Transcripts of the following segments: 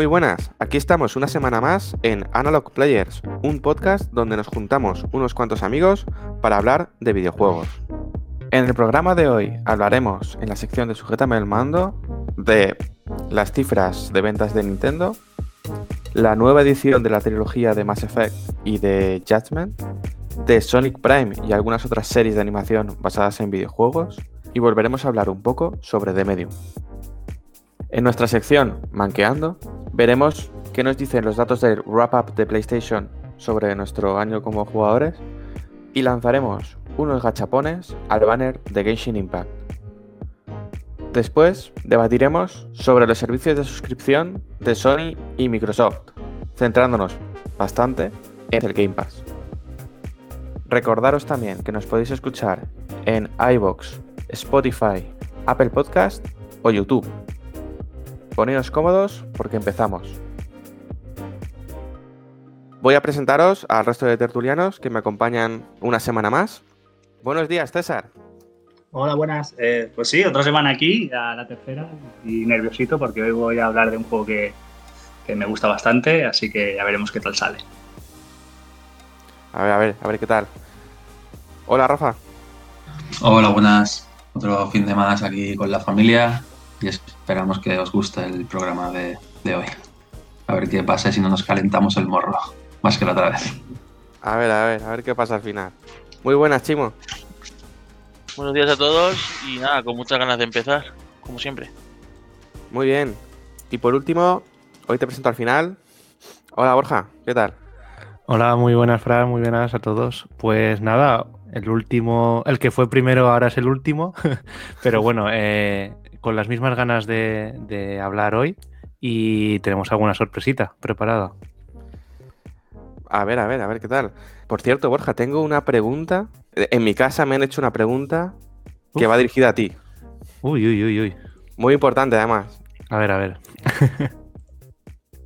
Muy buenas, aquí estamos una semana más en Analog Players, un podcast donde nos juntamos unos cuantos amigos para hablar de videojuegos. En el programa de hoy hablaremos en la sección de Sujétame el mando de las cifras de ventas de Nintendo, la nueva edición de la trilogía de Mass Effect y de Judgment, de Sonic Prime y algunas otras series de animación basadas en videojuegos, y volveremos a hablar un poco sobre The Medium. En nuestra sección Manqueando, veremos qué nos dicen los datos del wrap-up de PlayStation sobre nuestro año como jugadores y lanzaremos unos gachapones al banner de Genshin Impact. Después debatiremos sobre los servicios de suscripción de Sony y Microsoft, centrándonos bastante en el Game Pass. Recordaros también que nos podéis escuchar en iBox, Spotify, Apple Podcast o YouTube. Poneos cómodos porque empezamos. Voy a presentaros al resto de tertulianos que me acompañan una semana más. Buenos días, César. Hola, buenas. Eh, pues sí, otra semana aquí, ya la tercera, y nerviosito porque hoy voy a hablar de un juego que, que me gusta bastante, así que ya veremos qué tal sale. A ver, a ver, a ver qué tal. Hola, Rafa. Hola, buenas. Otro fin de más aquí con la familia y esperamos que os guste el programa de, de hoy. A ver qué pasa si no nos calentamos el morro, más que la otra vez. A ver, a ver, a ver qué pasa al final. Muy buenas, Chimo. Buenos días a todos y nada, con muchas ganas de empezar, como siempre. Muy bien. Y por último, hoy te presento al final. Hola, Borja, ¿qué tal? Hola, muy buenas, Fran, muy buenas a todos. Pues nada, el último, el que fue primero ahora es el último, pero bueno, eh, con las mismas ganas de, de hablar hoy y tenemos alguna sorpresita preparada. A ver, a ver, a ver qué tal. Por cierto, Borja, tengo una pregunta. En mi casa me han hecho una pregunta que Uf. va dirigida a ti. Uy, uy, uy, uy. Muy importante, además. A ver, a ver.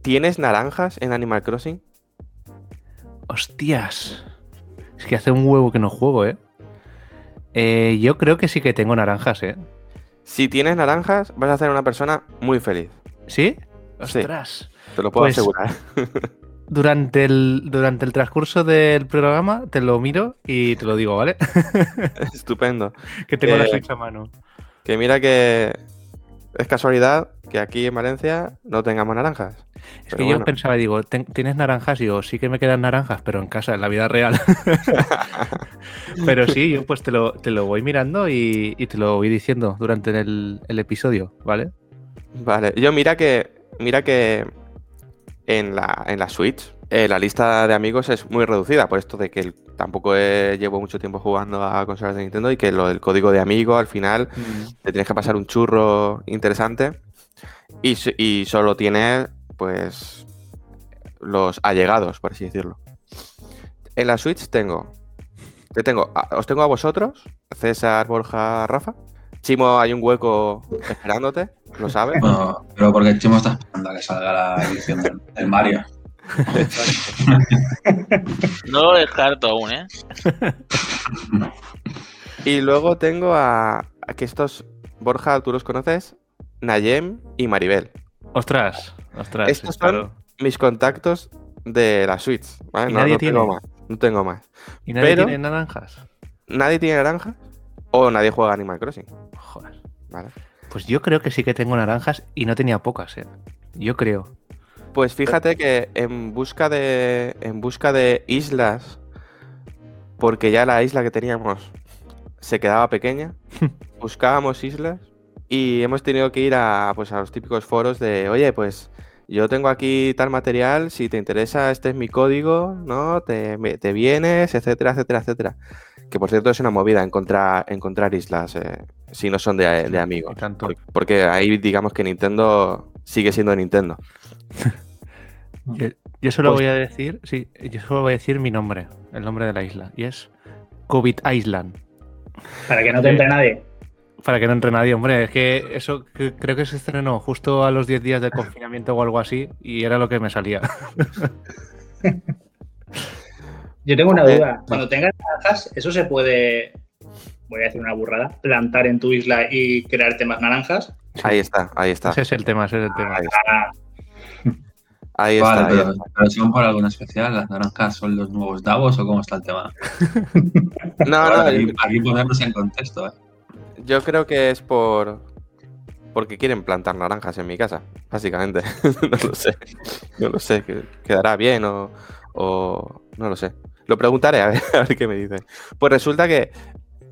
¿Tienes naranjas en Animal Crossing? Hostias. Es que hace un huevo que no juego, ¿eh? Eh, Yo creo que sí que tengo naranjas, ¿eh? Si tienes naranjas, vas a ser una persona muy feliz. ¿Sí? Sí. Ostras. Te lo puedo Pues- asegurar. Durante el, durante el transcurso del programa te lo miro y te lo digo, ¿vale? Estupendo. que tengo la Eh, Switch a mano. Que mira que es casualidad que aquí en Valencia no tengamos naranjas. Es pero que yo pensaba, digo, "Ten- ¿tienes naranjas? Y digo, sí que me quedan naranjas, pero en casa, en la vida real. pero sí, yo pues te lo, te lo voy mirando y, y te lo voy diciendo durante el, el episodio, ¿vale? Vale, yo mira que mira que en la, en la Switch eh, la lista de amigos es muy reducida, por esto de que el- tampoco he- llevo mucho tiempo jugando a consolas de Nintendo y que lo del código de amigo al final te tienes que pasar un churro interesante y, solo tienes pues los allegados, por así decirlo. En la Switch tengo, te tengo, a- os tengo a vosotros, César, Borja, Rafa. Chimo, hay un hueco esperándote, lo sabes. Bueno, pero porque el Chimo está esperando a que salga la edición del, del Mario. No lo descarto aún, ¿eh? Y luego tengo a, a que estos, Borja, tú los conoces, Nayem y Maribel. Ostras, ostras. Estos claro. son mis contactos de la Switch. ¿vale? ¿Y No, nadie no tengo tiene? más. No tengo más. ¿Y nadie pero- tiene naranjas? Nadie tiene naranja o nadie juega Animal Crossing. Joder. ¿vale? Pues yo creo que sí que tengo naranjas y no tenía pocas, ¿eh? Yo creo. Pues fíjate que en busca de. En busca de islas. Porque ya la isla que teníamos se quedaba pequeña. buscábamos islas. Y hemos tenido que ir a, pues, a los típicos foros de. Oye, pues. Yo tengo aquí tal material, si te interesa, este es mi código, ¿no? Te, te vienes, etcétera, etcétera, etcétera. Que por cierto es una movida encontrar, encontrar islas. eh, si no son de, de amigos. Tanto. Por- Porque ahí digamos que Nintendo sigue siendo Nintendo. Yo, yo solo Pues- voy a decir, sí, yo solo voy a decir mi nombre, el nombre de la isla, y es COVID Island. Para que no te entre nadie. Para que no entre nadie, hombre, es que eso que- creo que se estrenó justo a los 10 días del confinamiento o algo así, y era lo que me salía. Yo tengo una duda. Cuando tengas naranjas, ¿eso se puede, voy a decir una burrada, plantar en tu isla y crearte más naranjas? Ahí está, ahí está. Ese es el tema, ese es el tema. Ahí está. Ah, Ahí Vale, está, ahí pero, está. pero son por algo especial. ¿Las naranjas son los nuevos Davos o cómo está el tema? No, no, aquí, aquí ponernos en contexto. ¿eh? yo creo que es por. Porque quieren plantar naranjas en mi casa, básicamente. no lo sé. No lo sé. que- ¿Quedará bien o, o No lo sé. Lo preguntaré a ver, a ver qué me dicen. Pues resulta que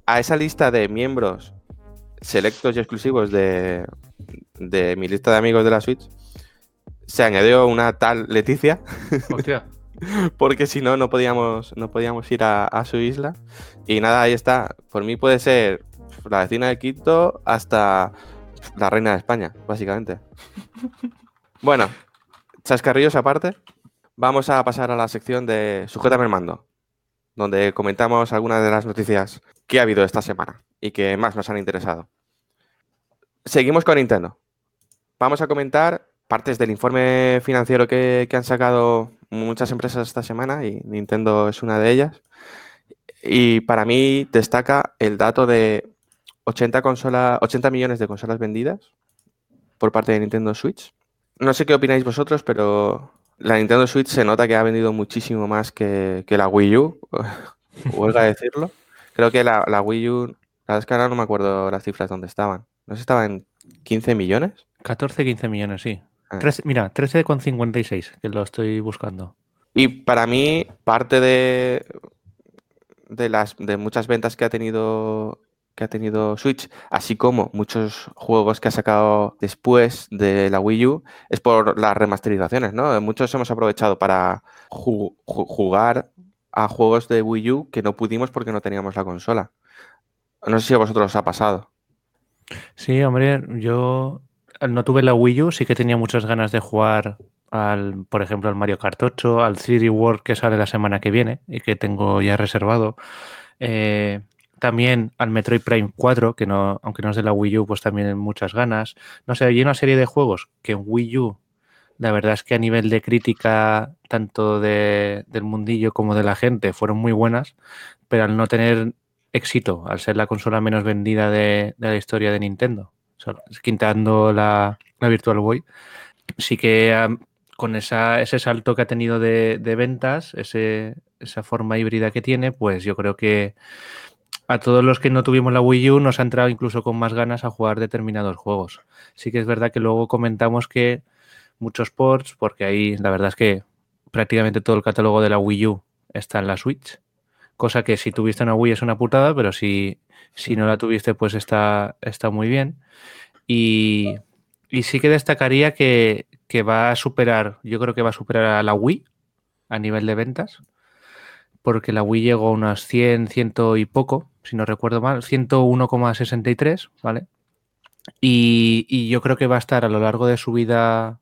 a esa lista de miembros selectos y exclusivos de, de mi lista de amigos de la Switch se añadió una tal Leticia. Hostia. porque si no, no podíamos, no podíamos ir a, a su isla. Y nada, ahí está. Por mí puede ser la vecina de Quito hasta la reina de España, básicamente. bueno, chascarrillos aparte, vamos a pasar a la sección de Sujétame el mando, donde comentamos algunas de las noticias que ha habido esta semana y que más nos han interesado. Seguimos con Nintendo. Vamos a comentar partes del informe financiero que, han sacado muchas empresas esta semana y Nintendo es una de ellas. Y para mí destaca el dato de 80, consola, 80 millones de consolas vendidas por parte de Nintendo Switch. No sé qué opináis vosotros, pero la Nintendo Switch se nota que ha vendido muchísimo más que, que la Wii U, huelga decirlo. Creo que la, Wii U, la verdad es que ahora no me acuerdo las cifras donde estaban. No sé, estaban en 15 millones. 14, 15 millones, sí. Ah. 13 mira, 13,56, que lo estoy buscando. Y para mí, parte de, de las de muchas ventas que ha tenido que ha tenido Switch, así como muchos juegos que ha sacado después de la Wii U, es por las remasterizaciones, ¿no? Muchos hemos aprovechado para ju- ju- jugar a juegos de Wii U que no pudimos porque no teníamos la consola. No sé si a vosotros os ha pasado. Sí, hombre, yo no tuve la Wii U, sí que tenía muchas ganas de jugar al, por ejemplo, al Mario Kart 8, al 3D World que sale la semana que viene y que tengo ya reservado. Eh, también al Metroid Prime 4, que no, aunque no es de la Wii U, pues también muchas ganas. No sé, hay una serie de juegos que en Wii U, la verdad es que a nivel de crítica, tanto de- del mundillo como de la gente, fueron muy buenas, pero al no tener éxito, al ser la consola menos vendida de, de la historia de Nintendo, sea, la, la Virtual Boy, sí que con ese salto que ha tenido de, ventas, esa forma híbrida que tiene, pues yo creo que a todos los que no tuvimos la Wii U nos ha entrado incluso con más ganas a jugar determinados juegos. Sí que es verdad que luego comentamos que muchos ports, porque ahí la verdad es que prácticamente todo el catálogo de la Wii U está en la Switch, cosa que si tuviste una Wii es una putada, pero si, si no la tuviste pues está, está muy bien. Y, y sí que destacaría que, que va a superar, yo creo que va a superar a la Wii a nivel de ventas, porque la Wii llegó a unas 100, 100 y poco, si no recuerdo mal, 101,63, ¿vale? Y, y yo creo que va a estar a lo largo de su vida,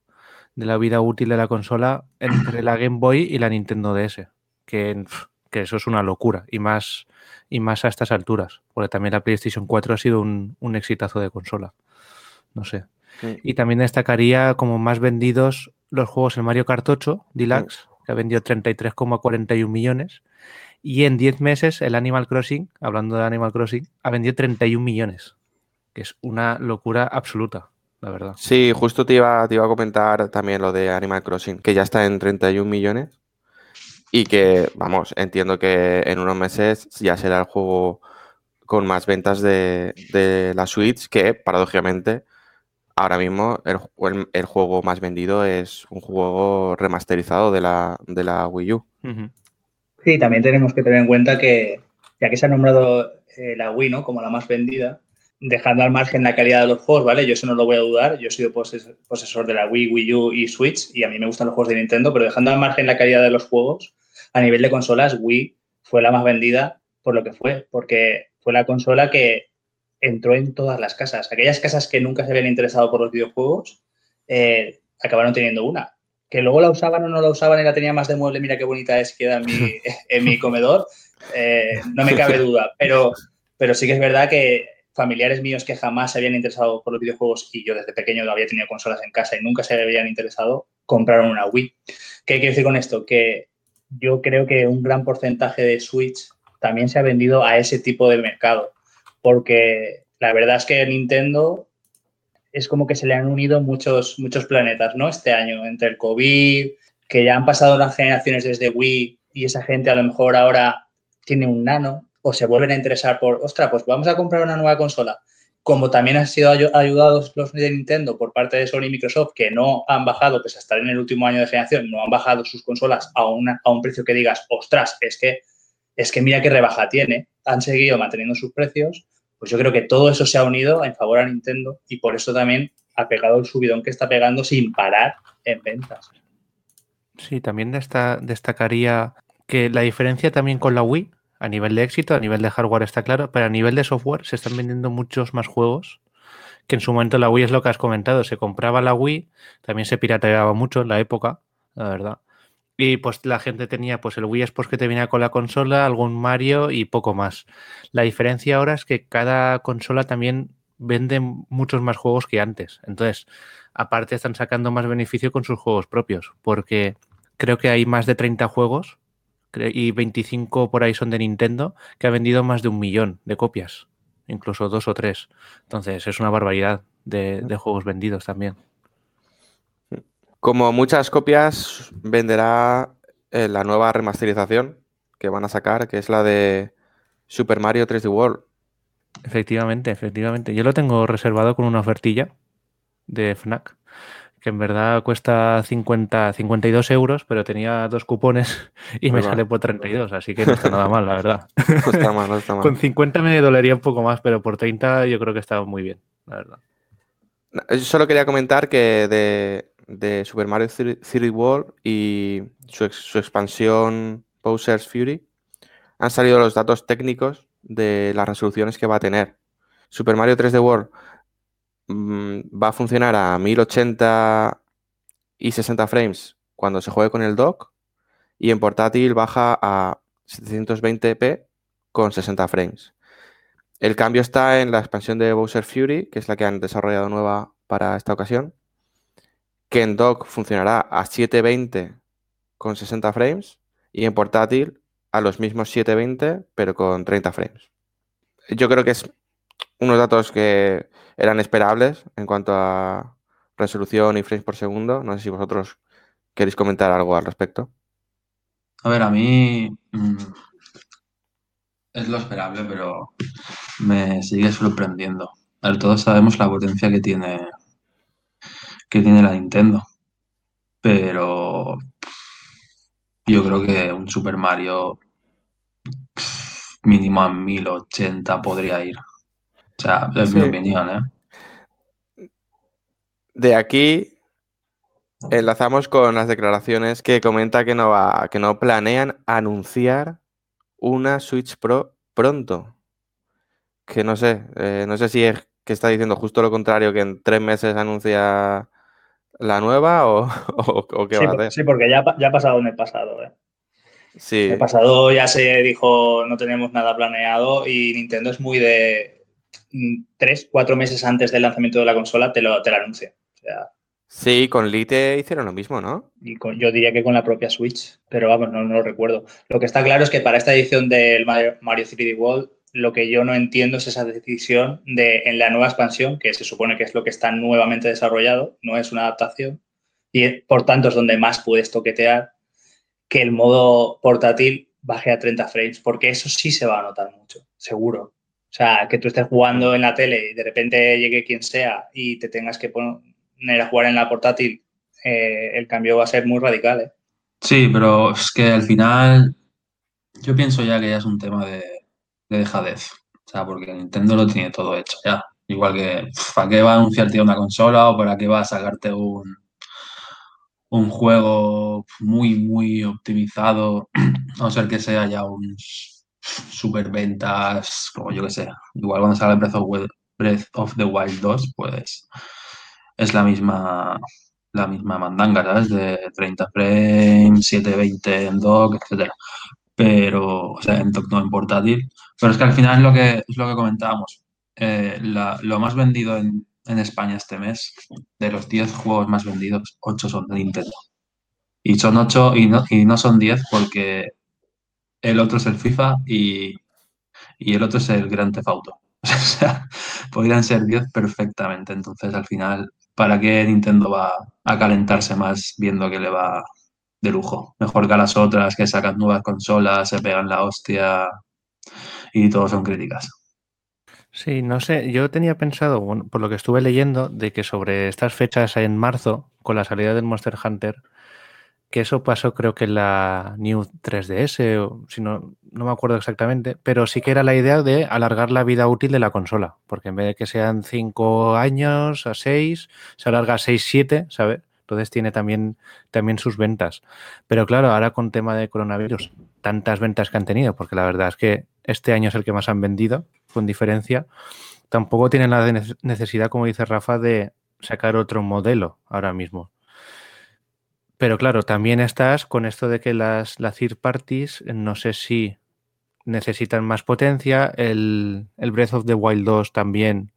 de la vida útil de la consola, entre la Game Boy y la Nintendo DS, que, que eso es una locura, y más, y más a estas alturas, porque también la PlayStation 4 ha sido un, un exitazo de consola. No sé. Y también destacaría como más vendidos los juegos en Mario Kart 8 Deluxe, que ha vendido 33,41 millones. Y en 10 meses el Animal Crossing, hablando de Animal Crossing, ha vendido 31 millones, que es una locura absoluta, la verdad. Sí, justo te iba, te iba a comentar también lo de Animal Crossing, que ya está en 31 millones y que, vamos, entiendo que en unos meses ya será el juego con más ventas de, de la Switch, que paradójicamente ahora mismo el, el- el juego más vendido es un juego remasterizado de la, de la Wii U. Sí, también tenemos que tener en cuenta que, ya que se ha nombrado eh, la Wii ¿no? como la más vendida, dejando al margen la calidad de los juegos, ¿vale? Yo eso no lo voy a dudar. Yo he sido poses- posesor de la Wii, Wii U y Switch y a mí me gustan los juegos de Nintendo, pero dejando al margen la calidad de los juegos, a nivel de consolas, Wii fue la más vendida por lo que fue, porque fue la consola que entró en todas las casas. Aquellas casas que nunca se habían interesado por los videojuegos eh, acabaron teniendo una. Que luego la usaban o no la usaban y la tenía más de mueble, mira qué bonita es, queda en mi, en mi comedor, eh, no me cabe duda. Pero, pero sí que es verdad que familiares míos que jamás se habían interesado por los videojuegos y yo desde pequeño había tenido consolas en casa y nunca se habían interesado, compraron una Wii. ¿Qué quiero decir con esto? Que yo creo que un gran porcentaje de Switch también se ha vendido a ese tipo de mercado, porque la verdad es que Nintendo es como que se le han unido muchos, muchos planetas, ¿no? Este año, entre el COVID, que ya han pasado las generaciones desde Wii y esa gente a lo mejor ahora tiene un nano o se vuelven a interesar por, ostras, pues vamos a comprar una nueva consola. Como también han sido ayudados los de Nintendo por parte de Sony y Microsoft, que no han bajado, pues hasta en el último año de generación, no han bajado sus consolas a, a un precio que digas, ostras, es que, es que mira qué rebaja tiene, han seguido manteniendo sus precios, pues yo creo que todo eso se ha unido en favor a Nintendo y por eso también ha pegado el subidón que está pegando sin parar en ventas. Sí, también destacaría que la diferencia también con la Wii a nivel de éxito, a nivel de hardware está claro, pero a nivel de software se están vendiendo muchos más juegos que en su momento la Wii es lo que has comentado. Se compraba la Wii, también se pirateaba mucho en la época, la verdad. Y pues la gente tenía pues el Wii Sports que te venía con la consola, algún Mario y poco más. La diferencia ahora es que cada consola también vende muchos más juegos que antes. Entonces, aparte están sacando más beneficio con sus juegos propios, porque creo que hay más de 30 juegos y 25 por ahí son de Nintendo, que ha vendido más de un millón de copias, incluso dos o tres. Entonces es una barbaridad de, juegos vendidos también. Como muchas copias, venderá eh, la nueva remasterización que van a sacar, que es la de Super Mario 3D World. Efectivamente, efectivamente. Yo lo tengo reservado con una ofertilla de FNAC que en verdad cuesta 50, 52 euros, pero tenía dos cupones y me sale por 32, así que no está nada mal, la verdad. No está mal, no está mal. Con 50 me dolería un poco más, pero por 30 yo creo que está muy bien, la verdad. solo quería comentar que de, Super Mario 3D World y su, su expansión Bowser's Fury han salido los datos técnicos de las resoluciones que va a tener. Super Mario 3D World Mm, va a funcionar a 1080 y 60 frames cuando se juegue con el dock y en portátil baja a 720p con 60 frames. El cambio está en la expansión de Bowser Fury, que es la que han desarrollado nueva para esta ocasión, que en dock funcionará a 720 con 60 frames y en portátil a los mismos 720 pero con 30 frames. Yo creo que es unos datos que eran esperables en cuanto a resolución y frames por segundo. No sé si vosotros queréis comentar algo al respecto. A ver, a mí mm, es lo esperable, pero me sigue sorprendiendo. A todos sabemos la potencia que tiene que tiene la Nintendo, pero yo creo que un Super Mario mínimo a 1080 podría ir. O sea, es mi opinión, ¿eh? De aquí enlazamos con las declaraciones que comenta que no va, que no planean anunciar una Switch Pro pronto. Que no sé, eh, no sé si es que está diciendo justo lo contrario, que en tres meses anuncia la nueva o, qué va a hacer. Sí, porque ya, ya ha pasado en el pasado, ¿eh? Sí. En el pasado ya se dijo no tenemos nada planeado y Nintendo es muy de tres, cuatro meses antes del lanzamiento de la consola te lo, te anuncia. sí, con Lite hicieron lo mismo, ¿no? Y yo diría que con la propia Switch, pero vamos, no, lo recuerdo. Lo que está claro es que para esta edición del Mario, 3D World, lo que yo no entiendo es esa decisión de en la nueva expansión, que se supone que es lo que está nuevamente desarrollado, no es una adaptación, y por tanto es donde más puedes toquetear, que el modo portátil baje a 30 frames, porque eso sí se va a notar mucho, seguro. O sea, que tú estés jugando en la tele y de repente llegue quien sea y te tengas que poner a jugar en la portátil, eh, el cambio va a ser muy radical. ¿eh? Sí, pero es que al final yo pienso ya que ya es un tema de, dejadez. O sea, porque Nintendo lo tiene todo hecho ya. Igual que, ¿para qué va a anunciarte una consola o para qué va a sacarte un, un juego muy, muy optimizado? A no ser que sea ya un super ventas, como yo que sé. Igual cuando sale Breath of, Breath of the Wild 2, pues es la misma la misma mandanga, ¿sabes? De 30 frames, 720 en dock, etcétera. Pero, o sea, en dock no en portátil. Pero es que al final es lo que, es lo que comentábamos. Eh, lo más vendido en, en, España este mes, de los 10 juegos más vendidos, 8 son de Nintendo. Y son 8 y no, y no son 10 porque el otro es el FIFA y, y el otro es el Grand Theft Auto. O sea, podrían ser 10 perfectamente. Entonces, al final, ¿para qué Nintendo va a calentarse más viendo que le va de lujo? Mejor que a las otras que sacan nuevas consolas, se pegan la hostia y todos son críticas. Sí, no sé, yo tenía pensado, por lo que estuve leyendo, de que sobre estas fechas en marzo, con la salida del Monster Hunter, que eso pasó creo que en la New 3DS, o si no, no me acuerdo exactamente, pero sí que era la idea de alargar la vida útil de la consola, porque en vez de que sean 5 años a 6, se alarga a 6, 7, ¿sabes? Entonces tiene también, también sus ventas. Pero claro, ahora con tema de coronavirus, tantas ventas que han tenido, porque la verdad es que este año es el que más han vendido, con diferencia, tampoco tienen la necesidad, como dice Rafa, de sacar otro modelo ahora mismo. Pero claro, también estás con esto de que las, las third parties, no sé si necesitan más potencia. El, el, Breath of the Wild 2 también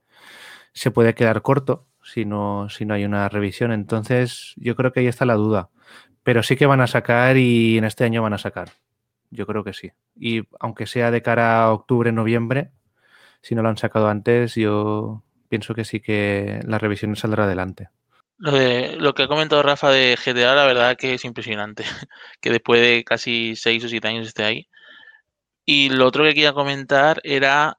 se puede quedar corto si no, si no hay una revisión. Entonces, yo creo que ahí está la duda. Pero sí que van a sacar y en este año van a sacar. Yo creo que sí. Y aunque sea de cara a octubre, noviembre, si no lo han sacado antes, yo pienso que sí que la revisión saldrá adelante. Lo, de, lo que ha comentado Rafa de GTA, la verdad que es impresionante. Que después de casi 6 o 7 años esté ahí. Y lo otro que quería comentar era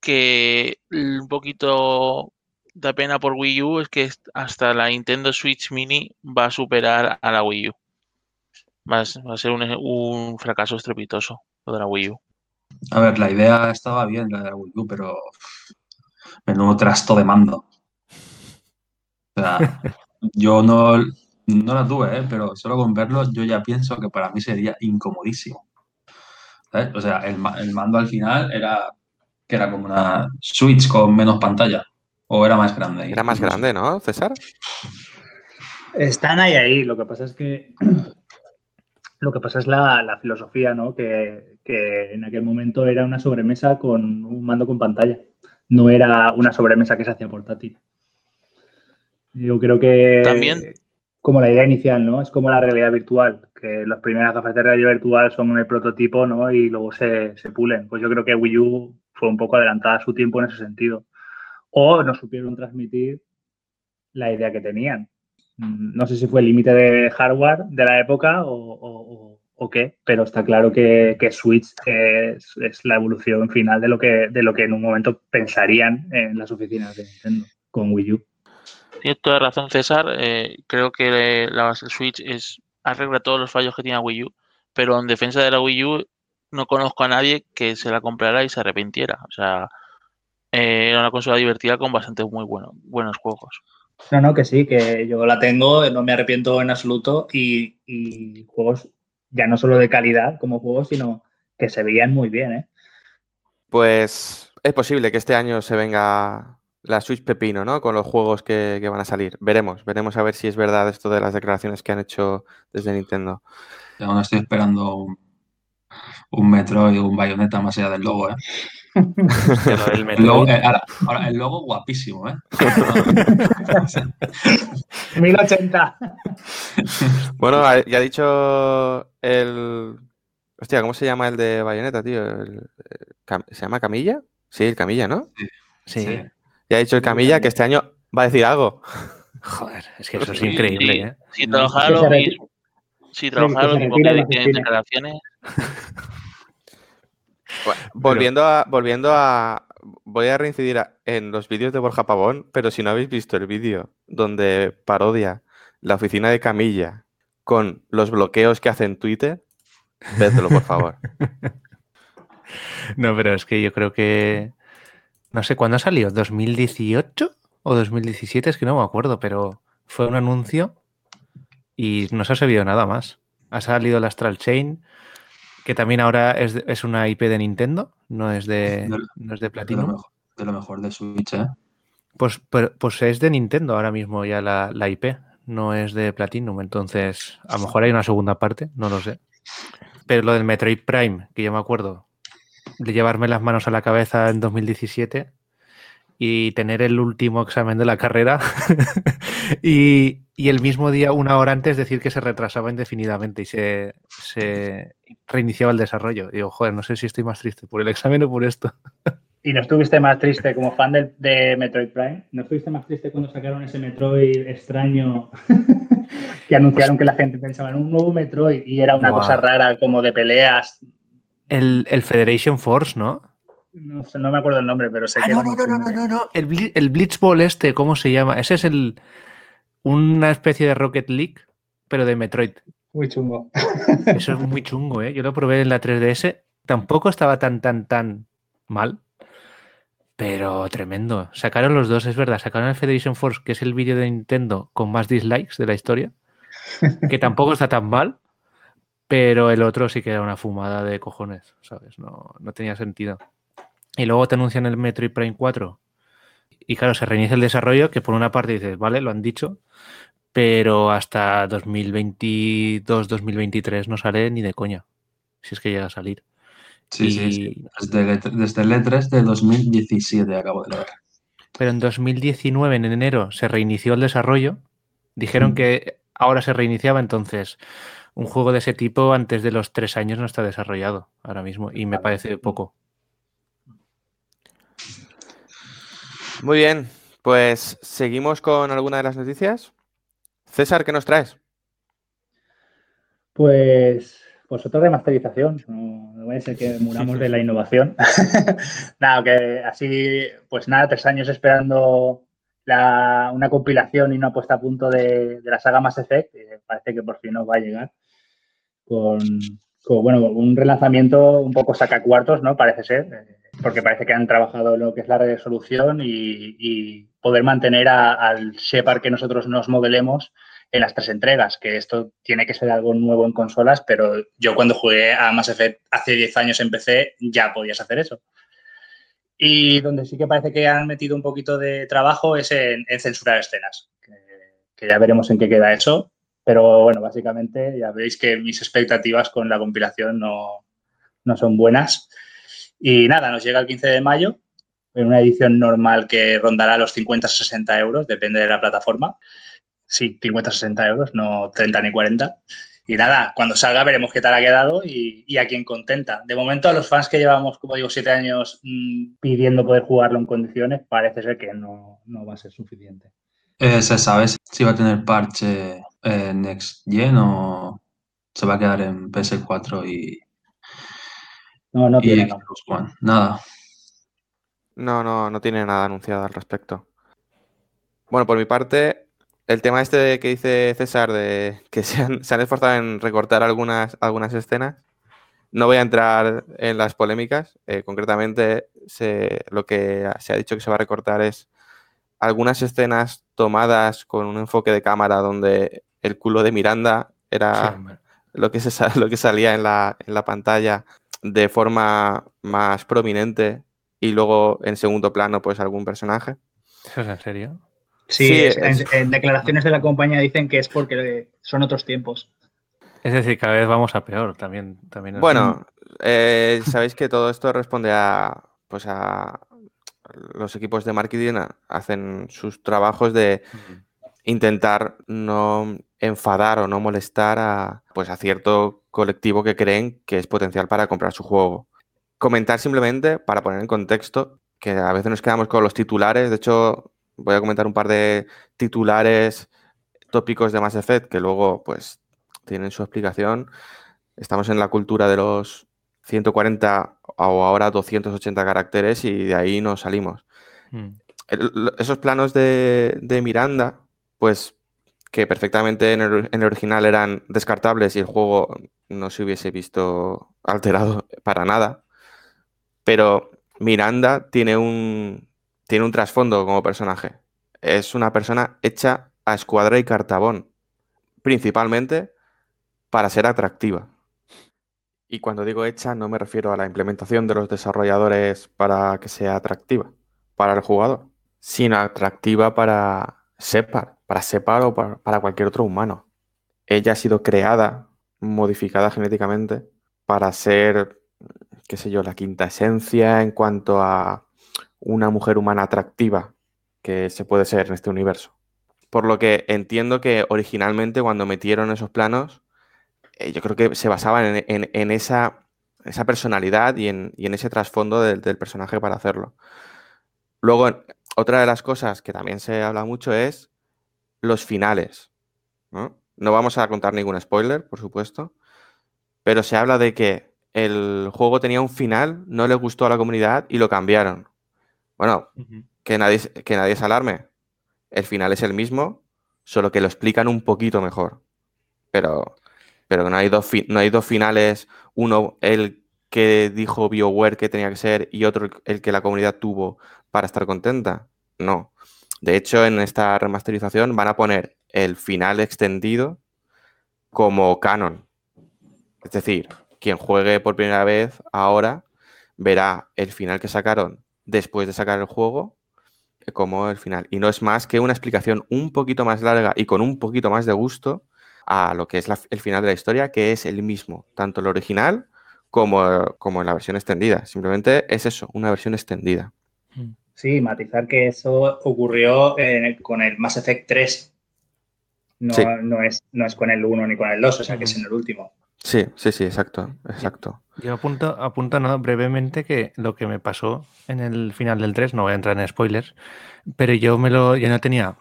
que un poquito da pena por Wii U es que hasta la Nintendo Switch Mini va a superar a la Wii U. Va a, ser un, un, fracaso estrepitoso lo de la Wii U. A ver, la idea estaba bien, la de la Wii U, pero menudo trasto de mando. O sea, yo no, no la tuve, ¿eh? pero solo con verlo yo ya pienso que para mí sería incomodísimo. ¿sabes? O sea, el, el, mando al final era que era como una Switch con menos pantalla. ¿O era más grande? Era más grande, ¿no, César? Están ahí, ahí. Lo que pasa es que lo que pasa es la, la filosofía, ¿no? Que, que, en aquel momento era una sobremesa con un mando con pantalla. No era una sobremesa que se hacía portátil. Yo creo que. También. Como la idea inicial, ¿no? Es como la realidad virtual, que las primeras gafas de realidad virtual son el prototipo, ¿no? Y luego se, se pulen. Pues yo creo que Wii U fue un poco adelantada a su tiempo en ese sentido. O no supieron transmitir la idea que tenían. No sé si fue el límite de hardware de la época o, o, o, qué, pero está claro que, que Switch es, es, la evolución final de lo, que, de lo que en un momento pensarían en las oficinas de Nintendo con Wii U. Tienes toda razón, César. Eh, creo que la Switch es, arregla todos los fallos que tiene Wii U, pero en defensa de la Wii U no conozco a nadie que se la comprara y se arrepintiera. O sea, eh, era una consola divertida con bastantes muy buenos, buenos juegos. No, no, que sí, que yo la tengo, no me arrepiento en absoluto y, y juegos ya no solo de calidad como juegos, sino que se veían muy bien, ¿eh? Pues es posible que este año se venga la Switch Pepino, ¿no? Con los juegos que, que, van a salir. Veremos, veremos a ver si es verdad esto de las declaraciones que han hecho desde Nintendo. Yo no estoy esperando un, un Metro y un Bayonetta más allá del logo, ¿eh? el, el, logo, eh, ahora, ahora, el logo guapísimo, ¿eh? 1080. bueno, ya ha dicho el. Hostia, ¿cómo se llama el de Bayonetta, tío? El... ¿Se llama Camilla? Sí, el Camilla, ¿no? Sí. sí. sí. Ya ha dicho el Camilla que este año va a decir algo. Joder, es que eso es increíble, sí, ¿eh? Si trabajara lo mismo, si trabajara lo mismo que declaraciones. Bueno, volviendo a, volviendo a. Voy a reincidir a, en los vídeos de Borja Pavón, pero si no habéis visto el vídeo donde parodia la oficina de Camilla con los bloqueos que hace en Twitter, vedlo, por favor. no, pero es que yo creo que no sé cuándo salió, ¿2018 o 2017? Es que no me acuerdo, pero fue un anuncio y no se ha sabido nada más. Ha salido el Astral Chain, que también ahora es, es una IP de Nintendo, no es de, no es de De lo, Platinum. mejor, de lo mejor de Switch, ¿eh? Pues, pero- pues es de Nintendo ahora mismo ya la, la IP, no es de Platinum. Entonces, a lo mejor hay una segunda parte, no lo sé. Pero lo del Metroid Prime, que yo me acuerdo de llevarme las manos a la cabeza en 2017 y tener el último examen de la carrera y, y el mismo día, una hora antes, decir que se retrasaba indefinidamente y se, se reiniciaba el desarrollo. Digo, joder, no sé si estoy más triste por el examen o por esto. ¿Y no estuviste más triste como fan del- de, Metroid Prime? ¿No estuviste más triste cuando sacaron ese Metroid extraño que anunciaron que la gente pensaba en un nuevo Metroid y era una cosa rara como de peleas? El, el Federation Force, ¿no? No, me acuerdo el nombre, pero sé Ah, que no, no, no, no, no, no. El, el Blitzball este, ¿cómo se llama? Ese es el una especie de Rocket League, pero de Metroid. Muy chungo. Eso es muy chungo, ¿eh? Yo lo probé en la 3DS. Tampoco estaba tan, tan, tan mal. Pero tremendo. Sacaron los dos, es verdad. Sacaron el Federation Force, que es el vídeo de Nintendo con más dislikes de la historia. Que tampoco está tan mal. Pero el otro sí que era una fumada de cojones, ¿sabes? No, no tenía sentido. Y luego te anuncian el Metroid Prime 4. Y claro, se reinicia el desarrollo, que por una parte dices, vale, lo han dicho, pero hasta 2022-2023 no sale ni de coña, si es que llega a salir. Sí, sí, Y- sí. Desde, el E3 desde el E3 de 2017 acabo de leer. Pero en 2019, en enero, se reinició el desarrollo. Dijeron Mm. que ahora se reiniciaba, entonces un juego de ese tipo antes de los tres años no está desarrollado ahora mismo y me parece poco. Muy bien, pues seguimos con alguna de las noticias. César, ¿qué nos traes? Pues, pues otra remasterización. No, no vaya a ser que muramos de la innovación. nada, que así, pues nada, tres años esperando la- una compilación y una puesta a punto de, de la saga Mass Effect. que parece que por fin nos va a llegar con, bueno, un relanzamiento un poco sacacuartos, ¿no? Parece ser, eh, porque parece que han trabajado lo que es la resolución y, poder mantener a- al Shepard que nosotros nos modelemos en las tres entregas, que esto tiene que ser algo nuevo en consolas, pero yo cuando jugué a Mass Effect hace 10 años en PC ya podías hacer eso. Y donde sí que parece que han metido un poquito de trabajo es en, en censurar escenas, que, que ya veremos en qué queda eso, pero bueno, básicamente ya veis que mis expectativas con la compilación no, no son buenas. Y nada, nos llega el 15 de mayo en una edición normal que rondará los 50-60 euros, depende de la plataforma. Sí, 50-60 euros, no 30 ni 40. Y nada, cuando salga veremos qué tal ha quedado y, y a quién contenta. De momento, a los fans que llevamos, como digo, siete años mmm, pidiendo poder jugarlo en condiciones, parece ser que no, no va a ser suficiente. Eh, ¿Se sabe si va a tener parche en Next Gen o se va a quedar en PS4 y, no, no y tiene, One? Nada. No, no, no tiene nada anunciado al respecto. Bueno, por mi parte, el tema este que dice César de que se han, se han esforzado en recortar algunas, algunas escenas, no voy a entrar en las polémicas. Eh, concretamente, se, lo que se ha dicho que se va a recortar es algunas escenas tomadas con un enfoque de cámara donde el culo de Miranda era Sí, lo, que se, lo que salía en la, en la pantalla de forma más prominente y luego en segundo plano pues algún personaje. ¿Eso es en serio? Sí, Sí, es- es- en, en declaraciones de la compañía dicen que es porque son otros tiempos. Es decir, cada vez vamos a peor también. también Bueno, eh, sabéis que todo esto responde a pues a los equipos de marketing hacen sus trabajos de intentar no enfadar o no molestar a pues a cierto colectivo que creen que es potencial para comprar su juego. Comentar simplemente para poner en contexto que a veces nos quedamos con los titulares, de hecho voy a comentar un par de titulares tópicos de Mass Effect que luego pues tienen su explicación. Estamos en la cultura de los 140 o ahora 280 caracteres y de ahí nos salimos Mm. el- esos planos de, de Miranda, pues que perfectamente en el, original eran descartables y el juego no se hubiese visto alterado para nada. Pero Miranda tiene un, tiene un trasfondo como personaje. Es una persona hecha a escuadra y cartabón, principalmente para ser atractiva. Y cuando digo hecha, no me refiero a la implementación de los desarrolladores para que sea atractiva para el jugador, sino atractiva para Separ, para Separ o para, para cualquier otro humano. Ella ha sido creada, modificada genéticamente, para ser, qué sé yo, la quinta esencia en cuanto a una mujer humana atractiva que se puede ser en este universo. Por lo que entiendo que originalmente cuando metieron esos planos, eh, yo creo que se basaban en, esa, esa, personalidad y en, ese trasfondo del, personaje para hacerlo. Luego, otra de las cosas que también se habla mucho es los finales. ¿no? no vamos a contar ningún spoiler, por supuesto, pero se habla de que el juego tenía un final, no les gustó a la comunidad y lo cambiaron. Bueno, que, nadie, que nadie se alarme. El final es el mismo, solo que lo explican un poquito mejor. Pero, pero no, hay dos no hay dos finales, uno el que dijo BioWare que tenía que ser y otro el que la comunidad tuvo para estar contenta. No. De hecho, en esta remasterización van a poner el final extendido como canon. Es decir, quien juegue por primera vez ahora verá el final que sacaron después de sacar el juego como el final. Y no es más que una explicación un poquito más larga y con un poquito más de gusto a lo que es el final de la historia, que es el mismo, tanto el original como, como en la versión extendida. Simplemente es eso, una versión extendida. Sí, matizar que eso ocurrió con el Mass Effect 3. No, no, es, no es con el 1 ni con el 2, o sea que es en el último. Sí, sí, sí, exacto, exacto. Yo apunto, apunto brevemente que lo que me pasó en el final del 3, no voy a entrar en spoilers, pero yo me lo, yo no tenía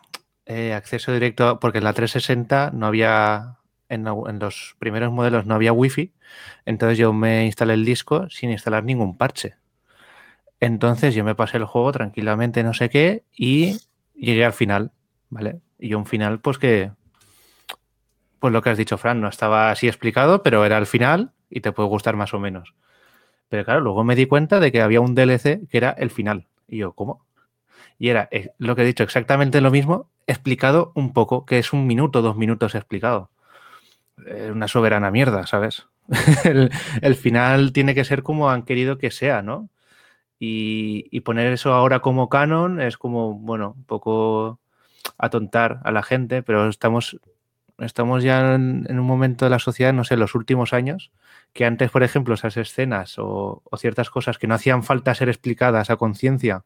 eh, acceso directo, porque en la 360 no había, en, en, los primeros modelos no había wifi, entonces yo me instalé el disco sin instalar ningún parche. Entonces yo me pasé el juego tranquilamente, no sé qué, y llegué al final, ¿vale? Y un final, pues que pues lo que has dicho, Fran, no estaba así explicado, pero era el final y te puede gustar más o menos. Pero claro, luego me di cuenta de que había un DLC que era el final. Y yo, ¿cómo? Y era eh, lo que he dicho, exactamente lo mismo, explicado un poco, que es un minuto, dos minutos explicado. Una soberana mierda, ¿sabes? el, final tiene que ser como han querido que sea, ¿no? Y, poner eso ahora como canon es como, bueno, un poco atontar a la gente, pero estamos estamos ya en, un momento de la sociedad, no sé, los últimos años, que antes, por ejemplo, esas escenas o, ciertas cosas que no hacían falta ser explicadas a conciencia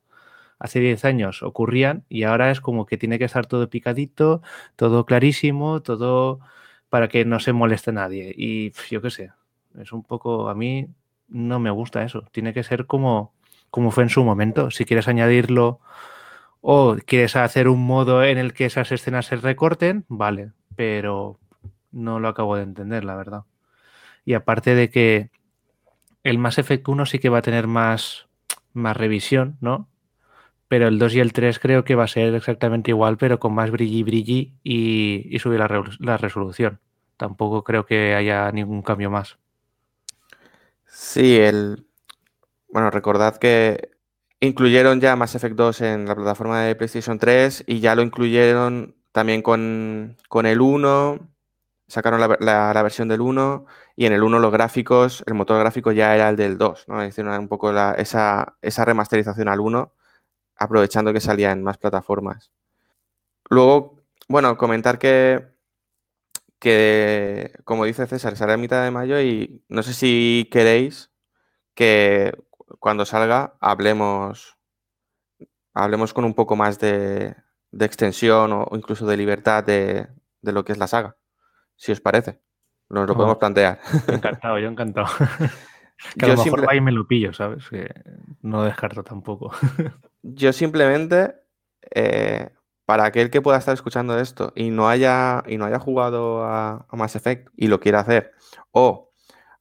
hace 10 años ocurrían y ahora es como que tiene que estar todo picadito, todo clarísimo, todo para que no se moleste nadie. Y yo qué sé, es un poco, a mí no me gusta eso. Tiene que ser como, como fue en su momento. Si quieres añadirlo o quieres hacer un modo en el que esas escenas se recorten, vale, pero no lo acabo de entender, la verdad. Y aparte de que el Mass Effect 1 sí que va a tener más, más revisión, ¿no? Pero el 2 y el 3 creo que va a ser exactamente igual, pero con más brilli brilli y, y subir la, la resolución. Tampoco creo que haya ningún cambio más. Sí, el. Bueno, recordad que incluyeron ya Mass Effect 2 en la plataforma de PlayStation 3 y ya lo incluyeron también con, el 1, sacaron la, versión del 1 y en el 1 los gráficos, el motor gráfico ya era el del 2, ¿no? Hicieron un poco esa, remasterización al 1, aprovechando que salía en más plataformas. Luego, bueno, comentar que, que, como dice César, sale a mitad de mayo y no sé si queréis que cuando salga hablemos, hablemos con un poco más de, de extensión o incluso de libertad de, lo que es la saga, si os parece. Nos lo podemos plantear. Encantado, yo encantado. que a lo mejor ahí me lo pillo, ¿sabes? Que no descarto tampoco. yo simplemente, eh, para aquel que pueda estar escuchando esto y no haya, y no haya jugado a, a Mass Effect y lo quiera hacer, o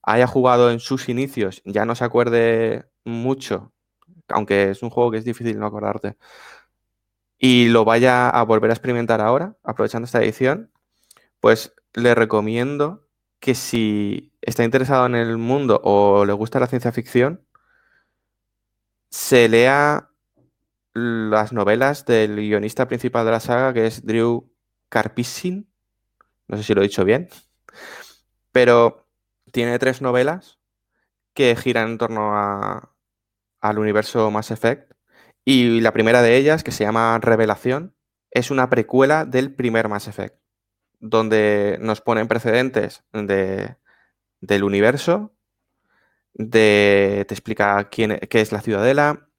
haya jugado en sus inicios, ya no se acuerde mucho, aunque es un juego que es difícil no acordarte, y lo vaya a volver a experimentar ahora, aprovechando esta edición, pues le recomiendo que si está interesado en el mundo o le gusta la ciencia ficción, se lea las novelas del guionista principal de la saga, que es Drew Karpyshyn. No sé si lo he dicho bien. Pero tiene tres novelas que giran en torno a, al universo Mass Effect. Y la primera de ellas, que se llama Revelación, es una precuela del primer Mass Effect, donde nos ponen precedentes de, del universo, de, te explica quién, e, qué es la ciudadela,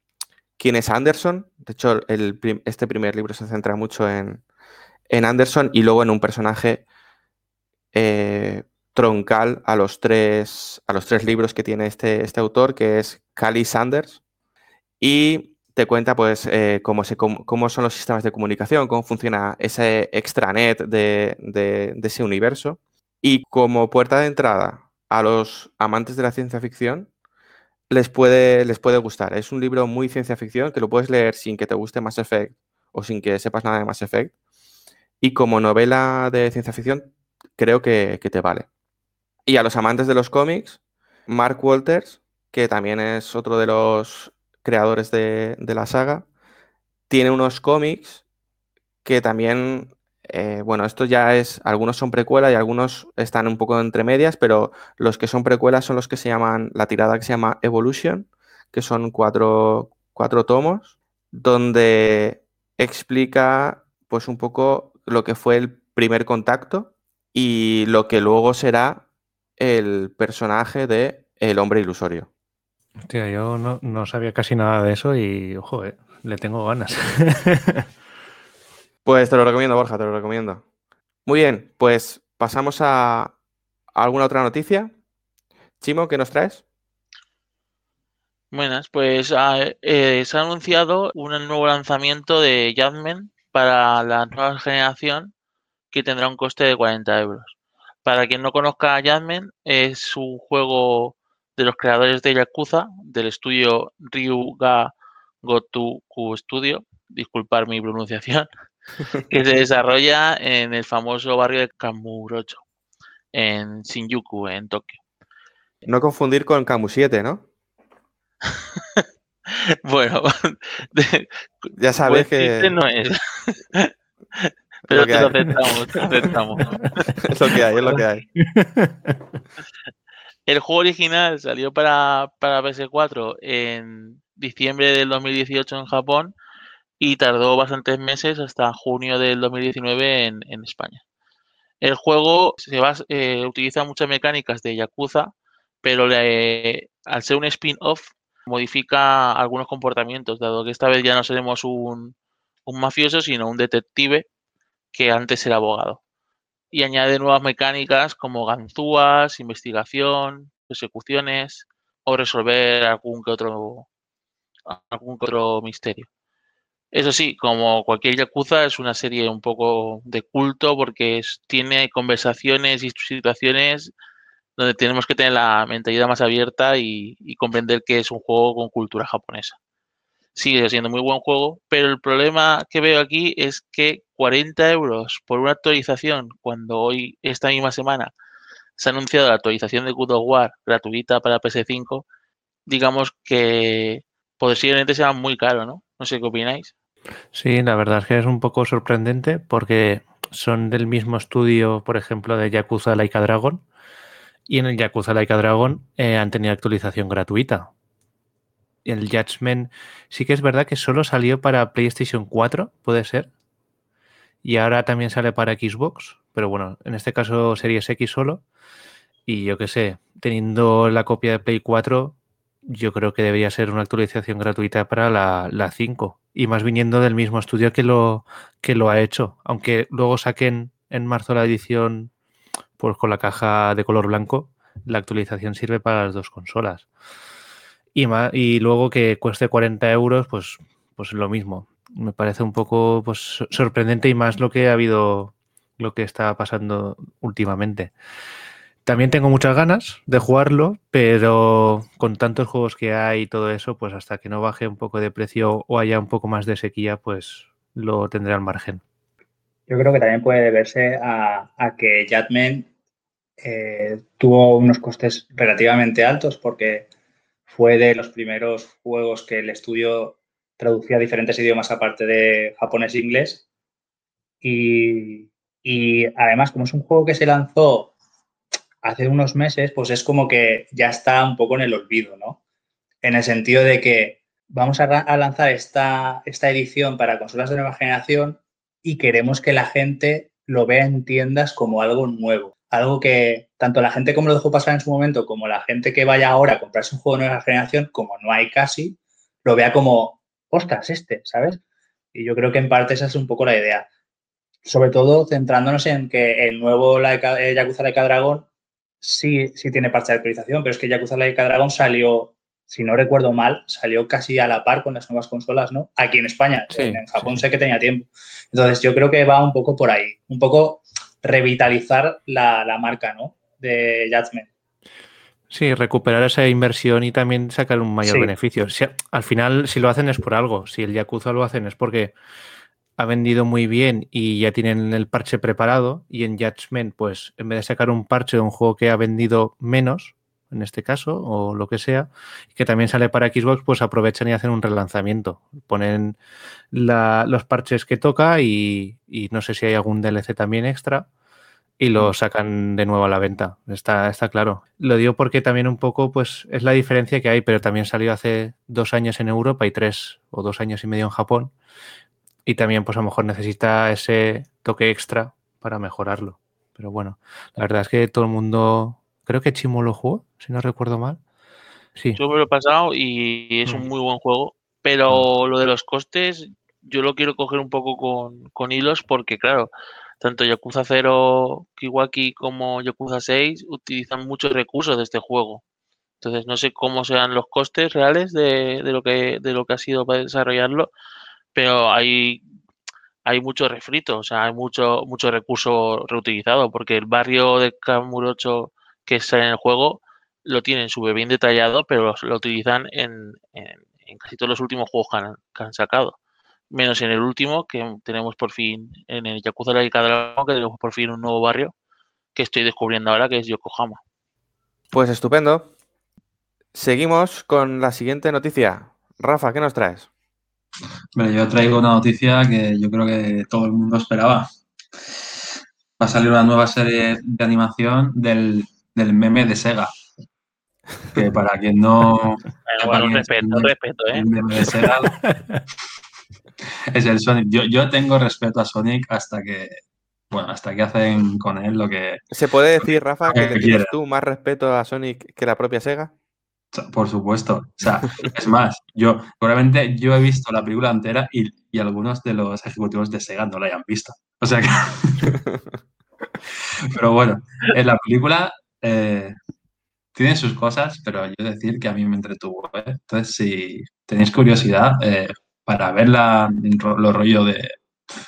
quién es Anderson. De hecho, este primer libro se centra mucho en, en Anderson y luego en un personaje eh, troncal a los, tres, a los tres libros que tiene este, este autor, que es Cali Sanders. Y te cuenta pues eh, cómo, se, cómo, son los sistemas de comunicación, cómo funciona ese extranet de, de, de ese universo. Y como puerta de entrada a los amantes de la ciencia ficción, les puede, les puede gustar. Es un libro muy ciencia ficción que lo puedes leer sin que te guste Mass Effect o sin que sepas nada de Mass Effect. Y como novela de ciencia ficción, creo que, te vale. Y a los amantes de los cómics, Mark Walters, que también es otro de los creadores de, la saga, tiene unos cómics que también, eh, bueno, esto ya es, algunos son precuela y algunos están un poco entre medias, pero los que son precuelas son los que se llaman, la tirada que se llama Evolution, que son cuatro, cuatro tomos, donde explica pues un poco lo que fue el primer contacto y lo que luego será el personaje de El hombre ilusorio. Hostia, yo no, sabía casi nada de eso y, ojo, eh, le tengo ganas. pues te lo recomiendo, Borja, te lo recomiendo. Muy bien, pues pasamos a alguna otra noticia. Chimo, ¿qué nos traes? Buenas, pues ah, eh, se ha anunciado un nuevo lanzamiento de Jasmine para la nueva generación que tendrá un coste de 40 euros. Para quien no conozca a es un juego de los creadores de Yakuza, del estudio Ryuga Gotoku Studio, disculpar mi pronunciación, que se desarrolla en el famoso barrio de Kamurocho, en Shinjuku, en Tokio. No confundir con Kamu 7, ¿no? bueno, ya sabes que... No es. Pero te lo aceptamos, te aceptamos. es lo que hay, es lo que hay. El juego original salió para, para PS4 en diciembre del 2018 en Japón y tardó bastantes meses hasta junio del 2019 en, en España. El juego se va, eh, utiliza muchas mecánicas de Yakuza, pero al ser un spin-off modifica algunos comportamientos, dado que esta vez ya no seremos un, un mafioso, sino un detective que antes era abogado. Y añade nuevas mecánicas como ganzúas, investigación, persecuciones o resolver algún que otro, algún otro misterio. Eso sí, como cualquier Yakuza, es una serie un poco de culto porque tiene conversaciones y situaciones donde tenemos que tener la mentalidad más abierta y comprender que es un juego con cultura japonesa sigue siendo muy buen juego, pero el problema que veo aquí es que 40 euros por una actualización, cuando hoy, esta misma semana, se ha anunciado la actualización de God of War gratuita para PS5, digamos que posiblemente sea muy caro, ¿no? No sé qué opináis. Sí, la verdad es que es un poco sorprendente porque son del mismo estudio, por ejemplo, de Yakuza Laika Dragon. Y en el Yakuza Laika Dragon eh, han tenido actualización gratuita el Judgment sí que es verdad que solo salió para PlayStation 4, puede ser. Y ahora también sale para Xbox, pero bueno, en este caso Series X solo. Y yo qué sé, teniendo la copia de Play 4, yo creo que debería ser una actualización gratuita para la, la 5. Y más viniendo del mismo estudio que lo, que lo ha hecho. Aunque luego saquen en marzo la edición pues con la caja de color blanco, la actualización sirve para las dos consolas. Y, luego que cueste 40 euros, pues, pues lo mismo. Me parece un poco pues, sorprendente y más lo que ha habido, lo que está pasando últimamente. También tengo muchas ganas de jugarlo, pero con tantos juegos que hay y todo eso, pues hasta que no baje un poco de precio o haya un poco más de sequía, pues lo tendré al margen. Yo creo que también puede deberse a, que Jadman eh, tuvo unos costes relativamente altos porque fue de los primeros juegos que el estudio traducía a diferentes idiomas aparte de japonés e inglés. Y, además, como es un juego que se lanzó hace unos meses, pues es como que ya está un poco en el olvido, ¿no? En el sentido de que vamos a, lanzar esta, esta edición para consolas de nueva generación y queremos que la gente lo vea en tiendas como algo nuevo. Algo que tanto la gente como lo dejó pasar en su momento, como la gente que vaya ahora a comprarse un juego de nueva generación, como no hay casi, lo vea como, ostras, este, ¿sabes? Y yo creo que en parte esa es un poco la idea. Sobre todo centrándonos en que el nuevo eh, Yakuza Laika Dragon sí, sí tiene parche de actualización, pero es que Yakuza Laika Dragon salió, si no recuerdo mal, salió casi a la par con las nuevas consolas, ¿no? Aquí en España. en Japón sé que tenía tiempo. Entonces yo creo que va un poco por ahí. Un poco revitalizar la, marca, ¿no? De Judgment. Sí, recuperar esa inversión y también sacar un mayor beneficio. al final, si lo hacen es por algo. Si el Yakuza lo hacen es porque ha vendido muy bien y ya tienen el parche preparado. Y en Judgment, pues en vez de sacar un parche de un juego que ha vendido menos, en este caso, o lo que sea, y que también sale para Xbox, pues aprovechan y hacen un relanzamiento. Ponen los parches que toca y, no sé si hay algún DLC también extra y lo mm. sacan de nuevo a la venta. Está, está claro. Lo digo porque también un poco, pues, es la diferencia que hay, pero también salió hace dos años en Europa y tres o dos años y medio en Japón. Y también, pues, a lo mejor necesita ese toque extra para mejorarlo. Pero bueno, la verdad es que todo el mundo Creo que Chimo lo jugó, si no recuerdo mal. Sí. Yo me lo he pasado y es un mm. muy buen juego, pero mm. lo de los costes yo lo quiero coger un poco con, hilos porque, claro, tanto Yakuza 0, Kiwaki como Yakuza 6 utilizan muchos recursos de este juego. Entonces no sé cómo serán los costes reales de, lo que de lo que ha sido para desarrollarlo, pero hay hay mucho refrito, o sea, hay mucho mucho recurso reutilizado porque el barrio de Kamurocho que sale en el juego lo tienen súper bien detallado, pero lo, utilizan en, casi todos los últimos juegos que han, sacado. Menos en el último, que tenemos por fin, en el Yakuza de Dragon, que tenemos por fin un nuevo barrio que estoy descubriendo ahora, que es Yokohama. Pues estupendo. Seguimos con la siguiente noticia. Rafa, ¿qué nos traes? Bueno, yo traigo una noticia que yo creo que todo el mundo esperaba. Va a salir una nueva serie de animación del del meme de Sega. Que para quien no. Bueno, respeto, respeto, ¿eh? El meme de Sega es el Sonic. Yo, yo tengo respeto a Sonic hasta que. Bueno, hasta que hacen con él lo que. ¿Se puede decir, Rafa, que, tienes tú más respeto a Sonic que la propia Sega? Por supuesto. O sea, es más, yo, probablemente yo he visto la película entera y, y algunos de los ejecutivos de Sega no la hayan visto. O sea que. Pero bueno, en la película eh, tiene sus cosas, pero yo decir que a mí me entretuvo. ¿eh? Entonces, si tenéis curiosidad eh, para verla, los rollo de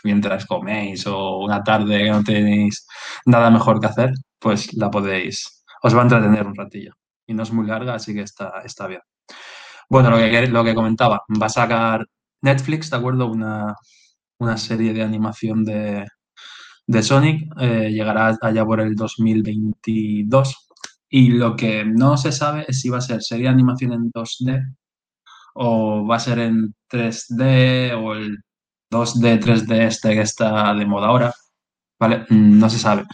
mientras coméis o una tarde que no tenéis nada mejor que hacer, pues la podéis, os va a entretener un ratillo. Y no es muy larga, así que está, está bien. Bueno, lo que, lo que comentaba, va a sacar Netflix, ¿de acuerdo? Una, una serie de animación de, de Sonic eh, llegará allá por el 2022. Y lo que no se sabe es si va a ser de animación en 2D o va a ser en 3D o el 2D, 3D este que está de moda ahora. ¿Vale? Mm, no se sabe.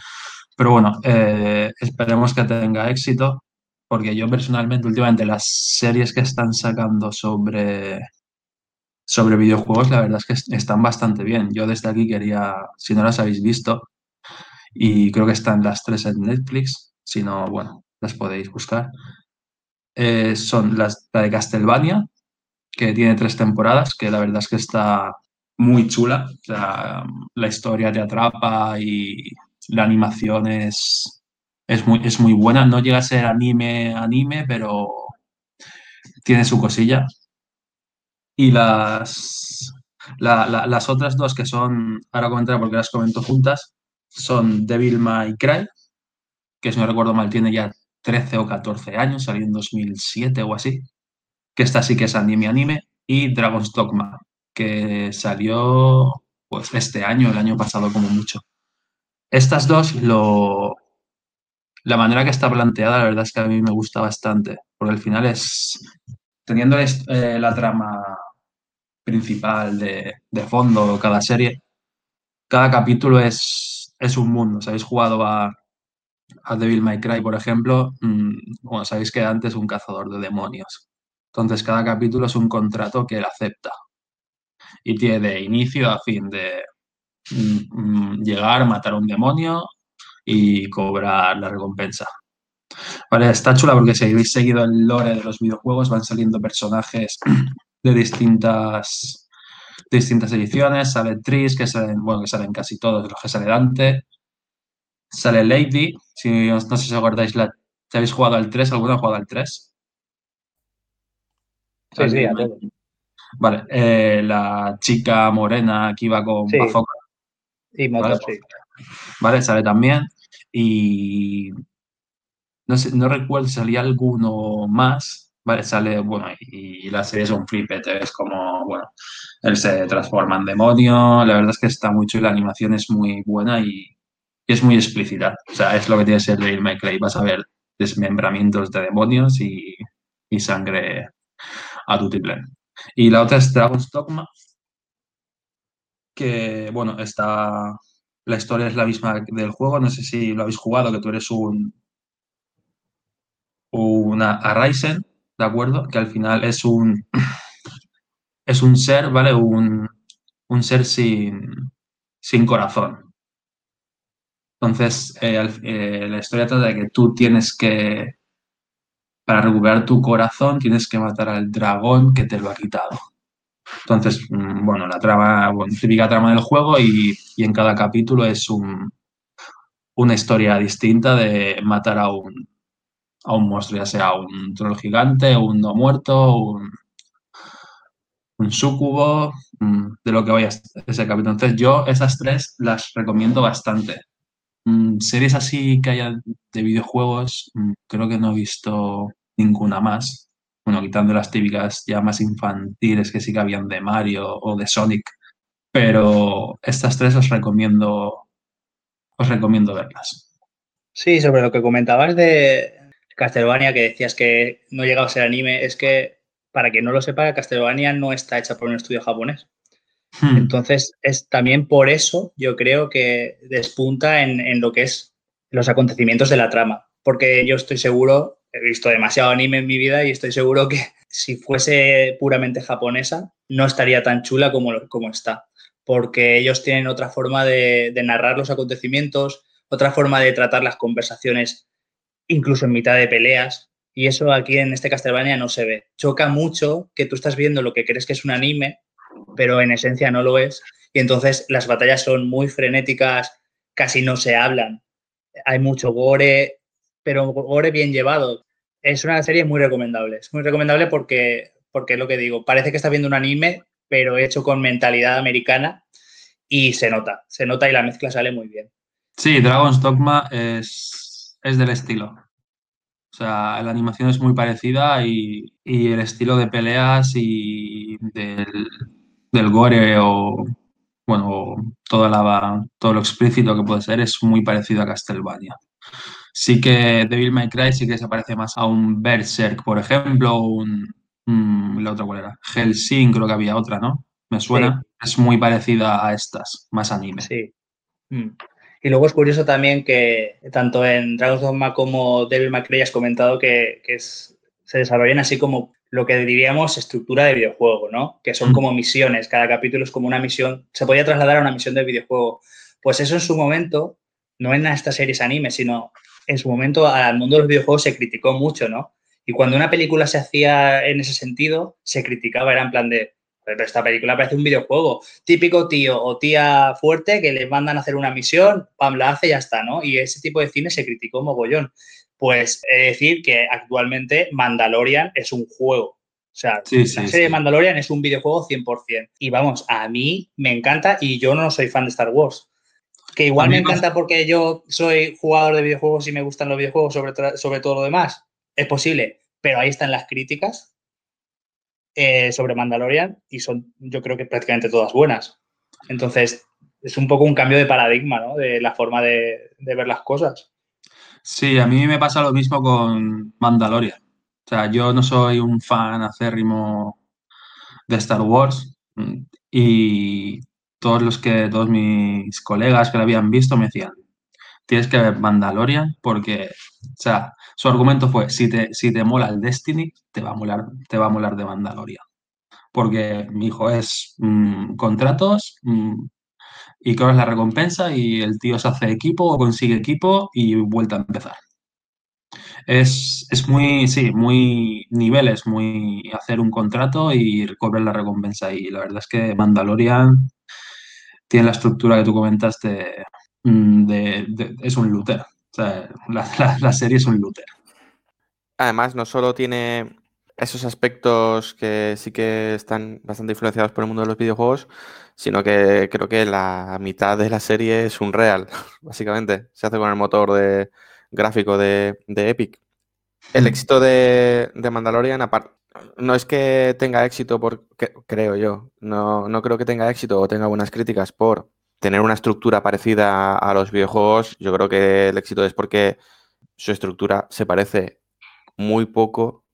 Pero bueno, eh, esperemos que tenga éxito porque yo personalmente últimamente las series que están sacando sobre sobre videojuegos, la verdad es que están bastante bien. Yo desde aquí quería, si no las habéis visto, y creo que están las tres en Netflix, si no, bueno, las podéis buscar. Eh, son las, la de Castlevania, que tiene tres temporadas, que la verdad es que está muy chula. la historia te atrapa y la animación es, es, muy, es muy buena. No llega a ser anime, anime, pero tiene su cosilla. Y las, las otras dos que son, ahora comentaré porque las comento juntas, son Devil May Cry, que si no recuerdo mal tiene ya 13 o 14 años, salió en 2007 o así, que esta sí que es anime anime, y Dragon's Dogma, que salió pues este año, el año pasado como mucho. Estas dos, lo, la manera que está planteada, la verdad es que a mí me gusta bastante, porque al final es, teniendo eh, la trama principal de, de, fondo cada serie, cada capítulo es, es un mundo. Si habéis jugado a, Devil May Cry, por ejemplo, mm, bueno, sabéis que antes es un cazador de demonios. Entonces, cada capítulo es un contrato que él acepta y tiene de inicio a fin de mm, mm, llegar, matar a un demonio y cobrar la recompensa. Vale, está chula porque si habéis seguido el lore de los videojuegos van saliendo personajes de distintas distintas ediciones, sale Tris, que salen, bueno, que salen casi todos los que sale Dante, sale Lady, si no sé si os acordáis, la, si habéis jugado al 3, ¿alguno ha jugado al 3? Sí, sí. Vale, eh, la chica morena que iba con Sí. motos, Vale. sí. ¿vale? Sale también. Y no sé, no recuerdo si salía alguno más. Sale, bueno, y, y la serie es un flipete, es como, bueno, él se transforma en demonio, la verdad es que está muy chula, la animación es muy buena y, y es muy explícita. O sea, es lo que tiene que ser Devil May Cry, vas a ver desmembramientos de demonios y, y sangre a tutiplén. Y la otra es Dragon's Dogma, que, bueno, está la historia es la misma del juego. No sé si lo habéis jugado, que tú eres un. Una Arisen, ¿de acuerdo? Que al final es un. Es un ser, ¿vale? Un, un ser sin, sin corazón. Entonces, eh, eh, la historia trata de que tú tienes que. Para recuperar tu corazón, tienes que matar al dragón que te lo ha quitado. Entonces, mm, bueno, la trama, bueno, típica trama del juego y, y en cada capítulo es un, una historia distinta de matar a un, a un monstruo, ya sea un troll gigante, un no muerto, un, un súcubo, mm, de lo que vaya ese capítulo. Entonces, yo esas tres las recomiendo bastante. Mm, Series así que haya de videojuegos, mm, creo que no he visto ninguna más. Bueno, quitando las típicas ya más infantiles que sí que habían de Mario o de Sonic. Pero estas tres os recomiendo, os recomiendo verlas. Sí, sobre lo que comentabas de Castlevania, que decías que no llegaba a ser anime, es que, para quien no lo sepa, Castlevania no está hecha por un estudio japonés. Hmm. Entonces, es también por eso yo creo que despunta en, en lo que es los acontecimientos de la trama. Porque yo estoy seguro, he visto demasiado anime en mi vida y estoy seguro que si fuese puramente japonesa, no estaría tan chula como, como está. Porque ellos tienen otra forma de, de narrar los acontecimientos, otra forma de tratar las conversaciones, incluso en mitad de peleas. Y eso aquí en este Castlevania no se ve. Choca mucho que tú estás viendo lo que crees que es un anime, pero en esencia no lo es. Y entonces las batallas son muy frenéticas, casi no se hablan. Hay mucho gore, pero gore bien llevado. Es una serie muy recomendable. Es muy recomendable porque, porque es lo que digo, parece que estás viendo un anime, pero hecho con mentalidad americana y se nota, se nota y la mezcla sale muy bien. Sí, Dragon's Dogma es, es del estilo. O sea, la animación es muy parecida y, y el estilo de peleas y del, del gore o, bueno, toda la, todo lo explícito que puede ser es muy parecido a Castlevania. Sí que Devil May Cry sí que se parece más a un Berserk, por ejemplo, o un, mm, la otra cuál era, Hellsing, creo que había otra, ¿no? Me suena. Es muy parecida a estas, más anime. Sí. Mm. Y luego es curioso también que tanto en Dragon's Dogma como Devil May Cry has comentado que, que es- se desarrollan así como lo que diríamos estructura de videojuego, ¿no? Que son Mm. como misiones, cada capítulo es como una misión, se podía trasladar a una misión de videojuego. Pues eso en su momento, no en estas series anime, sino en su momento al mundo de los videojuegos se criticó mucho, ¿no? Y cuando una película se hacía en ese sentido, se criticaba, era en plan de, pero esta película parece un videojuego típico tío o tía fuerte que le mandan a hacer una misión, pam, la hace y ya está, ¿no? Y ese tipo de cine se criticó mogollón. Pues he de decir que actualmente Mandalorian es un juego. O sea, Sí, sí, la serie de sí. Mandalorian es un videojuego 100%. Y vamos, a mí me encanta y yo no soy fan de Star Wars. Que igual me encanta porque yo soy jugador de videojuegos y me gustan los videojuegos sobre, sobre todo lo demás. Es posible, pero ahí están las críticas eh, sobre Mandalorian y son, yo creo que prácticamente todas buenas. Entonces, es un poco un cambio de paradigma, ¿no? De la forma de, de ver las cosas. Sí, a mí me pasa lo mismo con Mandalorian. O sea, yo no soy un fan acérrimo de Star Wars mm, y todos los que, todos mis colegas que lo habían visto me decían, tienes que ver Mandalorian porque, o sea, su argumento fue, si te, si te mola el Destiny, te va a molar, te va a molar de Mandalorian. Porque mi hijo es mm, contratos mm, y cobras la recompensa y el tío se hace equipo o consigue equipo y vuelta a empezar. Es, es, muy, sí, muy niveles, muy hacer un contrato y cobrar la recompensa. Y la verdad es que Mandalorian tiene la estructura que tú comentaste mm, de, es un looter. O sea, la, serie es un looter. Además, no solo tiene esos aspectos que sí que están bastante influenciados por el mundo de los videojuegos, sino que creo que la mitad de la serie es un real, básicamente. Se hace con el motor de, gráfico de, Epic. El éxito de, de Mandalorian, no es que tenga éxito por, creo yo, no, no creo que tenga éxito o tenga buenas críticas por tener una estructura parecida a los videojuegos. Yo creo que el éxito es porque su estructura se parece muy poco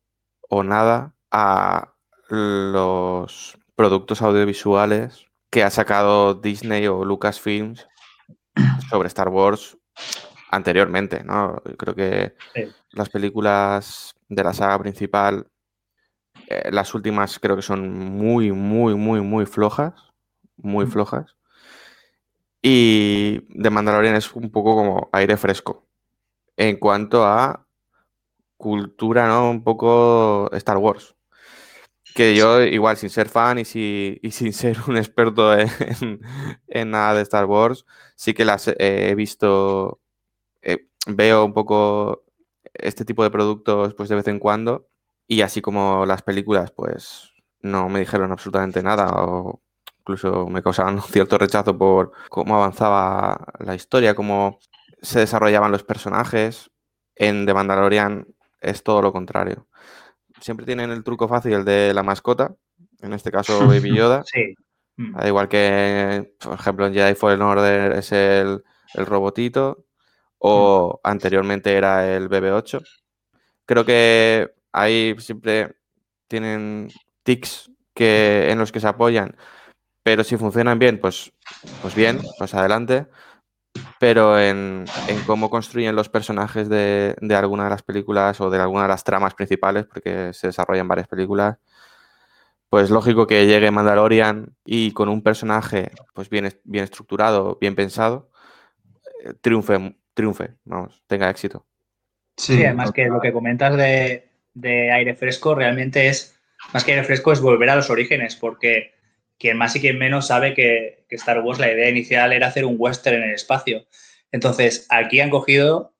o nada a los productos audiovisuales que ha sacado Disney o Lucasfilms sobre Star Wars anteriormente, ¿no? Creo que las películas de la saga principal, eh, las últimas creo que son muy, muy, muy, muy flojas, muy flojas. Y The Mandalorian es un poco como aire fresco en cuanto a cultura, ¿no? Un poco Star Wars. Que yo, igual, sin ser fan y, sin ser un experto en, nada de Star Wars, sí que las he visto eh, veo un poco este tipo de productos pues de vez en cuando y así como las películas pues no me dijeron absolutamente nada o incluso me causaban cierto rechazo por cómo avanzaba la historia, cómo se desarrollaban los personajes. En The Mandalorian es todo lo contrario. Siempre tienen el truco fácil de la mascota, en este caso Baby Yoda. Sí. igual que, por ejemplo, en Jedi Fallen Order es el, el robotito o anteriormente era el BB8. Creo que ahí siempre tienen tics que, en los que se apoyan, pero si funcionan bien, pues, pues bien, pues adelante. Pero en, cómo construyen los personajes de, de, alguna de las películas o de alguna de las tramas principales, porque se desarrollan varias películas, pues lógico que llegue Mandalorian y con un personaje pues bien, bien estructurado, bien pensado, eh, triunfe triunfe, vamos, tenga éxito. Sí, además que lo que comentas de, aire fresco realmente es, más que aire fresco, es volver a los orígenes, porque quien más y quien menos sabe que, Star Wars, la idea inicial era hacer un western en el espacio. Entonces, aquí han cogido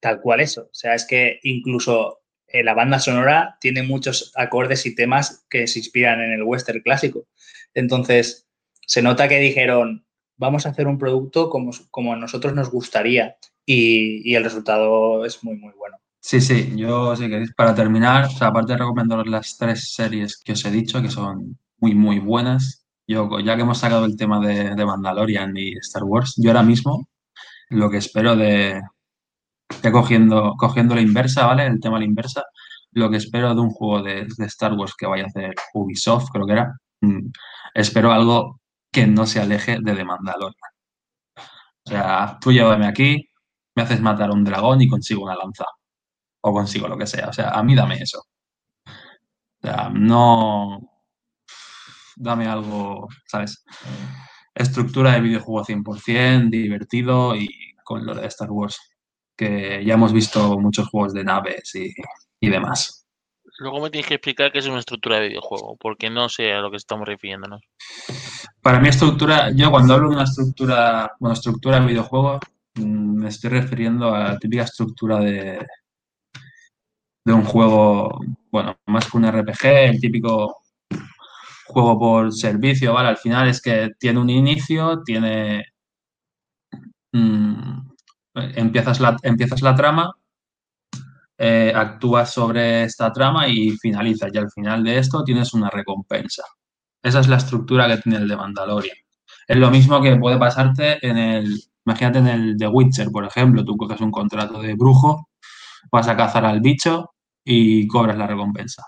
tal cual eso. O sea, es que incluso eh, la banda sonora tiene muchos acordes y temas que se inspiran en el western clásico. Entonces, se nota que dijeron, vamos a hacer un producto como, como a nosotros nos gustaría y, el resultado es muy, muy bueno. Sí, sí, yo si queréis, para terminar, aparte de recomendaros las tres series que os he dicho, que son muy, muy buenas, yo ya que hemos sacado el tema de, de Mandalorian y Star Wars, yo ahora mismo lo que espero de, que cogiendo, cogiendo la inversa, ¿vale? El tema a la inversa, lo que espero de un juego de, de Star Wars que vaya a hacer Ubisoft, creo que era, mm, espero algo que no se aleje de The Mandalorian. O sea, tú llévame aquí, me haces matar a un dragón y consigo una lanza. O consigo lo que sea. O sea, a mí dame eso. O sea, no. Dame algo, ¿sabes? Estructura de videojuego 100%, divertido y con lo de Star Wars. Que ya hemos visto muchos juegos de naves y, y demás. Luego me tienes que explicar qué es una estructura de videojuego, porque no sé a lo que estamos refiriéndonos. Para mí, estructura, yo cuando hablo de una estructura, bueno, estructura de videojuego, Mm, me estoy refiriendo a la típica estructura de, de un juego, bueno, más que un RPG, el típico juego por servicio, ¿vale? Al final es que tiene un inicio, tiene... Mm, empiezas, la, empiezas la trama, eh, actúas sobre esta trama y finalizas. Y al final de esto tienes una recompensa. Esa es la estructura que tiene el de Mandalorian. Es lo mismo que puede pasarte en el, Imagínate en el The Witcher, por ejemplo, tú coges un contrato de brujo, vas a cazar al bicho y cobras la recompensa.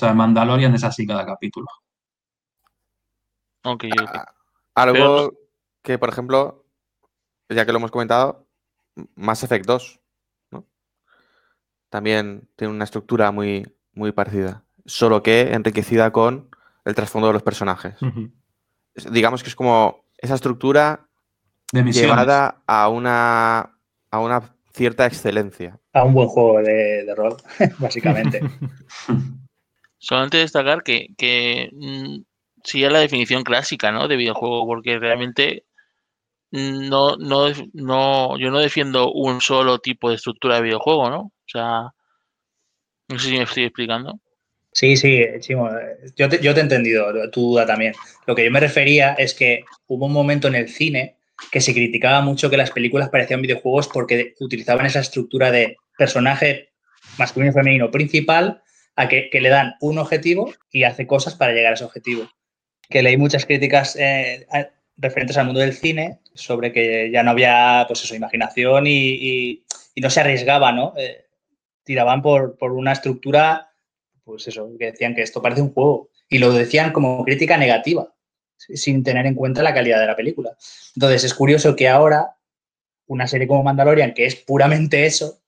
O sea, Mandalorian es así cada capítulo. Ah, algo que, por ejemplo, ya que lo hemos comentado, Mass Effect 2, ¿no? También tiene una estructura muy, muy parecida, solo que enriquecida con el trasfondo de los personajes. Digamos que es como esa estructura llevada a una, a una cierta excelencia. A un buen juego de, rol, básicamente. Solamente destacar que, que mm, sigue la definición clásica ¿no? de videojuego, porque realmente no, no, no, yo no defiendo un solo tipo de estructura de videojuego, ¿no? O sea, no sé si me estoy explicando. Sí, sí, Chimo, yo te, yo te he entendido, tu duda también. Lo que yo me refería es que hubo un momento en el cine que se criticaba mucho que las películas parecían videojuegos porque utilizaban esa estructura de personaje masculino femenino principal a que, le dan un objetivo y hace cosas para llegar a ese objetivo. Que leí muchas críticas eh, referentes al mundo del cine sobre que ya no había, pues eso, imaginación y, no se arriesgaba, ¿no? Eh, tiraban por, por, una estructura, pues eso, que decían que esto parece un juego. Y lo decían como crítica negativa, sin tener en cuenta la calidad de la película. Entonces, es curioso que ahora una serie como Mandalorian, que es puramente eso,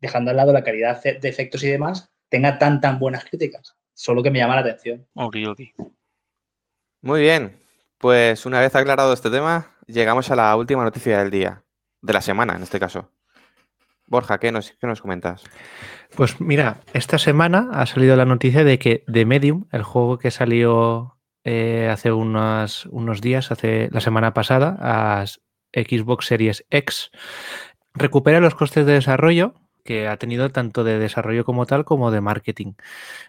dejando al lado la calidad de efectos y demás, tenga tan, tan buenas críticas. Solo que me llama la atención. Ok, ok. Muy bien. Pues una vez aclarado este tema, llegamos a la última noticia del día, de la semana en este caso. Borja, ¿qué nos, nos comentas? Pues mira, esta semana ha salido la noticia de que The Medium, el juego que salió eh, hace unos, unos días, hace la semana pasada, a Xbox Series X, recupera los costes de desarrollo que ha tenido tanto de desarrollo como tal como de marketing.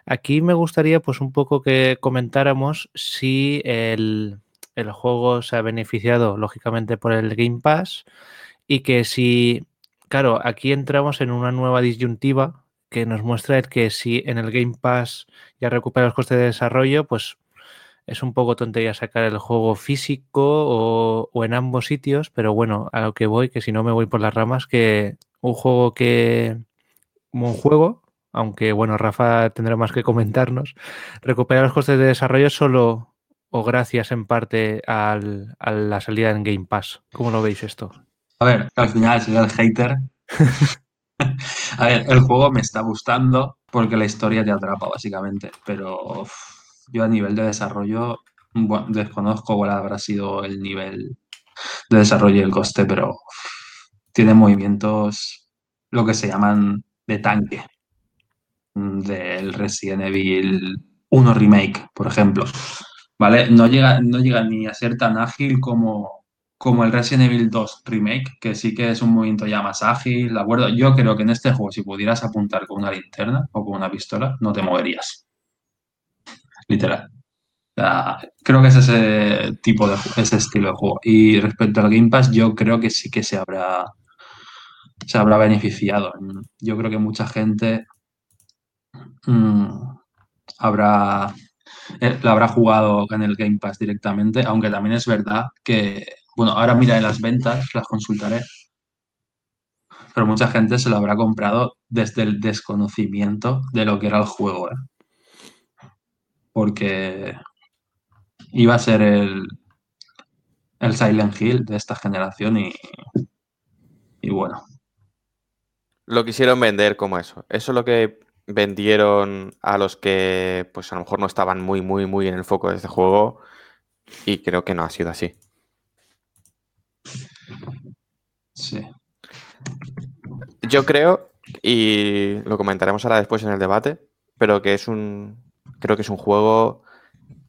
Aquí me gustaría pues un poco que comentáramos si el, el juego se ha beneficiado lógicamente por el Game Pass y que si, claro, aquí entramos en una nueva disyuntiva que nos muestra que si en el Game Pass ya recupera los costes de desarrollo, pues es un poco tontería sacar el juego físico o, en ambos sitios, pero bueno, a lo que voy, que si no me voy por las ramas, que un juego que, como un juego, aunque bueno, Rafa tendrá más que comentarnos, recupera los costes de desarrollo solo o gracias en parte a la salida en Game Pass. ¿Cómo lo veis esto? A ver, al final soy el hater. a ver, el juego me está gustando porque la historia te atrapa, básicamente, pero yo a nivel de desarrollo desconozco cuál habrá sido el nivel de desarrollo y el coste, pero tiene movimientos, lo que se llaman de tanque, del Resident Evil 1 Remake, por ejemplo. ¿vale? No llega, no llega ni a ser tan ágil como, como el Resident Evil 2 Remake, que sí que es un movimiento ya más ágil, ¿de acuerdo? Yo creo que en este juego, si pudieras apuntar con una linterna o con una pistola, no te moverías. Literal. creo que es ese tipo de ese estilo de juego. Y respecto al Game Pass, yo creo que sí que se habrá se habrá beneficiado. Yo creo que mucha gente mm, habrá eh, la habrá jugado en el Game Pass directamente, aunque también es verdad que, bueno, ahora mira en las ventas, las consultaré, pero mucha gente se lo habrá comprado desde el desconocimiento de lo que era el juego, ¿eh? porque iba a ser el, el Silent Hill de esta generación y, y bueno. Lo quisieron vender como eso. Eso es lo que vendieron a los que pues a lo mejor no estaban muy, muy, muy en el foco de este juego y creo que no ha sido así. Sí. Yo creo, y lo comentaremos ahora después en el debate, pero que es un, creo que es un juego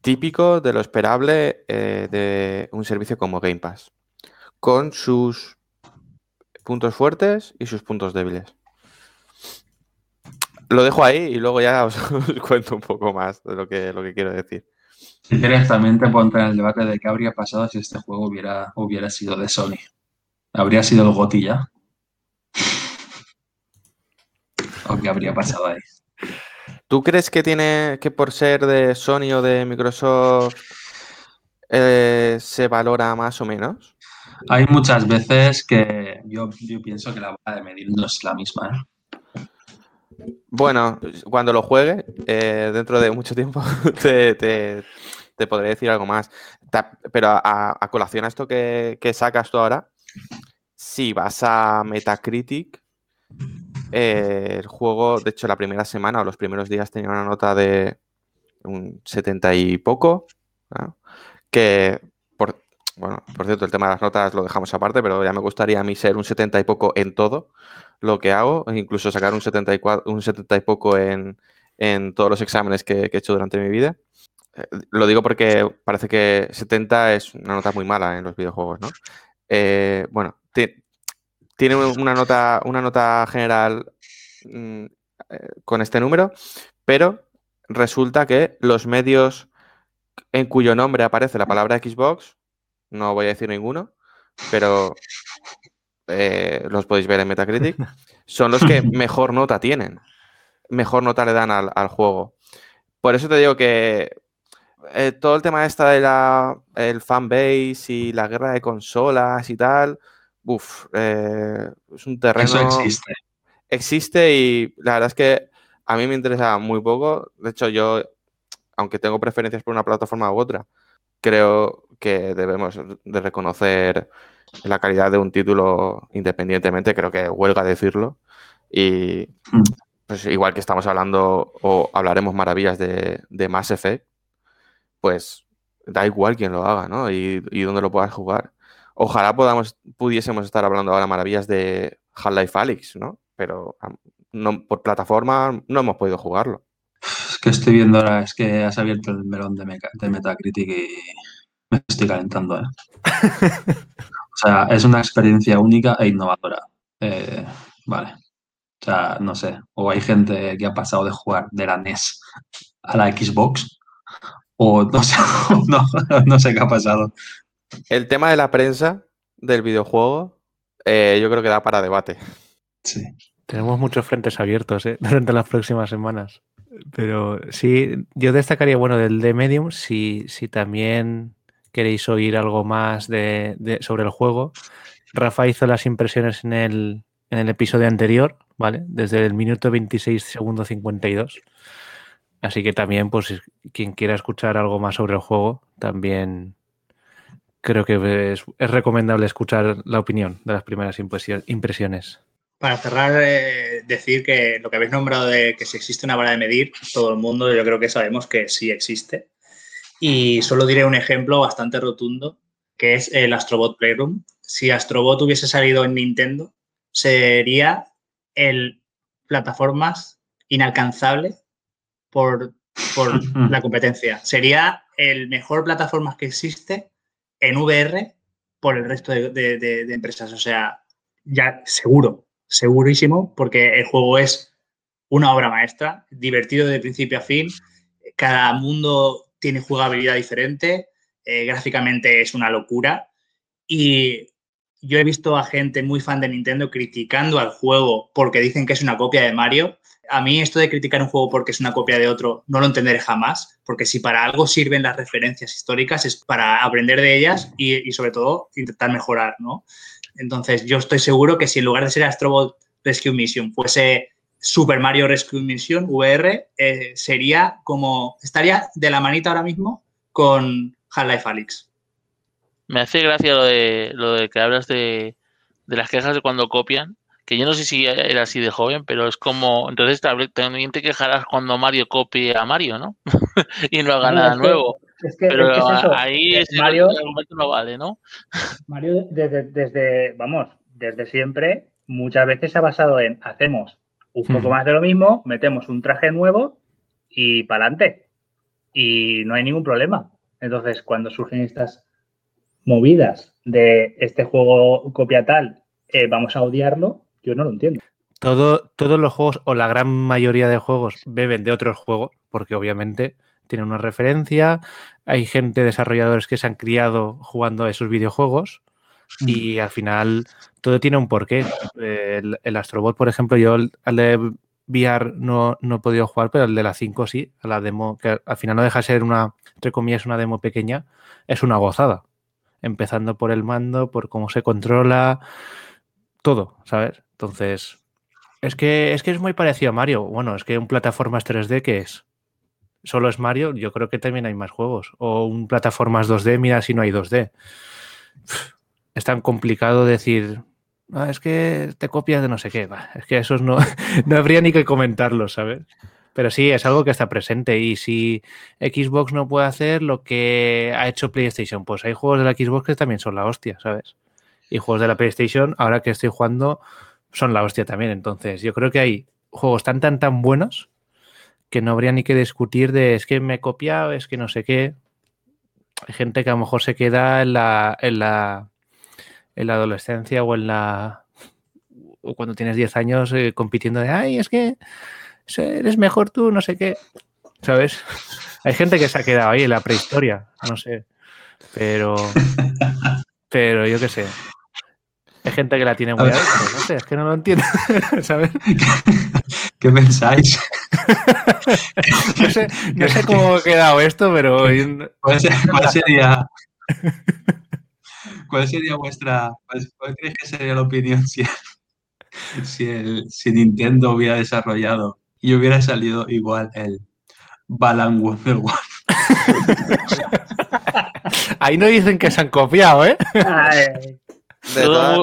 típico de lo esperable eh, de un servicio como Game Pass, con sus puntos fuertes y sus puntos débiles. Lo dejo ahí y luego ya os, cuento un poco más de lo que, lo que quiero decir. Si quieres, también te en el debate de qué habría pasado si este juego hubiera, hubiera sido de Sony. ¿Habría sido el Gotilla? ¿O qué habría pasado ahí? ¿Tú crees que tiene que por ser de Sony o de Microsoft eh, se valora más o menos? Hay muchas veces que yo, pienso que la vara de medir no es la misma. ¿eh? Bueno, cuando lo juegue, eh, dentro de mucho tiempo, te, podré decir algo más. Pero a, colación a esto que, sacas tú ahora, si vas a Metacritic, eh, el juego, de hecho, la primera semana o los primeros días tenía una nota de un 70 y poco, que, bueno, por cierto, el tema de las notas lo dejamos aparte, pero ya me gustaría a mí ser un 70 y poco en todo lo que hago, e incluso sacar un 74, un 70 y poco en, en todos los exámenes que, he hecho durante mi vida. Eh, Lo digo porque parece que 70 es una nota muy mala en los videojuegos, ¿no? Eh, bueno, ti- tiene una nota, una nota general mm, eh, con este número, pero resulta que los medios en cuyo nombre aparece la palabra Xbox, no voy a decir ninguno, pero eh, los podéis ver en Metacritic, son los que mejor nota tienen, mejor nota le dan al, al juego. Por eso te digo que eh, todo el tema esta de la el fanbase y la guerra de consolas y tal, uf, eh, es un terreno Eso existe. existe y la verdad es que a mí me interesa muy poco. De hecho, yo, aunque tengo preferencias por una plataforma u otra, creo que debemos de reconocer la calidad de un título independientemente, creo que huelga decirlo. Y Mm. pues igual que estamos hablando o hablaremos maravillas de, de Mass Effect, pues da igual quién lo haga, ¿no? Y, y dónde lo puedas jugar. Ojalá podamos, pudiésemos estar hablando ahora maravillas de Half-Life Alyx, ¿no? Pero no, por plataforma no hemos podido jugarlo. Es que estoy viendo ahora, es que has abierto el melón de, Meca- de Metacritic y me estoy calentando, ¿eh? O sea, es una experiencia única e innovadora. Eh, vale. O sea, no sé. O hay gente que ha pasado de jugar de la NES a la Xbox. O no sé, no, no sé qué ha pasado. El tema de la prensa del videojuego, eh, yo creo que da para debate. Sí. Tenemos muchos frentes abiertos ¿eh? durante las próximas semanas. Pero sí, yo destacaría, bueno, del de Medium, si, si también queréis oír algo más de, de- sobre el juego. Rafa hizo las impresiones en el, en el episodio anterior, ¿vale? Desde el minuto 26, segundo 52. Así que también, pues, quien quiera escuchar algo más sobre el juego, también creo que es, recomendable escuchar la opinión de las primeras impresio- impresiones. Para cerrar, eh, decir que lo que habéis nombrado de que si existe una vara de medir, todo el mundo yo creo que sabemos que sí existe. Y solo diré un ejemplo bastante rotundo, que es el Astrobot Playroom. Si Astrobot hubiese salido en Nintendo, sería el plataformas inalcanzable por, por la competencia. Sería el mejor plataformas que existe en VR por el resto de, de- de- de empresas. O sea, ya seguro, segurísimo, porque el juego es una obra maestra, divertido de principio a fin. Cada mundo tiene jugabilidad diferente, eh, gráficamente es una locura. Y yo he visto a gente muy fan de Nintendo criticando al juego porque dicen que es una copia de Mario. A mí esto de criticar un juego porque es una copia de otro no lo entenderé jamás, porque si para algo sirven las referencias históricas es para aprender de ellas y, y sobre todo intentar mejorar, ¿no? Entonces yo estoy seguro que si en lugar de ser Astrobot Rescue Mission fuese Super Mario Rescue Mission VR, eh, sería como, estaría de la manita ahora mismo con Half-Life Alyx. Me hace gracia lo de, lo de que hablas de, de las quejas de cuando copian, que yo no sé si era así de joven, pero es como, entonces también te quejarás cuando Mario copie a Mario, ¿no? y no haga nada nuevo. Es que, Pero es que es eso. ahí Eh, Mario, no vale, ¿no? Mario desde, desde, vamos, desde siempre, muchas veces se ha basado en hacemos un poco Hmm. más de lo mismo, metemos un traje nuevo y para adelante. Y no hay ningún problema. Entonces, cuando surgen estas movidas de este juego copia tal, eh, vamos a odiarlo, yo no lo entiendo. Todo, todos los juegos, o la gran mayoría de juegos, beben de otros juegos, porque obviamente tienen una referencia. Hay gente, desarrolladores que se han criado jugando a esos videojuegos y al final todo tiene un porqué. El, el Astrobot, por ejemplo, yo al de VR no, no he podido jugar, pero el de la 5 sí, a la demo, que al final no deja de ser una, entre comillas, una demo pequeña, es una gozada. Empezando por el mando, por cómo se controla, todo, ¿sabes? Entonces, es que, es que es muy parecido a Mario. Bueno, es que un plataformas 3D, ¿qué es? Solo es Mario, yo creo que también hay más juegos. O un plataformas 2D, mira si no hay 2D. Es tan complicado decir "Ah, es que te copias de no sé qué. Es que esos no, no habría ni que comentarlos, ¿sabes? Pero sí, es algo que está presente. Y si Xbox no puede hacer lo que ha hecho PlayStation, pues hay juegos de la Xbox que también son la hostia, ¿sabes? Y juegos de la PlayStation, ahora que estoy jugando, son la hostia también. Entonces, yo creo que hay juegos tan, tan, tan buenos que no habría ni que discutir de es que me he copiado, es que no sé qué. Hay gente que a lo mejor se queda en la, en la, en la adolescencia o en la o cuando tienes 10 años eh, compitiendo de ay, es que eres mejor tú, no sé qué. ¿Sabes? Hay gente que se ha quedado ahí en la prehistoria, no sé. Pero pero yo qué sé. Hay gente que la tiene muy alta, pero no sé, es que no lo entiendo, ¿sabes? ¿Qué pensáis? No sé, no sé cómo ha quedado esto, pero ¿Cuál, se- cuál sería, cuál sería vuestra, cuál, cuál creéis que sería la opinión si, si, el, si Nintendo hubiera desarrollado y hubiera salido igual el Balan Wonderworld? ahí no dicen que se han copiado, ¿eh? Ay, De todas-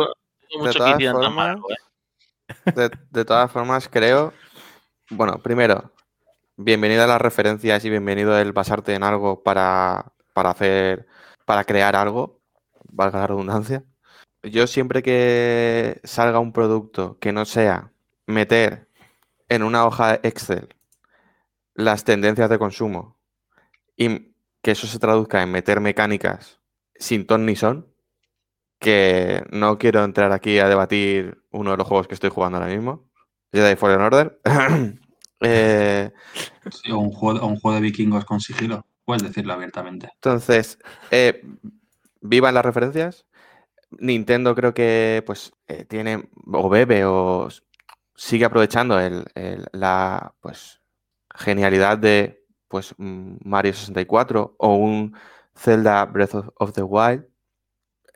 todas formas- ¿eh? De, de todas formas, creo. Bueno, primero, bienvenido a las referencias y bienvenido el basarte en algo para, para hacer. para crear algo, valga la redundancia. Yo siempre que salga un producto que no sea meter en una hoja Excel las tendencias de consumo y que eso se traduzca en meter mecánicas sin ton ni son, que no quiero entrar aquí a debatir uno de los juegos que estoy jugando ahora mismo, Jedi Fallen Order. Eh, Sí, o un juego, o un juego de vikingos con sigilo, puedes decirlo abiertamente. entonces, eh, vivan las referencias. Nintendo creo que pues eh, tiene o bebe o sigue aprovechando el- el- la pues genialidad de pues mm, Mario 64 o un Zelda Breath of, of the Wild.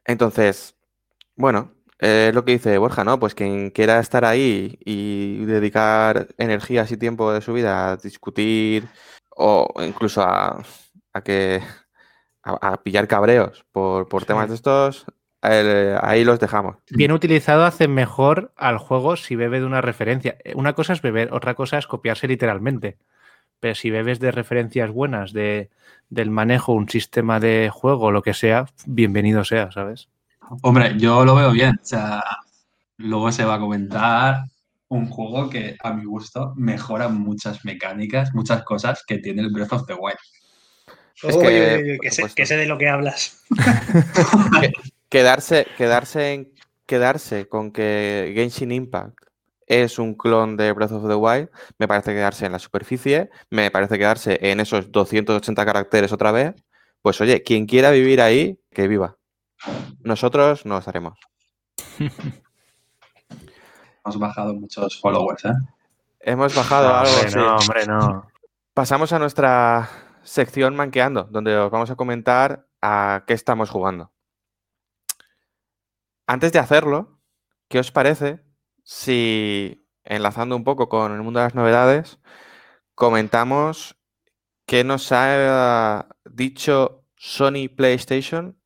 Entonces, bueno, eh, es lo que dice Borja, ¿no? Pues quien quiera estar ahí y dedicar energías y tiempo de su vida a discutir o incluso a, a que a, a pillar cabreos por, por temas de estos, eh, ahí los dejamos. Bien utilizado hace mejor al juego si bebe de una referencia. Eh, Una cosa es beber, otra cosa es copiarse literalmente. Pero si bebes de referencias buenas, de, del manejo, un sistema de juego, lo que sea, bienvenido sea, ¿sabes? Hombre, yo lo veo bien. O sea, luego se va a comentar un juego que a mi gusto mejora muchas mecánicas, muchas cosas que tiene el Breath of the Wild. Es que, uy, uy, por que, sé, que sé de lo que hablas. Quedarse, quedarse, en, quedarse con que Genshin Impact es un clon de Breath of the Wild, me parece quedarse en la superficie, me parece quedarse en esos 280 caracteres otra vez. Pues oye, quien quiera vivir ahí, que viva. Nosotros no estaremos. Hemos bajado muchos followers, ¿eh? Hemos bajado No, algo. hombre, sí. no, hombre, no. Pasamos a nuestra sección Manqueando, donde os vamos a comentar a qué estamos jugando. Antes de hacerlo, ¿qué os parece si, enlazando un poco con el mundo de las novedades, comentamos qué nos ha dicho Sony PlayStation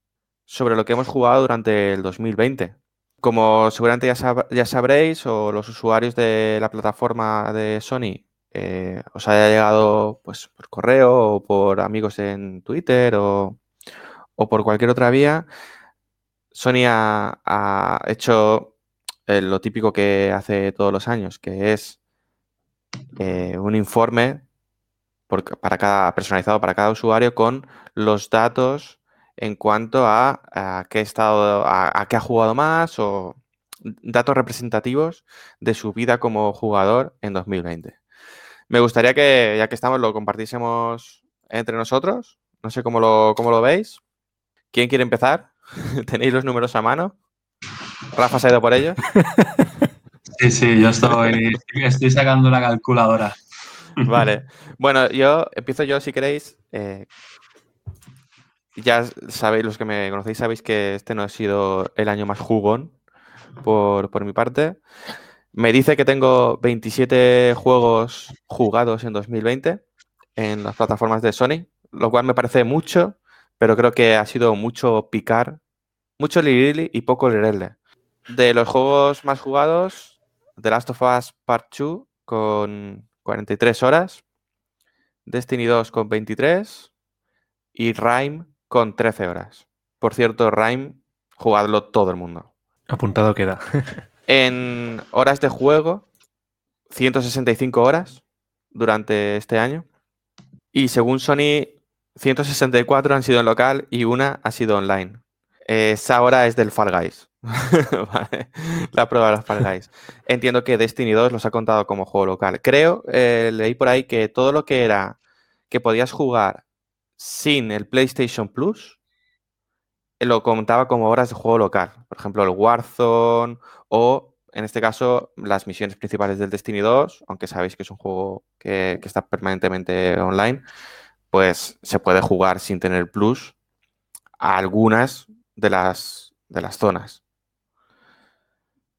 sobre lo que hemos jugado durante el 2020? Como seguramente ya, sab- ya sabréis, o los usuarios de la plataforma de Sony eh, os haya llegado pues, por correo o por amigos en Twitter o, o por cualquier otra vía, Sony ha, hecho eh, lo típico que hace todos los años, que es eh, un informe para cada, personalizado para cada usuario con los datos en cuanto a, a qué estado, a, a qué ha jugado más o datos representativos de su vida como jugador en 2020. Me gustaría que, ya que estamos, lo compartiésemos entre nosotros. No sé cómo lo, cómo lo veis. ¿Quién quiere empezar? ¿Tenéis los números a mano? Rafa se ha ido por ellos. Sí, sí, yo estoy, estoy sacando la calculadora. Vale. Bueno, yo empiezo yo si queréis. Eh, ya sabéis, los que me conocéis, sabéis que este no ha sido el año más jugón por, por mi parte. Me dice que tengo 27 juegos jugados en 2020 en las plataformas de Sony, lo cual me parece mucho, pero creo que ha sido mucho picar, mucho lirili y poco lirele. De los juegos más jugados, The Last of Us Part 2 con 43 horas, Destiny 2 con 23 y Rime con 13 horas. Por cierto, Rime, jugadlo todo el mundo. Apuntado queda. en horas de juego, 165 horas durante este año. Y según Sony, 164 han sido en local y una ha sido online. Esa hora es del Fall Guys. La prueba de los Fall Guys. Entiendo que Destiny 2 los ha contado como juego local. Creo, eh, leí por ahí que todo lo que era que podías jugar sin el PlayStation Plus, lo contaba como horas de juego local. Por ejemplo, el Warzone o, en este caso, las misiones principales del Destiny 2, aunque sabéis que es un juego que, que está permanentemente online, pues se puede jugar sin tener Plus a algunas de las, de las zonas.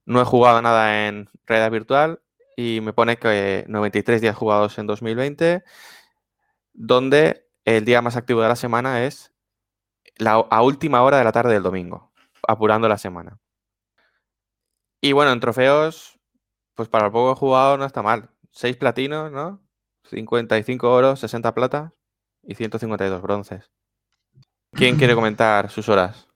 No he jugado nada en realidad virtual y me pone que 93 días jugados en 2020, donde el día más activo de la semana es la, a última hora de la tarde del domingo, apurando la semana. Y bueno, en trofeos, pues para el poco jugado no está mal. 6 platinos, ¿no? 55 oros, 60 plata y 152 bronces. ¿Quién quiere comentar sus horas?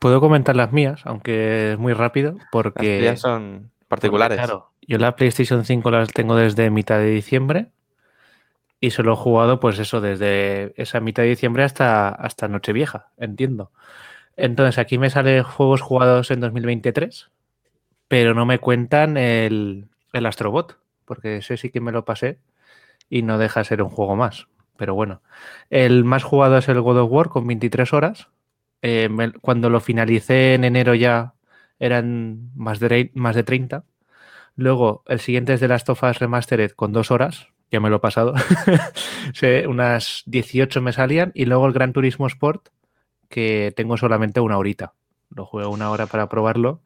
Puedo comentar las mías, aunque es muy rápido, porque... Las son particulares. Porque, claro, yo la PlayStation 5 las tengo desde mitad de diciembre y solo he jugado, pues eso, desde esa mitad de diciembre hasta, hasta Nochevieja, entiendo. Entonces aquí me salen juegos jugados en 2023, pero no me cuentan el, el Astrobot, porque ese sí que me lo pasé y no deja de ser un juego más. Pero bueno, el más jugado es el God of War con 23 horas. Eh, cuando lo finalicé en enero ya eran más de, más de 30. Luego el siguiente es The Last of Us Remastered con dos horas, ya me lo he pasado. unas 18 me salían. Y luego el Gran Turismo Sport, que tengo solamente una horita. Lo juego una hora para probarlo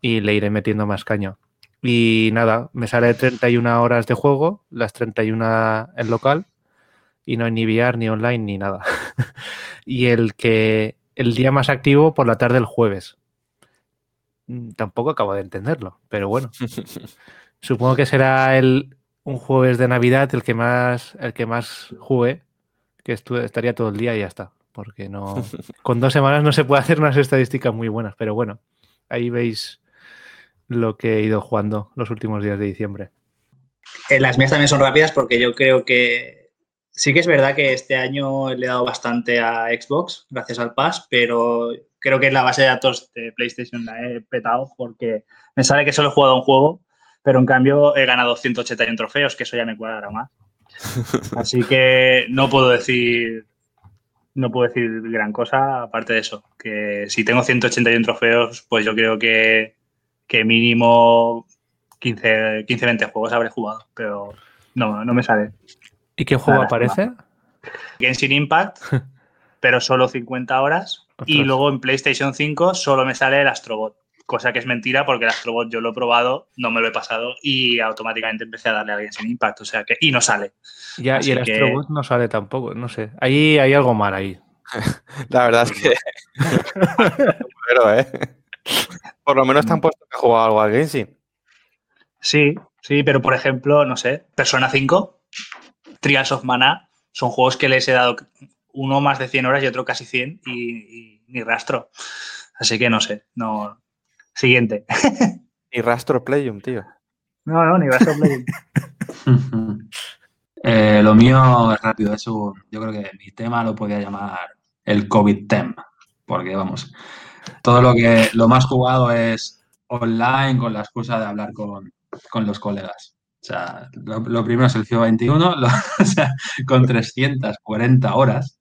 y le iré metiendo más caño. Y nada, me sale 31 horas de juego, las 31 en local, y no hay ni VR, ni online, ni nada. y el que el día más activo por la tarde el jueves. Tampoco acabo de entenderlo, pero bueno. Supongo que será el, un jueves de Navidad el que más, el que más jugué, que estaría todo el día y ya está. Porque no. Con dos semanas no se puede hacer unas estadísticas muy buenas, pero bueno, ahí veis lo que he ido jugando los últimos días de diciembre. Eh, las mías también son rápidas porque yo creo que sí que es verdad que este año le he dado bastante a Xbox gracias al Pass, pero creo que en la base de datos de PlayStation la he petado porque me sale que solo he jugado un juego pero en cambio he ganado 181 trofeos, que eso ya me cuadra más. Así que no puedo decir no puedo decir gran cosa aparte de eso, que si tengo 181 trofeos, pues yo creo que, que mínimo 15, 15, 20 juegos habré jugado, pero no, no me sale. ¿Y qué juego aparece? Genshin Impact, pero solo 50 horas. Ostras. Y luego en PlayStation 5 solo me sale el Astrobot cosa que es mentira porque el Astrobot yo lo he probado, no me lo he pasado y automáticamente empecé a darle a alguien sin impacto, o sea que y no sale. Ya, Así y el que... Astrobot no sale tampoco, no sé. Ahí hay algo mal ahí. La verdad es que pero, ¿eh? Por lo menos te han puesto que jugar algo al Genshin. Sí, sí, pero por ejemplo, no sé, Persona 5, Trials of Mana, son juegos que les he dado uno más de 100 horas y otro casi 100 y, y ni rastro. Así que no sé, no, Siguiente. Ni rastro Playum, tío. No, no, ni rastro Playum. eh, lo mío es rápido, es un, yo creo que mi tema lo podría llamar el COVID tem, porque vamos, todo lo que lo más jugado es online con la excusa de hablar con, con los colegas. O sea, lo, lo primero es el FIO 21, lo, o sea, con 340 horas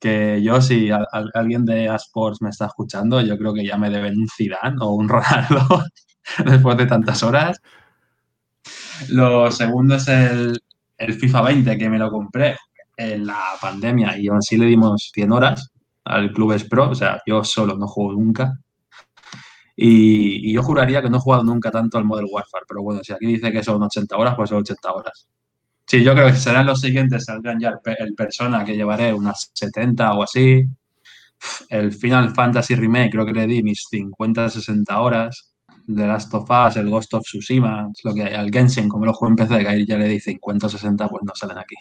que yo, si alguien de Asports me está escuchando, yo creo que ya me deben un Zidane o un Ronaldo después de tantas horas. Lo segundo es el, el, FIFA 20, que me lo compré en la pandemia y aún así le dimos 100 horas al Clubes Pro, o sea, yo solo no juego nunca. Y, y, yo juraría que no he jugado nunca tanto al Model Warfare, pero bueno, si aquí dice que son 80 horas, pues son 80 horas. Sí, yo creo que serán los siguientes, saldrán ya el, el, Persona, que llevaré unas 70 o así. el Final Fantasy Remake, creo que le di mis 50-60 horas. The Last of Us, el Ghost of Tsushima, es lo que hay. Al Genshin, como lo juego en PC, que ahí ya le di 50-60, pues no salen aquí.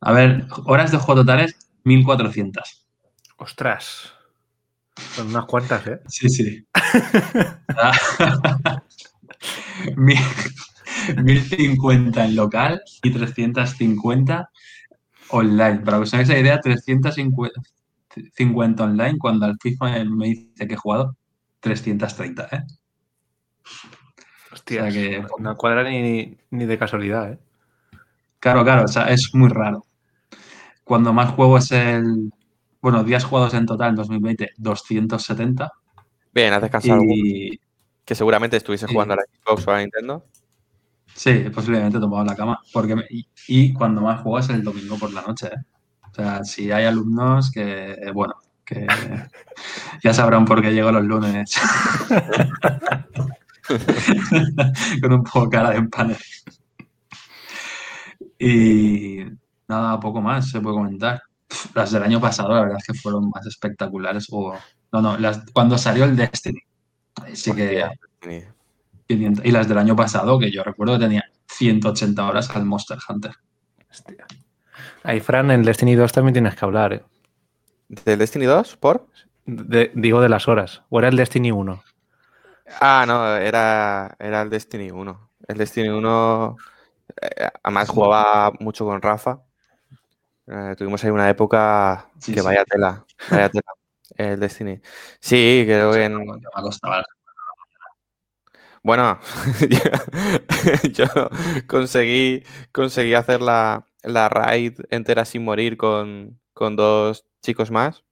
A ver, horas de juego totales, 1400. Ostras. Son unas cuantas, ¿eh? Sí, sí. Mil- 1050 en local y 350 online. Para que os hagáis la idea, 350 50 online cuando al FIFA me dice que he jugado 330, ¿eh? Hostia, O sea que- no cuadra ni, ni de casualidad, ¿eh? Claro, claro, o sea, es muy raro. Cuando más juego es el... Bueno, días jugados en total en 2020, 270. Bien, has descansado Y que seguramente estuviese jugando a la Xbox o a la Nintendo. Sí, posiblemente tomado la cama. Porque me- y, cuando más juego es el domingo por la noche. ¿eh? O sea, si hay alumnos que, bueno, que ya sabrán por qué llego los lunes. Con un poco cara de empanes. Y nada, poco más se puede comentar. Las del año pasado, la verdad es que fueron más espectaculares. O, no, no, las, cuando salió el Destiny. ahí Sí que, 500 y las del año pasado, que yo recuerdo que tenía 180 horas al Monster Hunter. Hostia. Ahí, Fran, en Destiny 2 también tienes que hablar, ¿eh? ¿Del Destiny 2? ¿Por? De- digo de las horas. ¿O era el Destiny 1? Ah, no, era, era el Destiny 1. El Destiny 1, eh, además jugaba mucho con Rafa. Eh, tuvimos ahí una época Sí, que sí. vaya tela, vaya tela, el Destiny. Sí, creo que en, Me costaba. Bueno, yo, conseguí, conseguí hacer la, la raid entera sin morir con, con dos chicos más,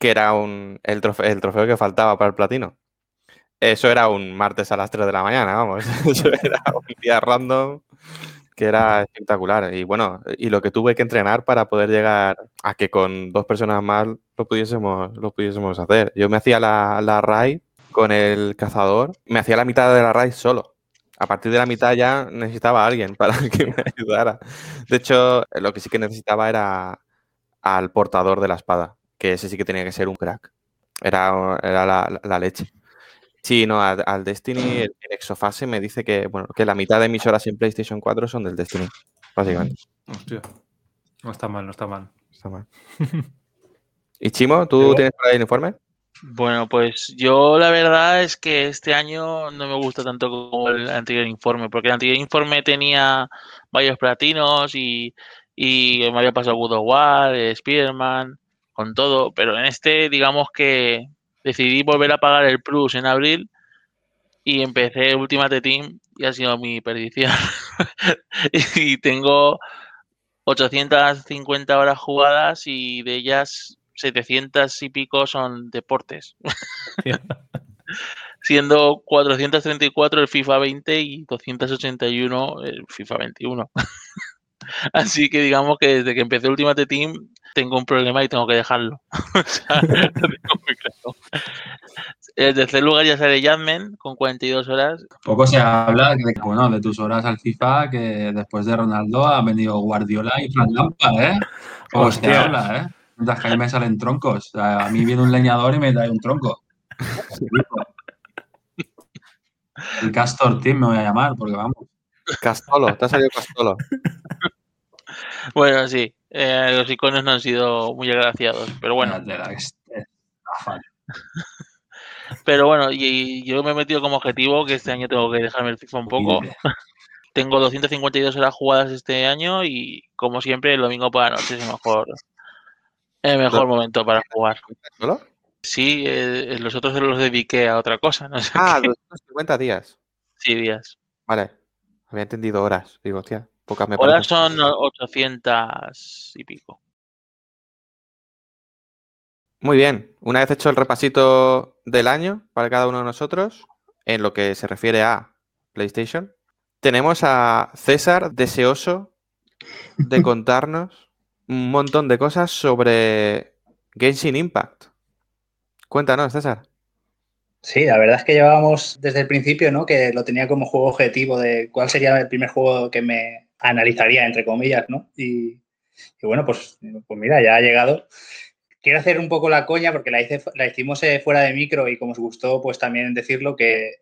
que era un, el, trofeo, el trofeo que faltaba para el platino. Eso era un martes a las 3 de la mañana, vamos. Eso era un día random que era espectacular. Y bueno, y lo que tuve que entrenar para poder llegar a que con dos personas más lo pudiésemos, lo pudiésemos hacer. Yo me hacía la, la raid con el cazador, me hacía la mitad de la raid solo. A partir de la mitad ya necesitaba a alguien para que me ayudara. De hecho, lo que sí que necesitaba era al portador de la espada, que ese sí que tenía que ser un crack. Era, era la, la- la leche. Sí, no, al, al Destiny, el, el Exofase me dice que, bueno, que la mitad de mis horas en PlayStation 4 son del Destiny, básicamente. Hostia. No está mal, no está mal. Está mal. ¿Y Chimo, tú Yo- tienes por ahí el informe? Bueno, pues yo la verdad es que este año no me gusta tanto como el anterior informe, porque el anterior informe tenía varios platinos y, y me había pasado God of War, Spider-Man, con todo, pero en este digamos que decidí volver a pagar el Plus en abril y empecé Ultimate Team y ha sido mi perdición. y tengo 850 horas jugadas y de ellas 700 y pico son deportes. Siendo 434 el FIFA 20 y 281 el FIFA 21. Así que digamos que desde que empecé Ultimate Team tengo un problema y tengo que dejarlo. O sea, lo tengo muy claro. En tercer lugar ya sale Jasmine con 42 horas. Poco se habla de, bueno, de tus horas al FIFA, que después de Ronaldo ha venido Guardiola y Fran Lampa, ¿eh? Poco se Hostia. habla, ¿eh? Mientras que a mí me salen troncos. O sea, a mí viene un leñador y me trae un tronco. El Castor Team me voy a llamar, porque vamos. Castolo, te ha salido Castolo. Bueno, sí, eh, los iconos no han sido muy agraciados, pero bueno. la tela, es- es afán. Pero bueno, y, y yo me he metido como objetivo que este año tengo que dejarme el FIFA un poco. Tengo 252 horas jugadas este año y como siempre el domingo por la noche es el mejor, el mejor momento para jugar. ¿Solo? Sí, eh, los otros los dediqué a otra cosa, no sé Ah, qué. 250 días. Sí, días. Vale. Había entendido horas. Digo, hostia, pocas me Horas parecen. son 800 y pico. Muy bien. Una vez hecho el repasito del año para cada uno de nosotros, en lo que se refiere a PlayStation, tenemos a César deseoso de contarnos un montón de cosas sobre Genshin Impact. Cuéntanos, César. Sí, la verdad es que llevábamos desde el principio, ¿no? Que lo tenía como juego objetivo de cuál sería el primer juego que me analizaría, entre comillas, ¿no? Y, y bueno, pues, pues mira, ya ha llegado. quiero hacer un poco la coña porque la, hice, hicimos eh, fuera de micro y como os gustó, pues también decirlo que,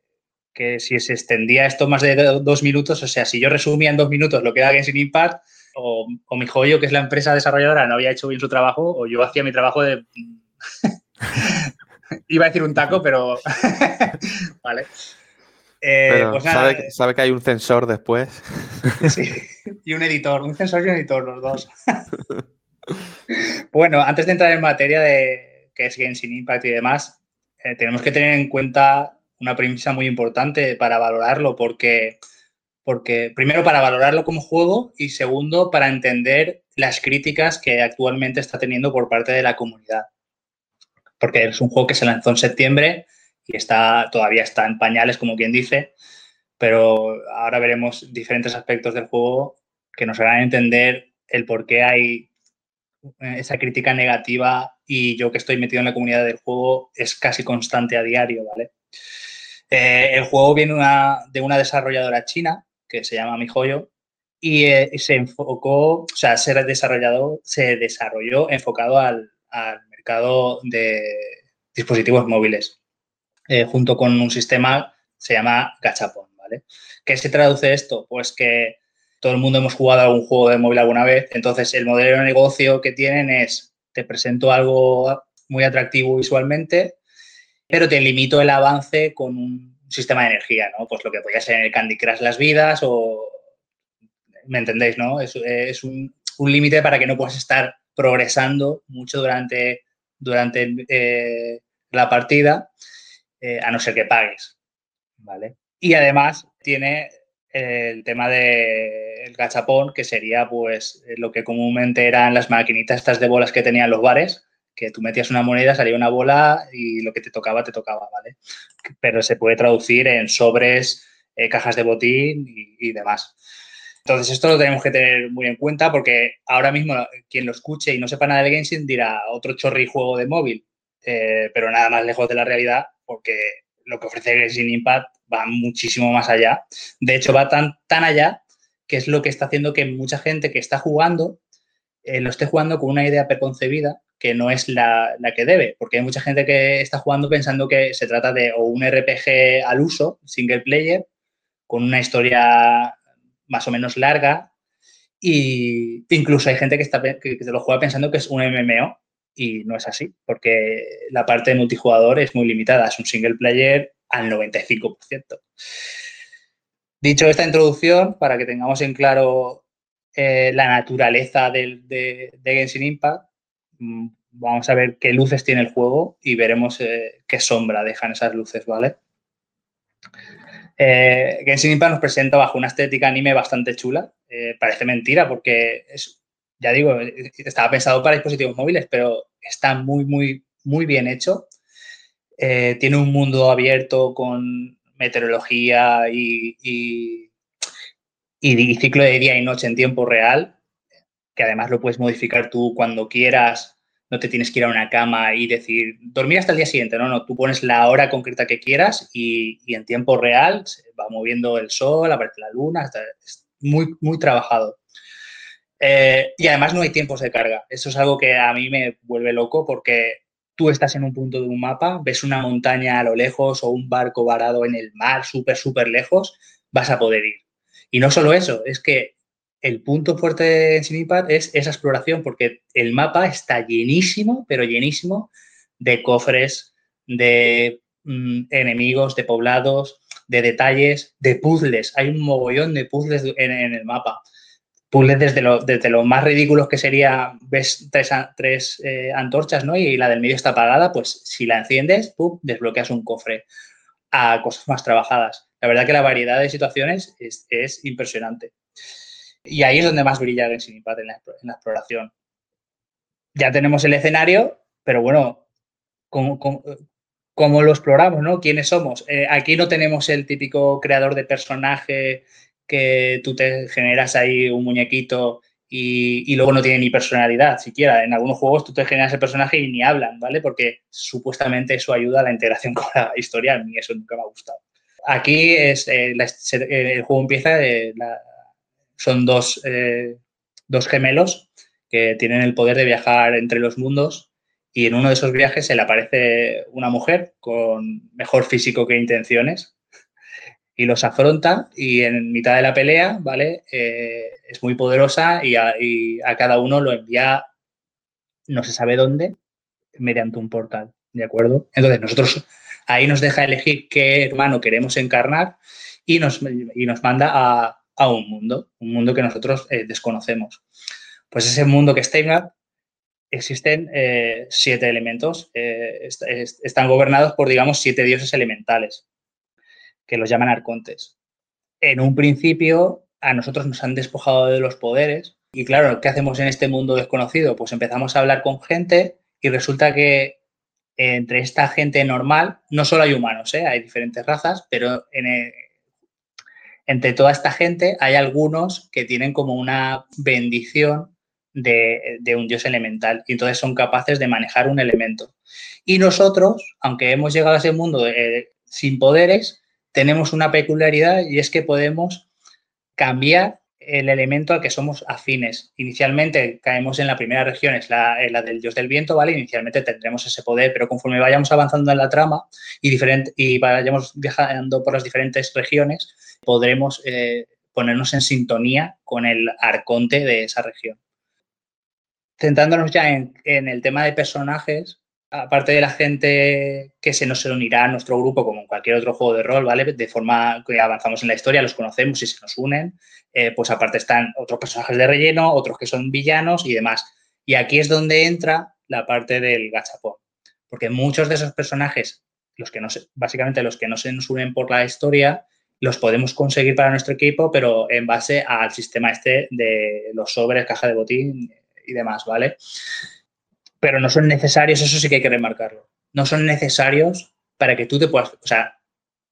que si se extendía esto más de dos minutos, o sea, si yo resumía en dos minutos lo que era Genshin Impact, o, o mi joyo, que es la empresa desarrolladora, no había hecho bien su trabajo, o yo hacía mi trabajo de... Iba a decir un taco, pero... vale. Eh, pero pues sabe, sabe, que hay un censor después. sí, y un editor, un censor y un editor, los dos. bueno, antes de entrar en materia de qué es Genshin Impact y demás, eh, tenemos que tener en cuenta una premisa muy importante para valorarlo, porque, porque primero para valorarlo como juego y segundo para entender las críticas que actualmente está teniendo por parte de la comunidad. Porque es un juego que se lanzó en septiembre y todavía está en pañales, como quien dice, pero ahora veremos diferentes aspectos del juego que nos harán entender el por qué hay esa crítica negativa y yo que estoy metido en la comunidad del juego es casi constante a diario, ¿vale? Eh, el juego viene de una desarrolladora china que se llama MiHoYo y eh, se enfocó, o sea, se desarrollado, se desarrolló enfocado al, mercado de dispositivos móviles, junto con un sistema se llama Gachapon, ¿vale? ¿Qué se traduce esto? Pues que todo el mundo hemos jugado algún juego de móvil alguna vez, entonces el modelo de negocio que tienen es, te presento algo muy atractivo visualmente, pero te limito el avance con un sistema de energía, ¿no? Pues lo que podría ser el Candy Crush las vidas o... ¿Me entendéis, no? Es, un, límite para que no puedas estar progresando mucho durante, durante eh, la partida, eh, a no ser que pagues, ¿vale? Y además tiene el tema del gachapón, que sería pues lo que comúnmente eran las maquinitas estas de bolas que tenían los bares, que tú metías una moneda, salía una bola y lo que te tocaba, te tocaba, ¿vale? Pero se puede traducir en sobres, eh, cajas de botín y, demás. Entonces, esto lo tenemos que tener muy en cuenta porque ahora mismo quien lo escuche y no sepa nada de Genshin dirá otro chorri juego de móvil, eh, pero nada más lejos de la realidad porque lo que ofrece Genshin Impact va muchísimo más allá. De hecho, va tan, tan allá que es lo que está haciendo que mucha gente que está jugando eh, lo esté jugando con una idea preconcebida que no es la, que debe, porque hay mucha gente que está jugando pensando que se trata de un RPG al uso, single player, con una historia más o menos larga, y incluso hay gente que, está, que lo juega pensando que es un MMO, y no es así, porque la parte de multijugador es muy limitada, es un single player al 95%. Dicho esta introducción, para que tengamos en claro eh, la naturaleza de, de, Genshin Impact, vamos a ver qué luces tiene el juego y veremos eh, qué sombra dejan esas luces, ¿vale? Eh, Genshin Impact nos presenta bajo una estética anime bastante chula. parece mentira porque es, ya digo, estaba pensado para dispositivos móviles, pero está muy, muy, muy bien hecho. Eh, tiene un mundo abierto con meteorología y, y, ciclo de día y noche en tiempo real, que además lo puedes modificar tú cuando quieras, no te tienes que ir a una cama y decir, dormir hasta el día siguiente, no, no, tú pones la hora concreta que quieras y, en tiempo real se va moviendo el sol, aparece la luna, es muy, muy trabajado. Eh, y además no hay tiempos de carga. Eso es algo que a mí me vuelve loco porque tú estás en un punto de un mapa, ves una montaña a lo lejos o un barco varado en el mar súper, súper lejos, vas a poder ir. Y no solo eso, es que el punto fuerte de Sinipad es esa exploración, porque el mapa está llenísimo, pero llenísimo de cofres, de mm, enemigos, de poblados, de detalles, de puzzles. Hay un mogollón de puzzles en el mapa puzzles desde lo, más ridículos que sería, ves tres, eh, antorchas, ¿no? Y la del medio está apagada, pues si la enciendes, desbloqueas un cofre a cosas más trabajadas. La verdad que la variedad de situaciones es, impresionante. Y ahí es donde más brilla Genshin Impact en la, la exploración. Ya tenemos el escenario, pero bueno, ¿cómo, lo exploramos, no? ¿Quiénes somos? Eh, aquí no tenemos el típico creador de personaje que tú te generas ahí un muñequito y, luego no tiene ni personalidad siquiera. En algunos juegos tú te generas el personaje y ni hablan, ¿vale? Porque supuestamente eso ayuda a la integración con la historia. A mí eso nunca me ha gustado. Aquí es, eh, eh, el juego empieza, eh, son dos, dos gemelos que tienen el poder de viajar entre los mundos y en uno de esos viajes se le aparece una mujer con mejor físico que intenciones y los afronta y en mitad de la pelea, ¿vale? Eh, es muy poderosa y a, y a, cada uno lo envía no se sabe dónde mediante un portal, ¿de acuerdo? Entonces nosotros ahí nos deja elegir qué hermano queremos encarnar y nos, y nos manda a, a, un mundo, un mundo que nosotros eh, desconocemos. Pues ese mundo que está existen eh, siete elementos, eh, est est están gobernados por, digamos, siete dioses elementales, que los llaman arcontes. En un principio, a nosotros nos han despojado de los poderes y, claro, ¿qué hacemos en este mundo desconocido? Pues empezamos a hablar con gente y resulta que entre esta gente normal, no solo hay humanos, hay diferentes razas, pero en entre toda esta gente hay algunos que tienen como una bendición de, un dios elemental y entonces son capaces de manejar un elemento. Y nosotros, aunque hemos llegado a ese mundo eh, sin poderes, tenemos una peculiaridad y es que podemos cambiar el elemento al que somos afines. Inicialmente caemos en la primera región, es la, del dios del viento, ¿vale? Inicialmente tendremos ese poder, pero conforme vayamos avanzando en la trama y, diferente, y vayamos viajando por las diferentes regiones, podremos eh, ponernos en sintonía con el arconte de esa región. Centrándonos ya en, el tema de personajes, aparte de la gente que se nos unirá a nuestro grupo, como en cualquier otro juego de rol, ¿vale? De forma que avanzamos en la historia, los conocemos y se nos unen, eh, pues aparte están otros personajes de relleno, otros que son villanos y demás. Y aquí es donde entra la parte del gachapón, porque muchos de esos personajes, los que no se, básicamente los que no se nos unen por la historia, los podemos conseguir para nuestro equipo, pero en base al sistema este de los sobres, caja de botín y demás, ¿vale? Pero no son necesarios, eso sí que hay que remarcarlo. No son necesarios para que tú te puedas, o sea,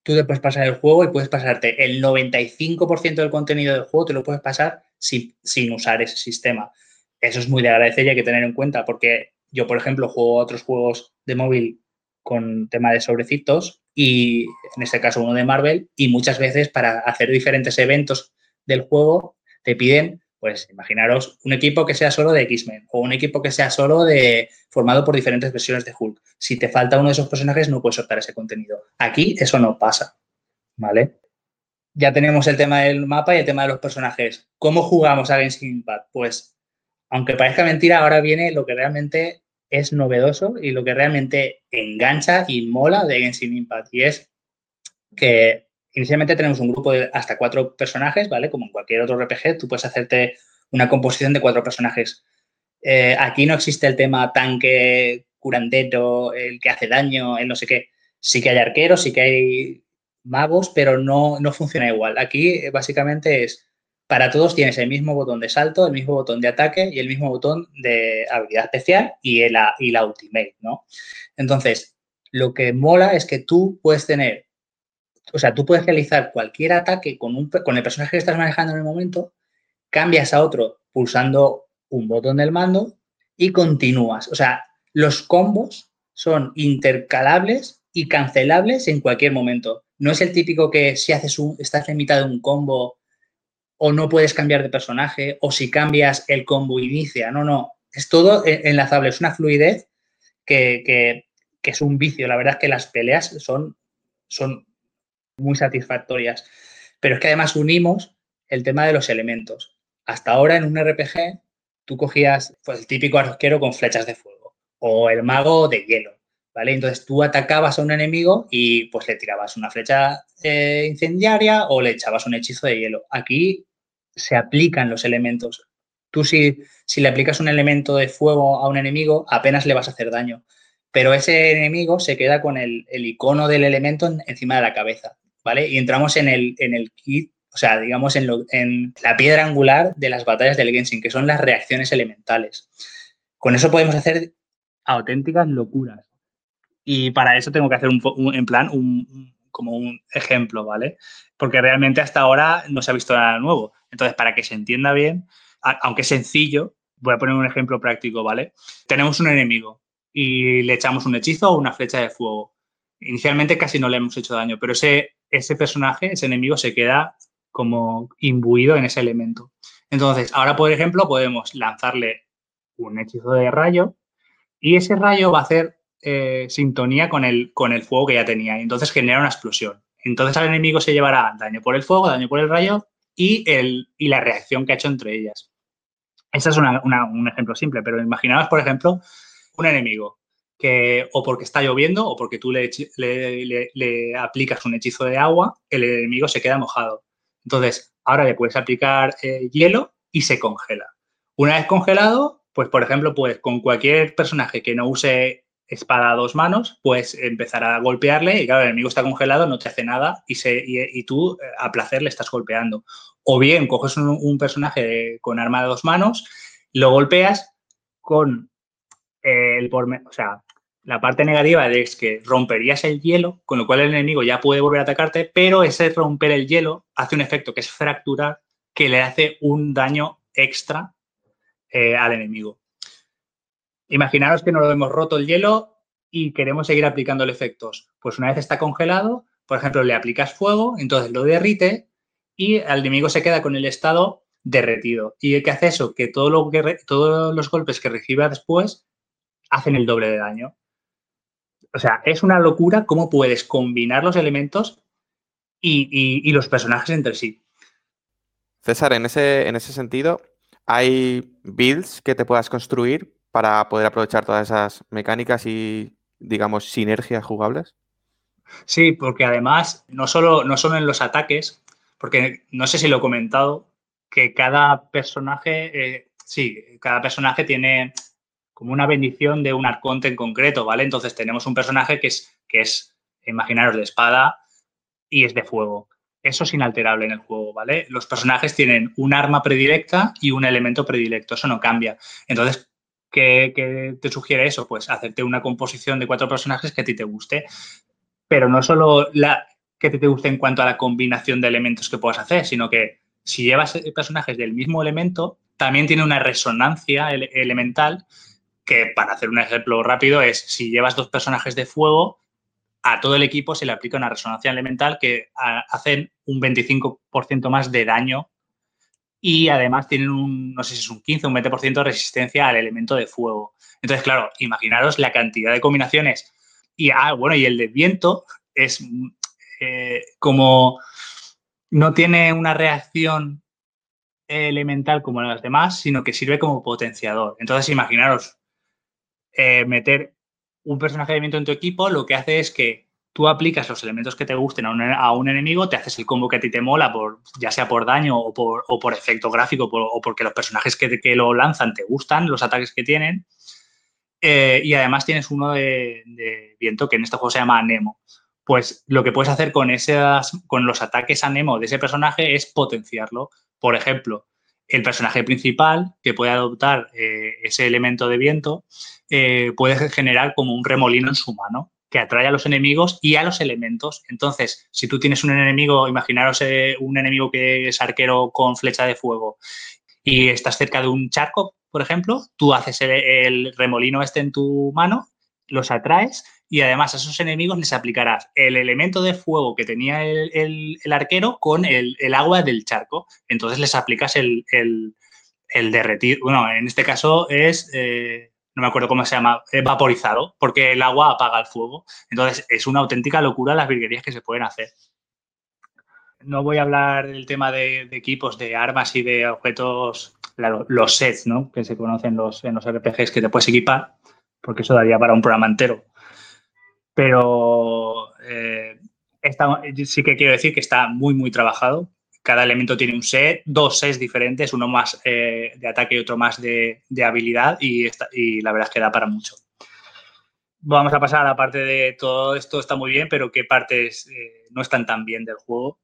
tú te puedes pasar el juego y puedes pasarte el 95% del contenido del juego, te lo puedes pasar sin, sin, usar ese sistema. Eso es muy de agradecer y hay que tener en cuenta porque yo, por ejemplo, juego otros juegos de móvil con tema de sobrecitos y en este caso uno de Marvel y muchas veces para hacer diferentes eventos del juego te piden, pues imaginaros un equipo que sea solo de X-Men o un equipo que sea solo de formado por diferentes versiones de Hulk. Si te falta uno de esos personajes no puedes soltar ese contenido. Aquí eso no pasa, ¿vale? Ya tenemos el tema del mapa y el tema de los personajes. ¿Cómo jugamos a Genshin Impact? Pues, aunque parezca mentira, ahora viene lo que realmente es novedoso y lo que realmente engancha y mola de Genshin Impact. Y es que inicialmente tenemos un grupo de hasta cuatro personajes, ¿vale? Como en cualquier otro RPG, tú puedes hacerte una composición de cuatro personajes. Eh, aquí no existe el tema tanque, curandero, el que hace daño, el no sé qué. Sí que hay arqueros, sí que hay magos, pero no, no funciona igual. Aquí básicamente es para todos tienes el mismo botón de salto, el mismo botón de ataque y el mismo botón de habilidad especial y la, y la ultimate, ¿no? Entonces, lo que mola es que tú puedes tener, o sea, tú puedes realizar cualquier ataque con, un, con el personaje que estás manejando en el momento, cambias a otro pulsando un botón del mando y continúas. O sea, los combos son intercalables y cancelables en cualquier momento. No es el típico que si haces un, estás en mitad de un combo o no puedes cambiar de personaje, o si cambias el combo inicia. No, no, es todo enlazable, es una fluidez que, que, que es un vicio. La verdad es que las peleas son, son muy satisfactorias. Pero es que además unimos el tema de los elementos. Hasta ahora en un RPG tú cogías pues, el típico arquero con flechas de fuego o el mago de hielo. ¿Vale? Entonces tú atacabas a un enemigo y pues le tirabas una flecha eh, incendiaria o le echabas un hechizo de hielo. Aquí se aplican los elementos. Tú si, si le aplicas un elemento de fuego a un enemigo, apenas le vas a hacer daño. Pero ese enemigo se queda con el, el icono del elemento en, encima de la cabeza, ¿vale? Y entramos en el, en el kit, o sea, digamos, en, lo, en la piedra angular de las batallas del Genshin, que son las reacciones elementales. Con eso podemos hacer auténticas locuras. Y para eso tengo que hacer un, en plan un, como un ejemplo, ¿vale? Porque realmente hasta ahora no se ha visto nada nuevo. Entonces, para que se entienda bien, aunque es sencillo, voy a poner un ejemplo práctico, ¿vale? Tenemos un enemigo y le echamos un hechizo o una flecha de fuego. Inicialmente casi no le hemos hecho daño, pero ese, ese personaje, ese enemigo, se queda como imbuido en ese elemento. Entonces, ahora, por ejemplo, podemos lanzarle un hechizo de rayo Y ese rayo va a hacer eh, sintonía con el, con el fuego que ya tenía. Y entonces genera una explosión. Entonces al enemigo se llevará daño por el fuego, daño por el rayo y, el, y la reacción que ha hecho entre ellas. Este es un ejemplo simple, pero imaginaos, por ejemplo, un enemigo que o porque está lloviendo o porque tú le, aplicas un hechizo de agua, el enemigo se queda mojado. Entonces, ahora le puedes aplicar eh, hielo y se congela. Una vez congelado, pues por ejemplo, pues con cualquier personaje que no use espada a dos manos, pues empezar a golpearle y claro, el enemigo está congelado, no te hace nada y, se, y, tú eh, a placer le estás golpeando. O bien coges un, personaje con arma de dos manos, lo golpeas con el por, o sea, la parte negativa es que romperías el hielo, con lo cual el enemigo ya puede volver a atacarte, pero ese romper el hielo hace un efecto que es fracturar, que le hace un daño extra eh, al enemigo. Imaginaros que no lo hemos roto el hielo y queremos seguir aplicando efectos. Pues una vez está congelado, por ejemplo, le aplicas fuego, entonces lo derrite y el enemigo se queda con el estado derretido. ¿Y qué hace eso? Que, todo lo que todos los golpes que reciba después hacen el doble de daño. O sea, es una locura cómo puedes combinar los elementos y, los personajes entre sí. César, en ese, en ese sentido, ¿hay builds que te puedas construir para poder aprovechar todas esas mecánicas y, digamos, sinergias jugables? Sí, porque además, no solo, no solo en los ataques, porque no sé si lo he comentado, que cada personaje, eh, sí, cada personaje tiene como una bendición de un arconte en concreto, ¿vale? Entonces tenemos un personaje que es, que es, imaginaros, de espada y es de fuego. Eso es inalterable en el juego, ¿vale? Los personajes tienen un arma predilecta y un elemento predilecto, eso no cambia. Entonces, ¿qué, te sugiere eso? Pues hacerte una composición de cuatro personajes que a ti te guste, pero no solo la, que te guste en cuanto a la combinación de elementos que puedas hacer, sino que si llevas personajes del mismo elemento, también tiene una resonancia elemental que para hacer un ejemplo rápido es si llevas dos personajes de fuego, a todo el equipo se le aplica una resonancia elemental que hacen un 25% más de daño y además tienen un, no sé si es un 15 o un 20% de resistencia al elemento de fuego. Entonces, claro, imaginaros la cantidad de combinaciones. Y, ah, bueno, y el de viento es eh, como no tiene una reacción elemental como las demás, sino que sirve como potenciador. Entonces, imaginaros eh, meter un personaje de viento en tu equipo, lo que hace es que tú aplicas los elementos que te gusten a un, enemigo, te haces el combo que a ti te mola, por, ya sea por daño o por, o por efecto gráfico o porque los personajes que, que, lo lanzan te gustan, los ataques que tienen. Eh, y además tienes uno de, viento que en este juego se llama Nemo. Pues lo que puedes hacer con, esas, con los ataques a Nemo de ese personaje es potenciarlo. Por ejemplo, el personaje principal que puede adoptar eh, ese elemento de viento eh, puede generar como un remolino en su mano que atrae a los enemigos y a los elementos. Entonces, si tú tienes un enemigo, imaginaros eh, un enemigo que es arquero con flecha de fuego y estás cerca de un charco, por ejemplo, tú haces el remolino este en tu mano, los atraes y además a esos enemigos les aplicarás el elemento de fuego que tenía el, arquero con el, agua del charco. Entonces les aplicas el, derretir. Bueno, en este caso es, eh, no me acuerdo cómo se llama, vaporizado, porque el agua apaga el fuego. Entonces es una auténtica locura las virguerías que se pueden hacer. No voy a hablar del tema de, equipos, de armas y de objetos, los sets, ¿no? Que se conocen en los RPGs que te puedes equipar, porque eso daría para un programa entero pero eh, sí que quiero decir que está muy, muy trabajado. Cada elemento tiene un set, dos sets diferentes, uno más eh, de ataque y otro más de, habilidad y, la verdad es que da para mucho. Vamos a pasar a la parte de todo esto está muy bien, pero qué partes eh, no están tan bien del juego.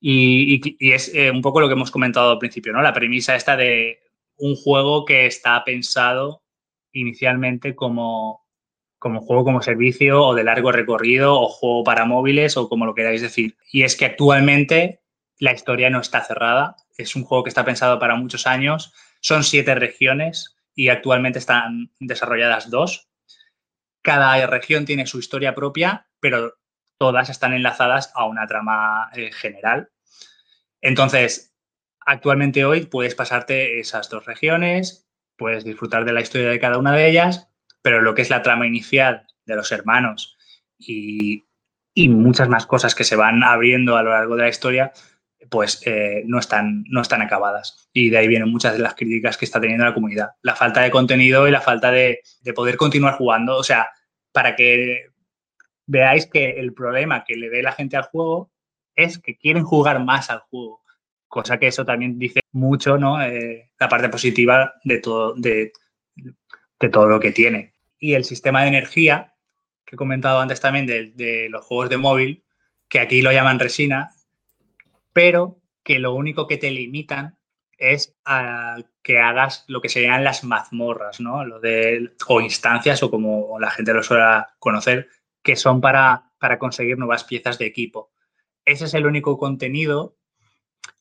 Y, y es un poco lo que hemos comentado al principio, ¿no? La premisa esta de un juego que está pensado inicialmente como como juego como servicio o de largo recorrido o juego para móviles o como lo queráis decir. Y es que actualmente la historia no está cerrada. Es un juego que está pensado para muchos años. Son siete regiones y actualmente están desarrolladas dos. Cada región tiene su historia propia, pero todas están enlazadas a una trama eh, general. Entonces, actualmente hoy puedes pasarte esas dos regiones puedes disfrutar de la historia de cada una de ellas, pero lo que es la trama inicial de los hermanos y, muchas más cosas que se van abriendo a lo largo de la historia, pues eh, no, están, no están acabadas. Y de ahí vienen muchas de las críticas que está teniendo la comunidad. La falta de contenido y la falta de, de poder continuar jugando. O sea, para que veáis que el problema que le ve la gente al juego es que quieren jugar más al juego. Cosa que eso también dice mucho, ¿no? Eh, la parte positiva de todo, de, de todo lo que tiene. Y el sistema de energía, que he comentado antes también de, los juegos de móvil, que aquí lo llaman resina, pero que lo único que te limitan es a que hagas lo que serían las mazmorras, ¿no? Lo de, o instancias, o como la gente lo suele conocer, que son para, para conseguir nuevas piezas de equipo. Ese es el único contenido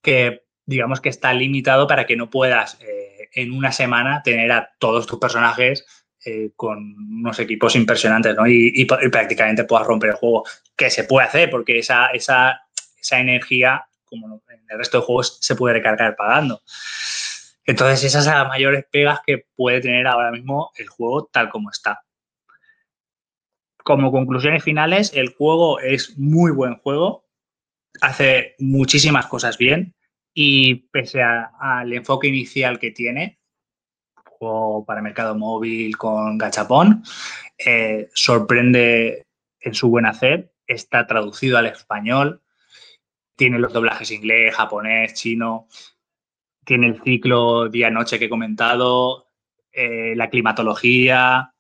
que, digamos, que está limitado para que no puedas eh, en una semana tener a todos tus personajes eh, con unos equipos impresionantes, ¿no? Y, prácticamente puedas romper el juego. Que se puede hacer, porque esa, esa, esa energía, como en el resto de juegos, se puede recargar pagando. Entonces, esas son las mayores pegas que puede tener ahora mismo el juego tal como está. Como conclusiones finales, el juego es muy buen juego, hace muchísimas cosas bien y pese al enfoque inicial que tiene, juego para mercado móvil con gachapón. Eh, sorprende en su buen hacer. Está traducido al español. Tiene los doblajes inglés, japonés, chino. Tiene el ciclo día-noche que he comentado. Eh, la climatología.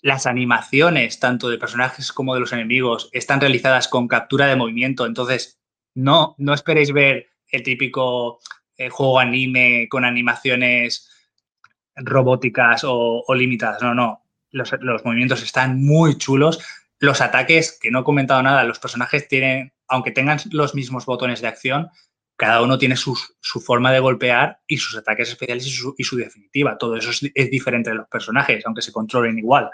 Las animaciones, tanto de personajes como de los enemigos, están realizadas con captura de movimiento. Entonces, no, no esperéis ver el típico eh, juego anime con animaciones robóticas o, limitadas. No, no. Los, movimientos están muy chulos. Los ataques, que no he comentado nada, los personajes tienen, aunque tengan los mismos botones de acción, cada uno tiene su, forma de golpear y sus ataques especiales y su, definitiva. Todo eso es, diferente de los personajes, aunque se controlen igual.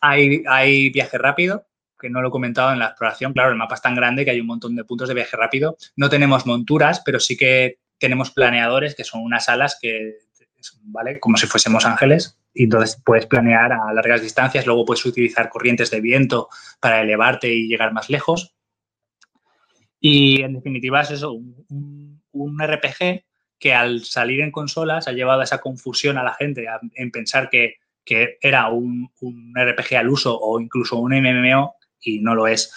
Hay, hay viaje rápido, que no lo he comentado en la exploración. Claro, el mapa es tan grande que hay un montón de puntos de viaje rápido. No tenemos monturas, pero sí que tenemos planeadores, que son unas alas que ¿vale? Como si fuésemos ángeles. Y entonces puedes planear a largas distancias, luego puedes utilizar corrientes de viento para elevarte y llegar más lejos. Y en definitiva es eso, un, RPG que al salir en consolas ha llevado esa confusión a la gente en pensar que, era un, un, RPG al uso o incluso un MMO y no lo es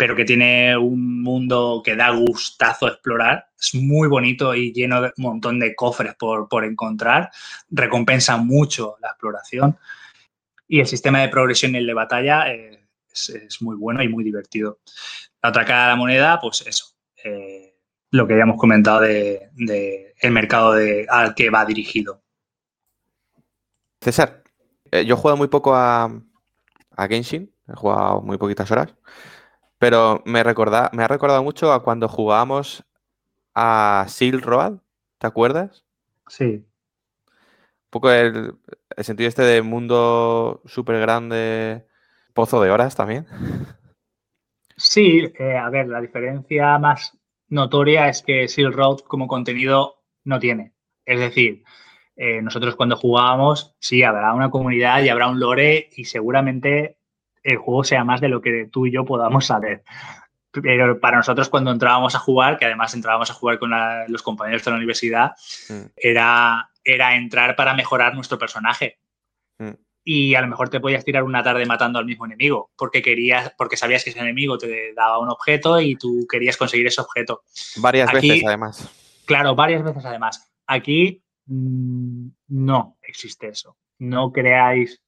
pero que tiene un mundo que da gustazo explorar. Es muy bonito y lleno de un montón de cofres por, encontrar. Recompensa mucho la exploración. Y el sistema de progresión y el de batalla eh, es, muy bueno y muy divertido. La otra cara de la moneda, pues eso. Eh, lo que habíamos comentado de, mercado de, al que va dirigido. César, eh, yo he jugado muy poco a, a Genshin, he jugado muy poquitas horas. Pero me, recorda, me ha recordado mucho a cuando jugábamos a Silk Road, ¿te acuerdas? Sí. Un poco el, sentido este de mundo súper grande, pozo de horas también. Sí, eh, a ver, la diferencia más notoria es que Silk Road como contenido no tiene. Es decir, eh, nosotros cuando jugábamos, sí, habrá una comunidad y habrá un lore y seguramente el juego sea más de lo que tú y yo podamos saber. Pero para nosotros cuando entrábamos a jugar, que además entrábamos a jugar con los compañeros de la universidad, mm. era, era entrar para mejorar nuestro personaje. Mm. Y a lo mejor te podías tirar una tarde matando al mismo enemigo, porque querías, porque sabías que ese enemigo te daba un objeto y tú querías conseguir ese objeto. Varias veces además. Claro, varias veces además. Aquí mm, no existe eso. No creáis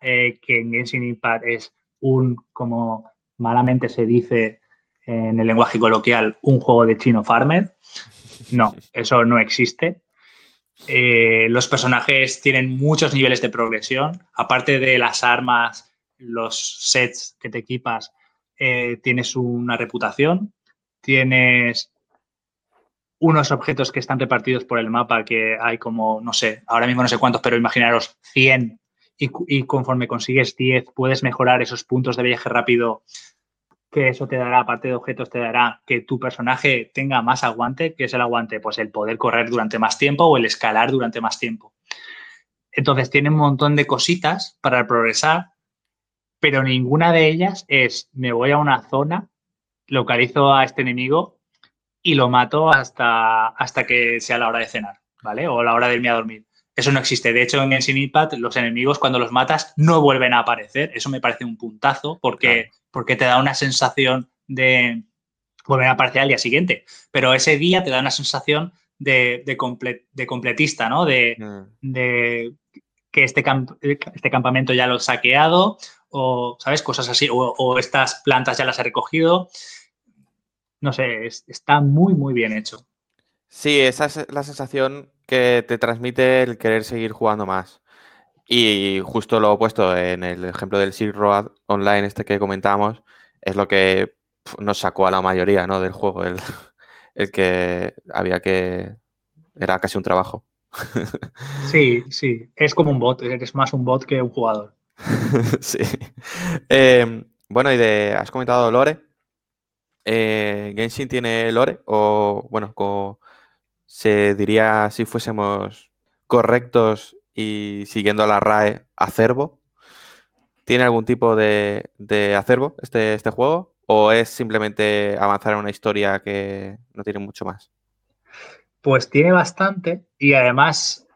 eh, que en Genshin Impact es un, como malamente se dice en el lenguaje coloquial, un juego de chino farmer. No, eso no existe. Eh, los personajes tienen muchos niveles de progresión. Aparte de las armas, los sets que te equipas, eh, tienes una reputación, tienes unos objetos que están repartidos por el mapa, que hay como, no sé, ahora mismo no sé cuántos, pero imaginaros 100 y, conforme consigues 10 puedes mejorar esos puntos de viaje rápido que eso te dará, aparte de objetos, te dará que tu personaje tenga más aguante. que es el aguante? Pues el poder correr durante más tiempo o el escalar durante más tiempo. Entonces tiene un montón de cositas para progresar, pero ninguna de ellas es me voy a una zona, localizo a este enemigo y lo mato hasta, hasta que sea la hora de cenar, ¿vale? O la hora de irme a dormir. Eso no existe. De hecho, en Genshin Impact, los enemigos cuando los matas no vuelven a aparecer. Eso me parece un puntazo porque, porque te da una sensación de volver a aparecer al día siguiente. Pero ese día te da una sensación de, de, completista, ¿no? De, mm. de que este, este campamento ya lo he saqueado o, ¿sabes? Cosas así. O, estas plantas ya las he recogido. No sé, está muy, muy bien hecho. Sí, esa es la sensación que te transmite el querer seguir jugando más. Y justo lo opuesto en el ejemplo del Silk Road Online, este que comentábamos, es lo que nos sacó a la mayoría ¿no? del juego, el, el que había que... era casi un trabajo. Sí, sí, es como un bot, eres más un bot que un jugador. sí. Em, bueno, y de, has comentado Lore. Eh, ¿Genshin tiene Lore? O, bueno, se diría si fuésemos correctos y siguiendo la RAE, acervo. ¿Tiene algún tipo de, de acervo este, este juego? ¿O es simplemente avanzar en una historia que no tiene mucho más? Pues tiene bastante y además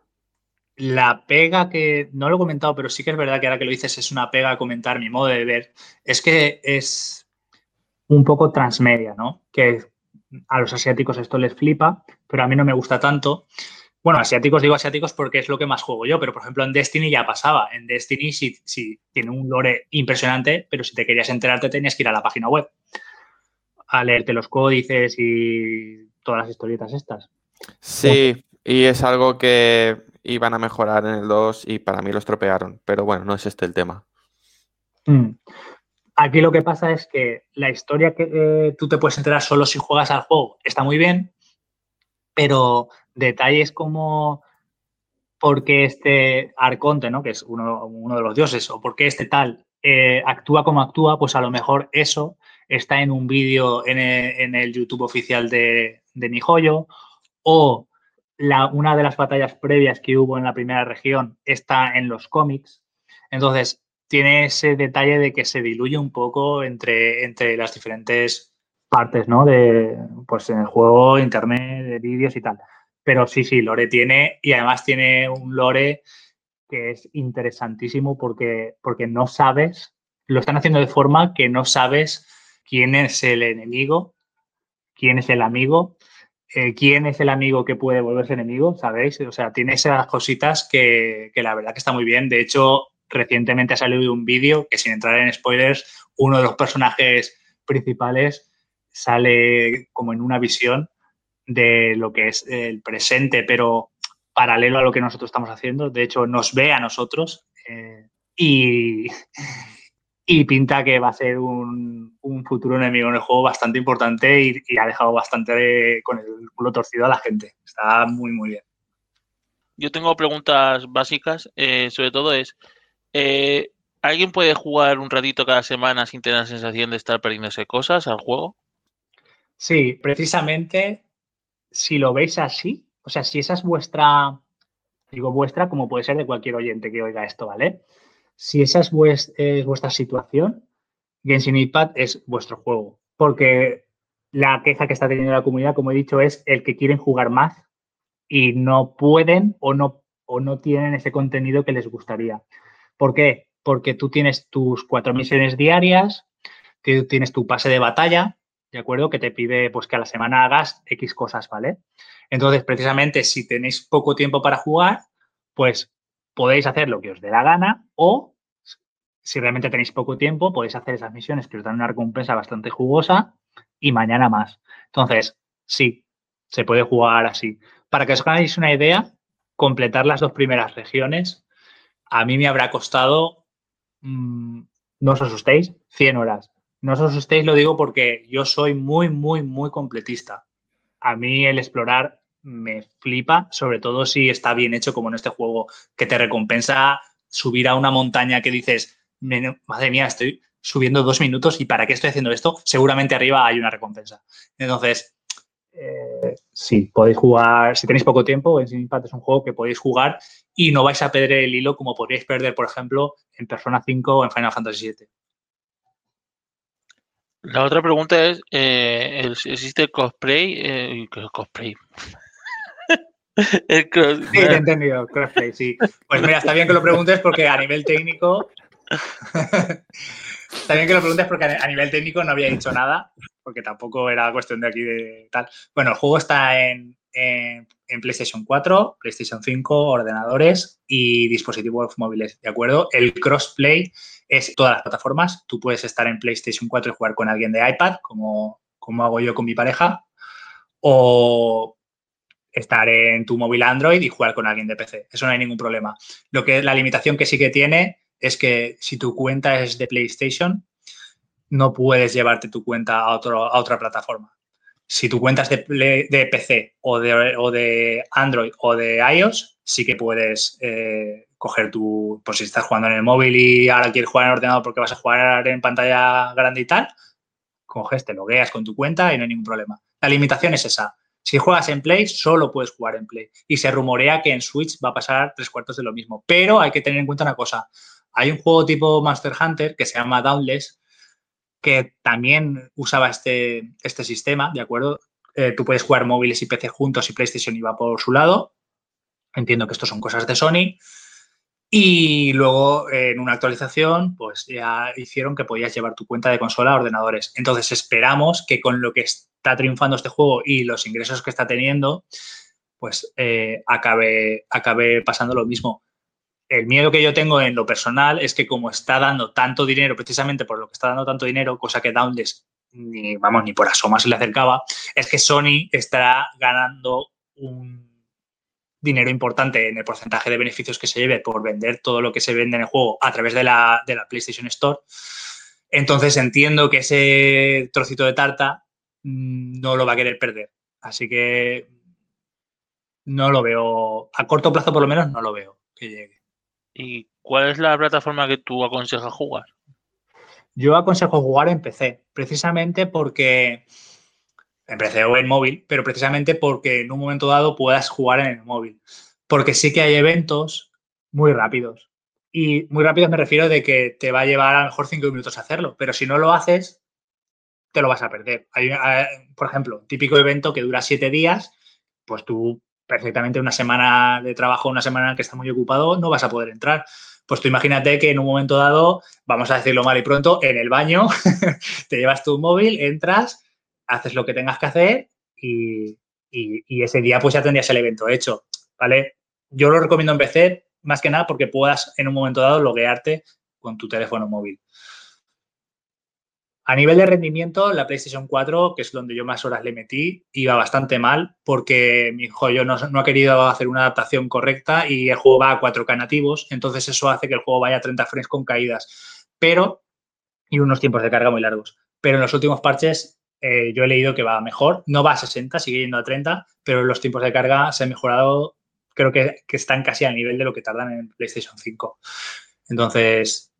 la pega que, no lo he comentado, pero sí que es verdad que ahora que lo dices es una pega a comentar mi modo de ver, es que es un poco transmedia, ¿no? Que a los asiáticos esto les flipa, pero a mí no me gusta tanto. Bueno, asiáticos digo asiáticos porque es lo que más juego yo, pero por ejemplo en Destiny ya pasaba. En Destiny sí, sí tiene un lore impresionante, pero si te querías enterarte tenías que ir a la página web a leerte los códices y todas las historietas estas. Sí, y es algo que iban a mejorar en el 2 y para mí lo estropearon, pero bueno, no es este el tema. Mm. Aquí lo que pasa es que la historia que eh, tú te puedes enterar solo si juegas al juego está muy bien, pero detalles como por qué este Arconte, ¿no? que es uno, de los dioses, o por qué este tal eh, actúa como actúa, pues a lo mejor eso está en un vídeo en, el, YouTube oficial de, de Mi Joyo, o una de las batallas previas que hubo en la primera región está en los cómics. Entonces, tiene ese detalle de que se diluye un poco entre, entre las diferentes partes, ¿no? De, pues en el juego, internet, de vídeos y tal. Pero sí, sí, Lore tiene, y además tiene un Lore que es interesantísimo porque, porque no sabes, lo están haciendo de forma que no sabes quién es el enemigo, quién es el amigo, eh, quién es el amigo que puede volverse enemigo, ¿sabéis? O sea, tiene esas cositas que, que la verdad que está muy bien. De hecho, recientemente ha salido un vídeo que sin entrar en spoilers, uno de los personajes principales sale como en una visión de lo que es el presente, pero paralelo a lo que nosotros estamos haciendo. De hecho, nos ve a nosotros eh, y, y, pinta que va a ser un, futuro enemigo en el juego bastante importante y, ha dejado bastante con el culo torcido a la gente. Está muy, muy bien. Yo tengo preguntas básicas. Eh, sobre todo es, eh, ¿alguien puede jugar un ratito cada semana sin tener la sensación de estar perdiéndose cosas al juego? Sí, precisamente si lo veis así, o sea, si esa es vuestra, digo vuestra, como puede ser de cualquier oyente que oiga esto, ¿vale? Si esa es, vuestra situación, Genshin Impact es vuestro juego. Porque la queja que está teniendo la comunidad, como he dicho, es el que quieren jugar más y no pueden o no, o no tienen ese contenido que les gustaría. ¿Por qué? Porque tú tienes tus cuatro misiones diarias, tienes tu pase de batalla, ¿de acuerdo? Que te pide pues que a la semana hagas X cosas, ¿vale? Entonces, precisamente, si tenéis poco tiempo para jugar, pues podéis hacer lo que os dé la gana o si realmente tenéis poco tiempo, podéis hacer esas misiones que os dan una recompensa bastante jugosa y mañana más. Entonces, sí, se puede jugar así. Para que os hagáis una idea, completar las dos primeras regiones, a mí me habrá costado, mm, no os asustéis, 100 horas. No os asustéis, lo digo porque yo soy muy, muy, muy completista. A mí el explorar me flipa, sobre todo si está bien hecho como en este juego, que te recompensa subir a una montaña que dices, madre mía, estoy subiendo dos minutos y ¿para qué estoy haciendo esto? Seguramente arriba hay una recompensa. Entonces, eh, sí, podéis jugar, si tenéis poco tiempo, Genshin Impact es un juego que podéis jugar y no vais a perder el hilo como podríais perder, por ejemplo, en Persona 5 o en Final Fantasy VII. La otra pregunta es, eh, ¿existe cosplay? Eh, cosplay. el cross... Sí, te he entendido, crossplay, sí. Pues mira, está bien que lo preguntes porque a nivel técnico... bien que lo preguntes porque a nivel técnico no había dicho nada, porque tampoco era cuestión de aquí de tal. Bueno, el juego está en, PlayStation 4, PlayStation 5, ordenadores y dispositivos móviles, ¿de acuerdo? El crossplay es todas las plataformas. Tú puedes estar en PlayStation 4 y jugar con alguien de iPad, como, como hago yo con mi pareja, o estar en tu móvil Android y jugar con alguien de PC. Eso no hay ningún problema. Lo que la limitación que sí que tiene es que si tu cuenta es de PlayStation, no puedes llevarte tu cuenta a, otro, a otra plataforma. Si tu cuenta es de, PC o de, o de, Android o de iOS, sí que puedes eh, coger tu, por si estás jugando en el móvil y ahora quieres jugar en el ordenador porque vas a jugar en pantalla grande y tal, coges, te logueas con tu cuenta y no hay ningún problema. La limitación es esa. Si juegas en Play, solo puedes jugar en Play. Y se rumorea que en Switch va a pasar tres cuartos de lo mismo. Pero hay que tener en cuenta una cosa. Hay un juego tipo Monster Hunter que se llama Dauntless, que también usaba este, este sistema, ¿de acuerdo? Eh, tú puedes jugar móviles y PC juntos y PlayStation iba por su lado. Entiendo que esto son cosas de Sony. Y luego en una actualización, pues ya hicieron que podías llevar tu cuenta de consola a ordenadores. Entonces esperamos que con lo que está triunfando este juego y los ingresos que está teniendo, pues eh, acabe, acabe pasando lo mismo el miedo que yo tengo en lo personal es que como está dando tanto dinero, precisamente por lo que está dando tanto dinero, cosa que Downless ni, vamos, ni por asoma se le acercaba, es que Sony estará ganando un dinero importante en el porcentaje de beneficios que se lleve por vender todo lo que se vende en el juego a través de la, de la PlayStation Store. Entonces entiendo que ese trocito de tarta mm, no lo va a querer perder. Así que no lo veo, a corto plazo por lo menos no lo veo que llegue. ¿Y cuál es la plataforma que tú aconsejas jugar? Yo aconsejo jugar en PC, precisamente porque en PC o en móvil, pero precisamente porque en un momento dado puedas jugar en el móvil. Porque sí que hay eventos muy rápidos. Y muy rápidos me refiero de que te va a llevar a lo mejor cinco minutos hacerlo, pero si no lo haces, te lo vas a perder. Hay, por ejemplo, típico evento que dura siete días, pues tú perfectamente una semana de trabajo, una semana que está muy ocupado, no vas a poder entrar. Pues tú imagínate que en un momento dado, vamos a decirlo mal y pronto, en el baño, te llevas tu móvil, entras, haces lo que tengas que hacer y, ese día pues ya tendrías el evento hecho, ¿vale? Yo lo recomiendo empezar más que nada porque puedas en un momento dado loguearte con tu teléfono móvil. A nivel de rendimiento, la PlayStation 4, que es donde yo más horas le metí, iba bastante mal porque mi no, no ha querido hacer una adaptación correcta y el juego va a 4K nativos, entonces eso hace que el juego vaya a 30 frames con caídas, pero y unos tiempos de carga muy largos. Pero en los últimos parches eh, yo he leído que va mejor, no va a 60, sigue yendo a 30, pero los tiempos de carga se han mejorado, creo que, que están casi al nivel de lo que tardan en PlayStation 5. Entonces,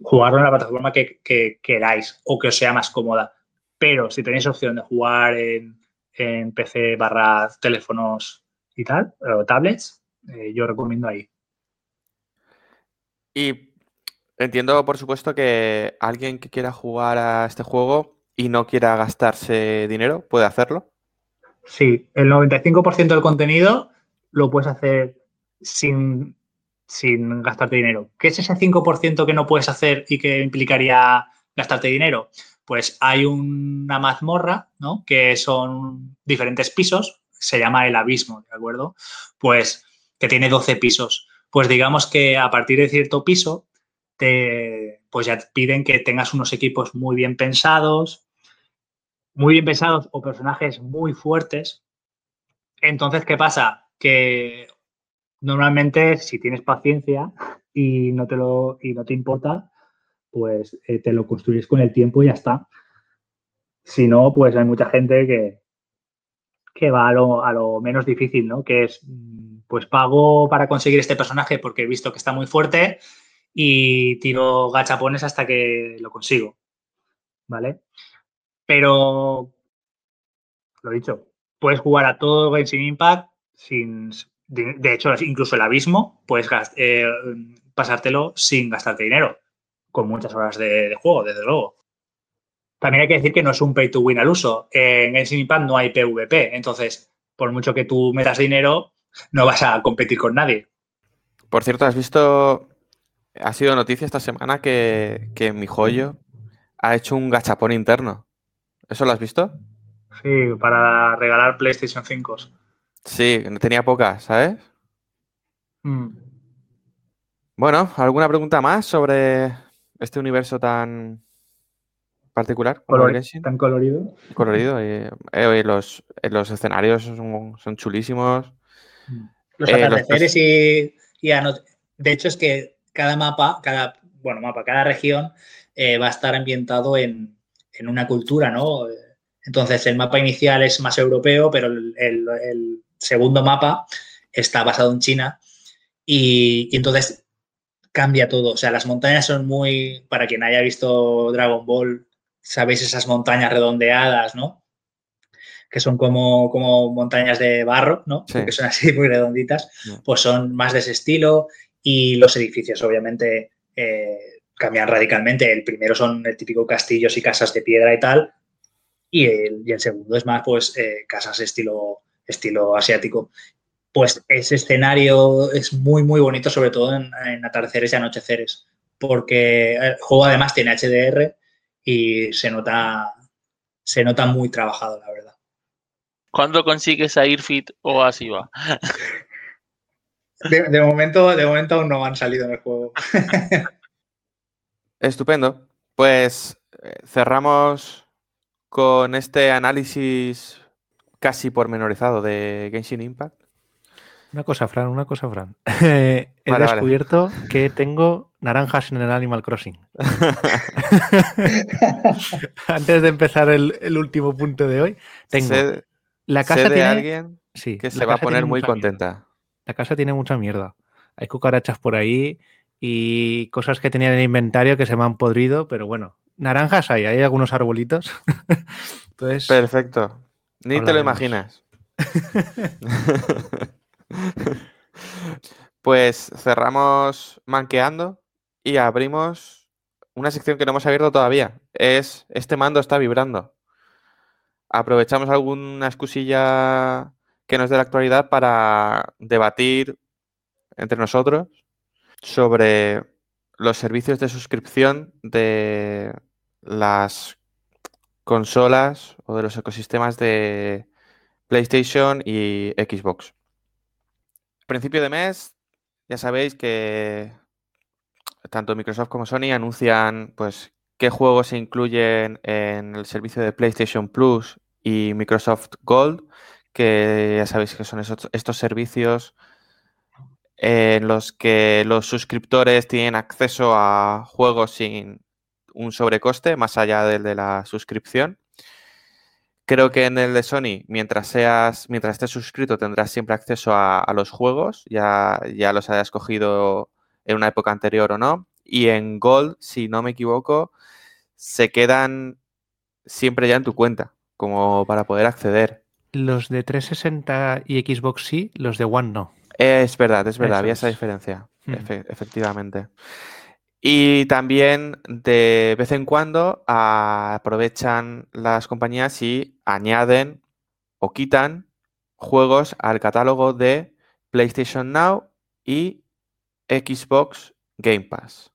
jugarlo en la plataforma que, queráis o que os sea más cómoda. Pero si tenéis opción de jugar en, PC barra teléfonos y tal, o tablets, eh, yo recomiendo ahí. Y entiendo, por supuesto, que alguien que quiera jugar a este juego y no quiera gastarse dinero, ¿puede hacerlo? Sí, el 95% del contenido lo puedes hacer sin sin gastarte dinero. ¿Qué es ese 5% que no puedes hacer y que implicaría gastarte dinero? Pues hay una mazmorra, ¿no? Que son diferentes pisos, se llama el abismo, ¿de acuerdo? Pues que tiene 12 pisos. Pues digamos que a partir de cierto piso, te, pues ya piden que tengas unos equipos muy bien pensados, muy bien pensados o personajes muy fuertes. Entonces, ¿qué pasa? Que normalmente si tienes paciencia y no te, lo, y no te importa, pues eh, te lo construyes con el tiempo y ya está. Si no, pues hay mucha gente que, que va a lo, a lo, menos difícil, ¿no? Que es, mm, pues pago para conseguir este personaje porque he visto que está muy fuerte y tiro gachapones hasta que lo consigo, ¿vale? Pero lo dicho, puedes jugar a todo Genshin Impact sin, de, hecho, incluso el abismo, puedes eh, pasártelo sin gastarte dinero, con muchas horas de, juego, desde luego. También hay que decir que no es un pay to win al uso. En Genshin Impact no hay PvP, entonces, por mucho que tú metas dinero, no vas a competir con nadie. Por cierto, ¿has visto? Ha sido noticia esta semana que, que mi joyo ha hecho un gachapón interno. ¿Eso lo has visto? Sí, para regalar PlayStation 5. Sí, tenía pocas, ¿sabes? Mm. Bueno, ¿alguna pregunta más sobre este universo tan particular? tan colorido. Colorido. Y, eh, los, escenarios son, chulísimos. Mm. Los eh, atardeceres y, De hecho, es que cada mapa, cada, bueno, mapa, cada región eh, va a estar ambientado en, en una cultura, ¿no? Entonces, el mapa inicial es más europeo, pero el, segundo mapa está basado en China y, entonces cambia todo. O sea, las montañas son muy, para quien haya visto Dragon Ball, sabéis esas montañas redondeadas, ¿no? Que son como, como montañas de barro, ¿no? Que son así muy redonditas, pues son más de ese estilo y los edificios, obviamente, eh, cambian radicalmente. El primero son el típico castillos y casas de piedra y tal, y el, segundo es más, pues, eh, casas estilo, estilo asiático. Pues ese escenario es muy, muy bonito, sobre todo en, atardeceres y anocheceres, porque el juego además tiene HDR y se nota, se nota muy trabajado, la verdad. ¿Cuándo consigues a Irfit o así va? De, momento, de momento aún no han salido en el juego. Estupendo. Pues eh, cerramos con este análisis casi pormenorizado de Genshin Impact. Una cosa, Fran, una cosa, Fran. He descubierto que tengo naranjas en el Animal Crossing. Antes de empezar el, último punto de hoy, tengo. la casa de alguien que se va a poner muy contenta. La casa tiene mucha mierda. Hay cucarachas por ahí y cosas que tenía en el inventario que se me han podrido, pero bueno, naranjas hay, hay algunos arbolitos. Perfecto. Ni te lo imaginas. pues cerramos manqueando y abrimos una sección que no hemos abierto todavía. Es este mando está vibrando. Aprovechamos alguna excusilla que nos dé la actualidad para debatir entre nosotros sobre los servicios de suscripción de las consolas de los ecosistemas de PlayStation y Xbox. A principio de mes, ya sabéis que tanto Microsoft como Sony anuncian pues qué juegos se incluyen en el servicio de PlayStation Plus y Microsoft Gold, que ya sabéis que son estos servicios en los que los suscriptores tienen acceso a juegos sin un sobrecoste más allá del de la suscripción. Creo que en el de Sony, mientras seas, mientras estés suscrito, tendrás siempre acceso a, los juegos, ya, ya los hayas cogido en una época anterior o no. Y en Gold, si no me equivoco, se quedan siempre ya en tu cuenta, como para poder acceder. Los de 360 y Xbox sí, los de One no. Es verdad, es verdad, había esa diferencia, hmm. efectivamente. Y también de vez en cuando aprovechan las compañías y añaden o quitan juegos al catálogo de PlayStation Now y Xbox Game Pass.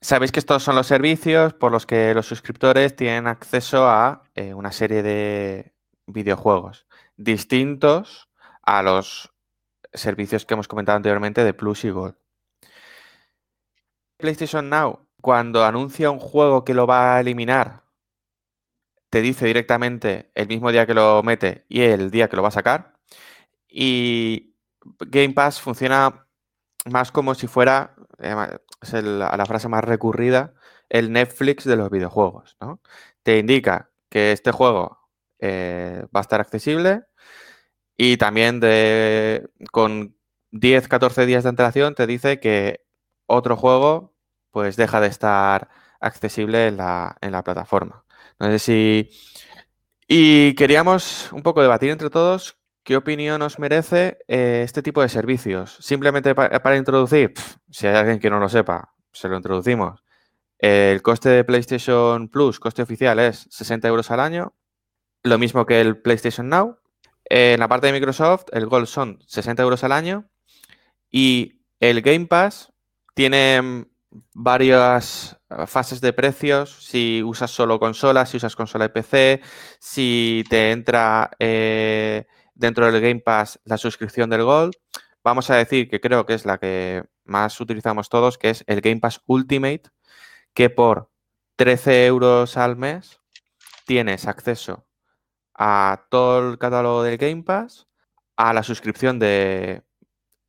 Sabéis que estos son los servicios por los que los suscriptores tienen acceso a eh, una serie de videojuegos distintos a los servicios que hemos comentado anteriormente de Plus y Gold. PlayStation Now, cuando anuncia un juego que lo va a eliminar, te dice directamente el mismo día que lo mete y el día que lo va a sacar. Y Game Pass funciona más como si fuera, eh, es la frase más recurrida, el Netflix de los videojuegos. Te indica que este juego eh, va a estar accesible y también de, con 10, 14 días de antelación te dice que otro juego pues deja de estar accesible en la, plataforma. No sé si Y queríamos un poco debatir entre todos qué opinión os merece eh, este tipo de servicios. Simplemente para introducir, si hay alguien que no lo sepa, se lo introducimos. El coste de PlayStation Plus, coste oficial, es 60 euros al año, lo mismo que el PlayStation Now. En la parte de Microsoft, el Gold son 60 euros al año y el Game Pass tiene varias eh, fases de precios, si usas solo consola, si usas consola de PC, si te entra eh, dentro del Game Pass la suscripción del Gold. Vamos a decir que creo que es la que más utilizamos todos, que es el Game Pass Ultimate, que por 13 euros al mes tienes acceso a todo el catálogo del Game Pass, a la suscripción de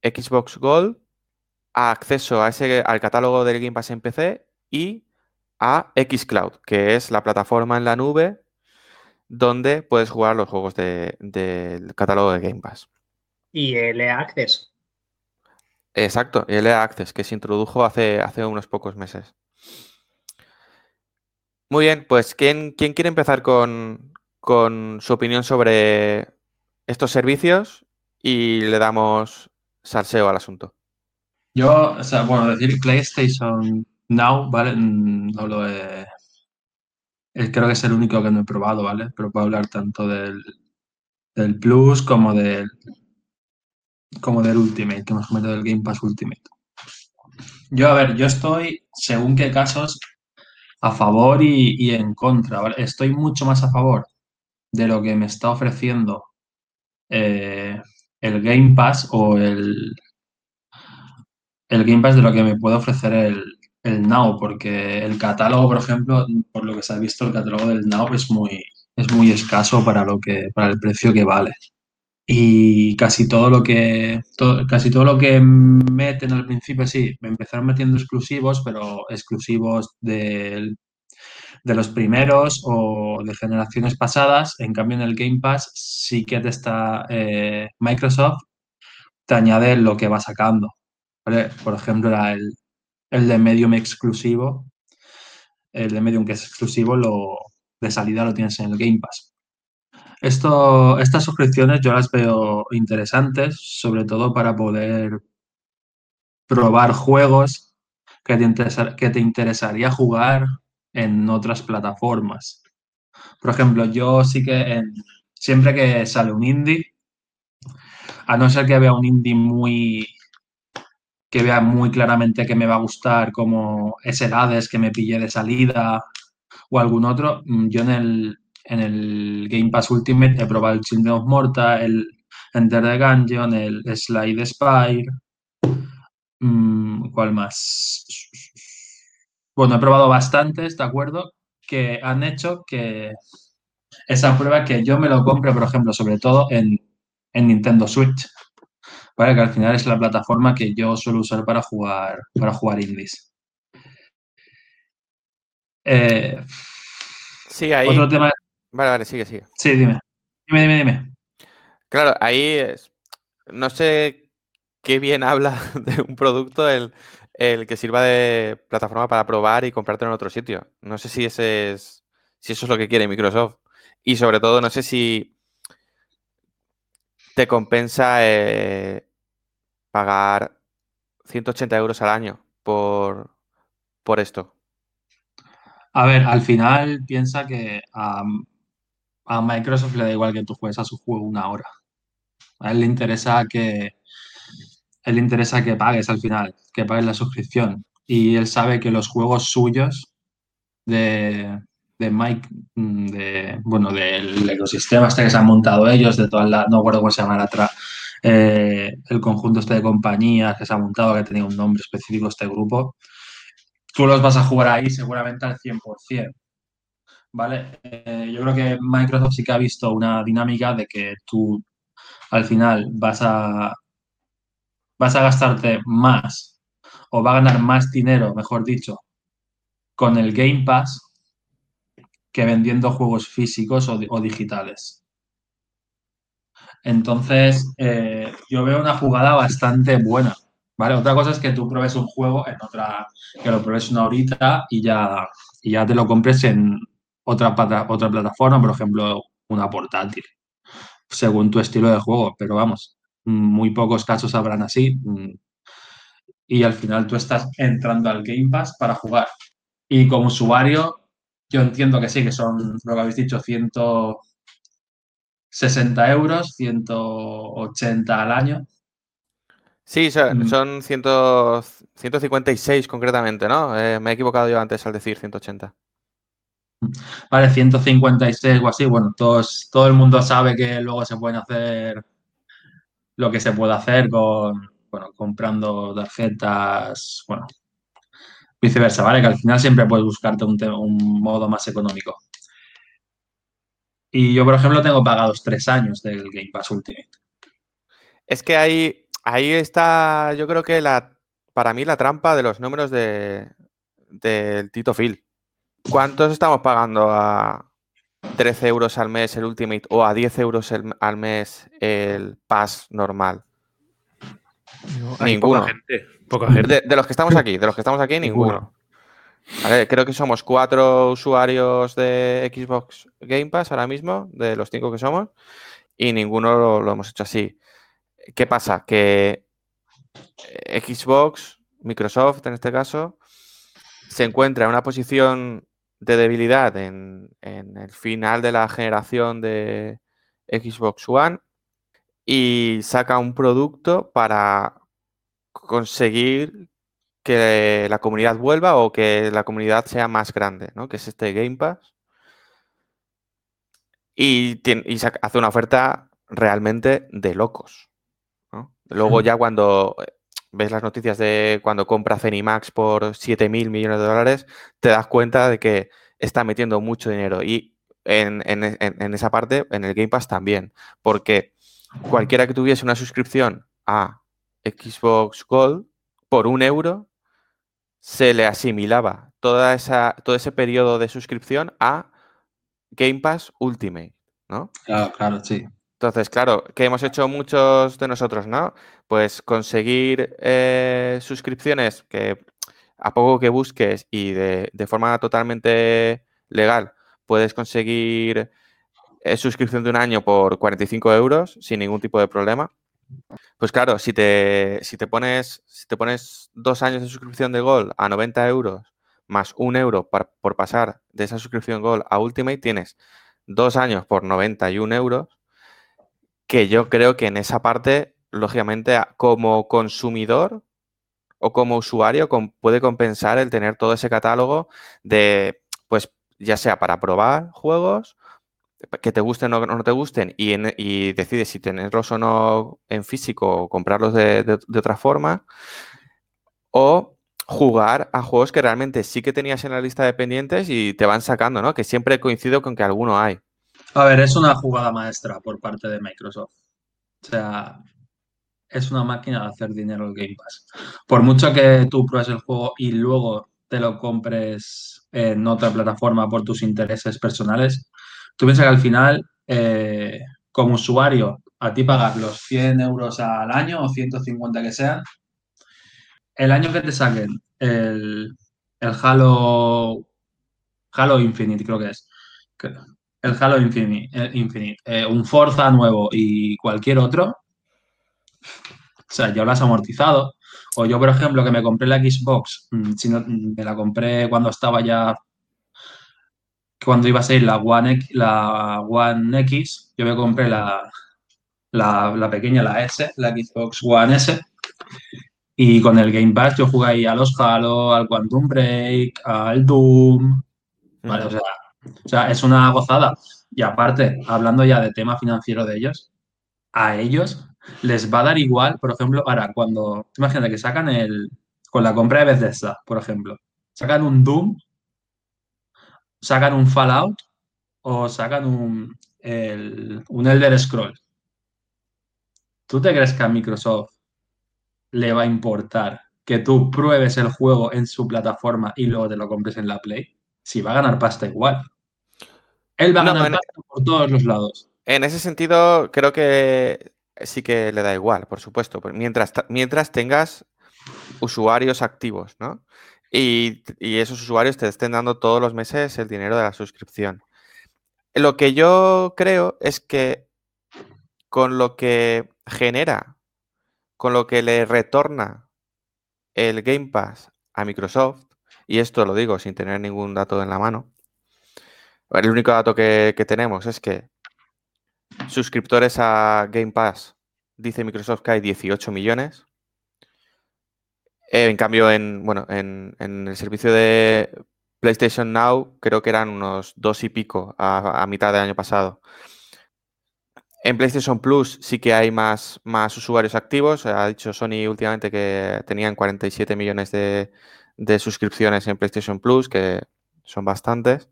Xbox Gold acceso a ese, al catálogo del Game Pass en PC y a Xcloud, que es la plataforma en la nube donde puedes jugar los juegos del catálogo de Game Pass. Y EA Access. Exacto, EA Access, que se introdujo hace, hace unos pocos meses. Muy bien, pues ¿quién, quién quiere empezar con, con su opinión sobre estos servicios? Y le damos salseo al asunto. Yo, o sea, bueno, decir PlayStation Now, ¿vale? Mm, no lo he. Creo que es el único que no he probado, ¿vale? Pero puedo hablar tanto del, del Plus como del. como del Ultimate, que hemos comentado del Game Pass Ultimate. Yo, a ver, yo estoy, según qué casos, a favor y, en contra, ¿vale? Estoy mucho más a favor de lo que me está ofreciendo eh, el Game Pass o el, el Game Pass de lo que me puede ofrecer el, el, Now, porque el catálogo, por ejemplo, por lo que se ha visto, el catálogo del Now es muy, es muy escaso para, lo que, para el precio que vale. Y casi todo lo que casi todo lo que meten al principio, sí, me empezaron metiendo exclusivos, pero exclusivos de, de los primeros o de generaciones pasadas. En cambio, en el Game Pass sí que te está eh, Microsoft, te añade lo que va sacando. Por ejemplo, era el, de Medium exclusivo. El de Medium que es exclusivo, lo, de salida lo tienes en el Game Pass. Esto, estas suscripciones yo las veo interesantes, sobre todo para poder probar juegos que te, que te interesaría jugar en otras plataformas. Por ejemplo, yo sí que siempre que sale un indie, a no ser que vea un indie muy, que vea muy claramente que me va a gustar, como ese Hades que me pillé de salida o algún otro, mm, yo en el, en el Game Pass Ultimate he probado el Children of Morta, el Enter the Gungeon, el Slide Spire. Mm, ¿Cuál más? Bueno, he probado bastantes, ¿de acuerdo? Que han hecho que esa prueba que yo me lo compre, por ejemplo, sobre todo en, en Nintendo Switch. ¿Vale? Que al final es la plataforma que yo suelo usar para jugar, para jugar indies. Eh, sí, ahí. Otro tema. Vale, vale, sigue, sigue. Sí, dime. Dime, dime, dime. Claro, ahí es... no sé qué bien habla de un producto el, el, que sirva de plataforma para probar y comprarte en otro sitio. No sé si ese es si eso es lo que quiere Microsoft. Y sobre todo, no sé si te compensa eh, pagar 180 euros al año por, por esto. A ver, al final piensa que a, Microsoft le da igual que tú juegues a su juego una hora. A él le interesa que él le interesa que pagues al final, que pagues la suscripción. Y él sabe que los juegos suyos de, de Mike, de, bueno, del ecosistema este que se han montado ellos, de todas las, no recuerdo cómo se llama la, eh, el conjunto este de compañías que se ha montado, que tenía un nombre específico este grupo, tú los vas a jugar ahí seguramente al 100%. ¿Vale? Eh, yo creo que Microsoft sí que ha visto una dinámica de que tú al final vas a, vas a gastarte más o va a ganar más dinero, mejor dicho, con el Game Pass que vendiendo juegos físicos o digitales. Entonces, eh, yo veo una jugada bastante buena. ¿Vale? Otra cosa es que tú pruebes un juego en otra, que lo pruebes una horita y ya, ya te lo compres en otra, otra plataforma, por ejemplo, una portátil, según tu estilo de juego, pero vamos, muy pocos casos habrán así. Mm, y al final tú estás entrando al Game Pass para jugar. Y como usuario, yo entiendo que sí, que son, lo que habéis dicho, 160 euros, 180 al año. Sí, son, Mm. son 100 156 concretamente, ¿no? Eh, me he equivocado yo antes al decir 180. Vale, 156 o así. Bueno, todos, todo el mundo sabe que luego se pueden hacer lo que se puede hacer con, bueno, comprando tarjetas, bueno, viceversa, ¿vale? Que al final siempre puedes buscarte un, modo más económico. Y yo, por ejemplo, tengo pagados tres años del Game Pass Ultimate. Es que ahí, ahí está, yo creo que la, para mí la trampa de los números de, del Tito Phil. ¿Cuántos estamos pagando a 13 euros al mes el Ultimate o a 10 euros el- al mes el Pass normal? Hay Ninguno. poca gente. Poca gente. De, de los que estamos aquí, de los que estamos aquí, ninguno. Creo que somos cuatro usuarios de Xbox Game Pass ahora mismo, de los cinco que somos, y ninguno lo, lo hemos hecho así. ¿Qué pasa? Que eh, Xbox, Microsoft en este caso, se encuentra en una posición de debilidad en, en el final de la generación de Xbox One y saca un producto para conseguir que la comunidad vuelva o que la comunidad sea más grande, ¿no? Que es este Game Pass. Y, hace una oferta realmente de locos. ¿no? Luego ya cuando eh, ves las noticias de cuando compra Cenimax por 7 mil millones de dólares, te das cuenta de que está metiendo mucho dinero. Y en- en esa parte, en el Game Pass también. Porque cualquiera que tuviese una suscripción a Xbox Gold por un euro, se le asimilaba toda esa, todo ese periodo de suscripción a Game Pass Ultimate, ¿no? Claro, claro, sí. Entonces, claro, ¿qué hemos hecho muchos de nosotros, no? Pues conseguir eh, suscripciones que a poco que busques y de, de forma totalmente legal puedes conseguir eh, suscripción de un año por 45 euros sin ningún tipo de problema. Pues claro, si te, si te pones, si te pones dos años de suscripción de Gold a 90 euros más un euro por pasar de esa suscripción Gold a Ultimate, tienes dos años por 91 euros que yo creo que en esa parte, lógicamente, como consumidor o como usuario, puede compensar el tener todo ese catálogo de, pues, ya sea para probar juegos, que te gusten o no te gusten, y, decides si tenerlos o no en físico o comprarlos de, de- de otra forma, o jugar a juegos que realmente sí que tenías en la lista de pendientes y te van sacando, ¿no? Que siempre coincido con que alguno hay. A ver, es una jugada maestra por parte de Microsoft. O sea, es una máquina de hacer dinero el Game Pass. Por mucho que tú pruebes el juego y luego te lo compres en otra plataforma por tus intereses personales, tú piensas que al final, eh, como usuario, a ti pagar los 100 euros al año o 150 que sean, el año que te saquen el, el Halo, Halo Infinite, creo que es. El Halo Infinite, eh, Infinite, eh, un Forza nuevo y cualquier otro, o sea, ya lo has amortizado. O yo, por ejemplo, que me compré la Xbox, mm, si no, mm, me la compré cuando estaba ya, cuando iba a ser la One X, la One X yo me compré la, la, la pequeña, la S, la Xbox One S. Y con el Game Pass yo jugué ahí a los Halo, al Quantum Break, al Doom. ¿vale? O sea, o sea, es una gozada. Y aparte, hablando ya de tema financiero de ellos, a ellos les va a dar igual, por ejemplo, ahora cuando, imagínate que sacan el, con la compra de Bethesda, por ejemplo, sacan un Doom, sacan un Fallout o sacan un, el- un Elder Scroll. ¿Tú te crees que a Microsoft le va a importar que tú pruebes el juego en su plataforma y luego te lo compres en la Play? Si va a ganar pasta igual. Él va a No, ganar pasta por todos los lados. En ese sentido, creo que sí que le da igual, por supuesto, pues mientras, mientras tengas usuarios activos, ¿no? Y, esos usuarios te estén dando todos los meses el dinero de la suscripción. Lo que yo creo es que con lo que genera, con lo que le retorna el Game Pass a Microsoft, y esto lo digo sin tener ningún dato en la mano, el único dato que, que tenemos es que suscriptores a Game Pass, dice Microsoft que hay 18 millones. En cambio, en, bueno, en, en, el servicio de PlayStation Now creo que eran unos dos y pico a, a, mitad del año pasado. En PlayStation Plus sí que hay más, más usuarios activos. Ha dicho Sony últimamente que tenían 47 millones de, de suscripciones en PlayStation Plus, que son bastantes.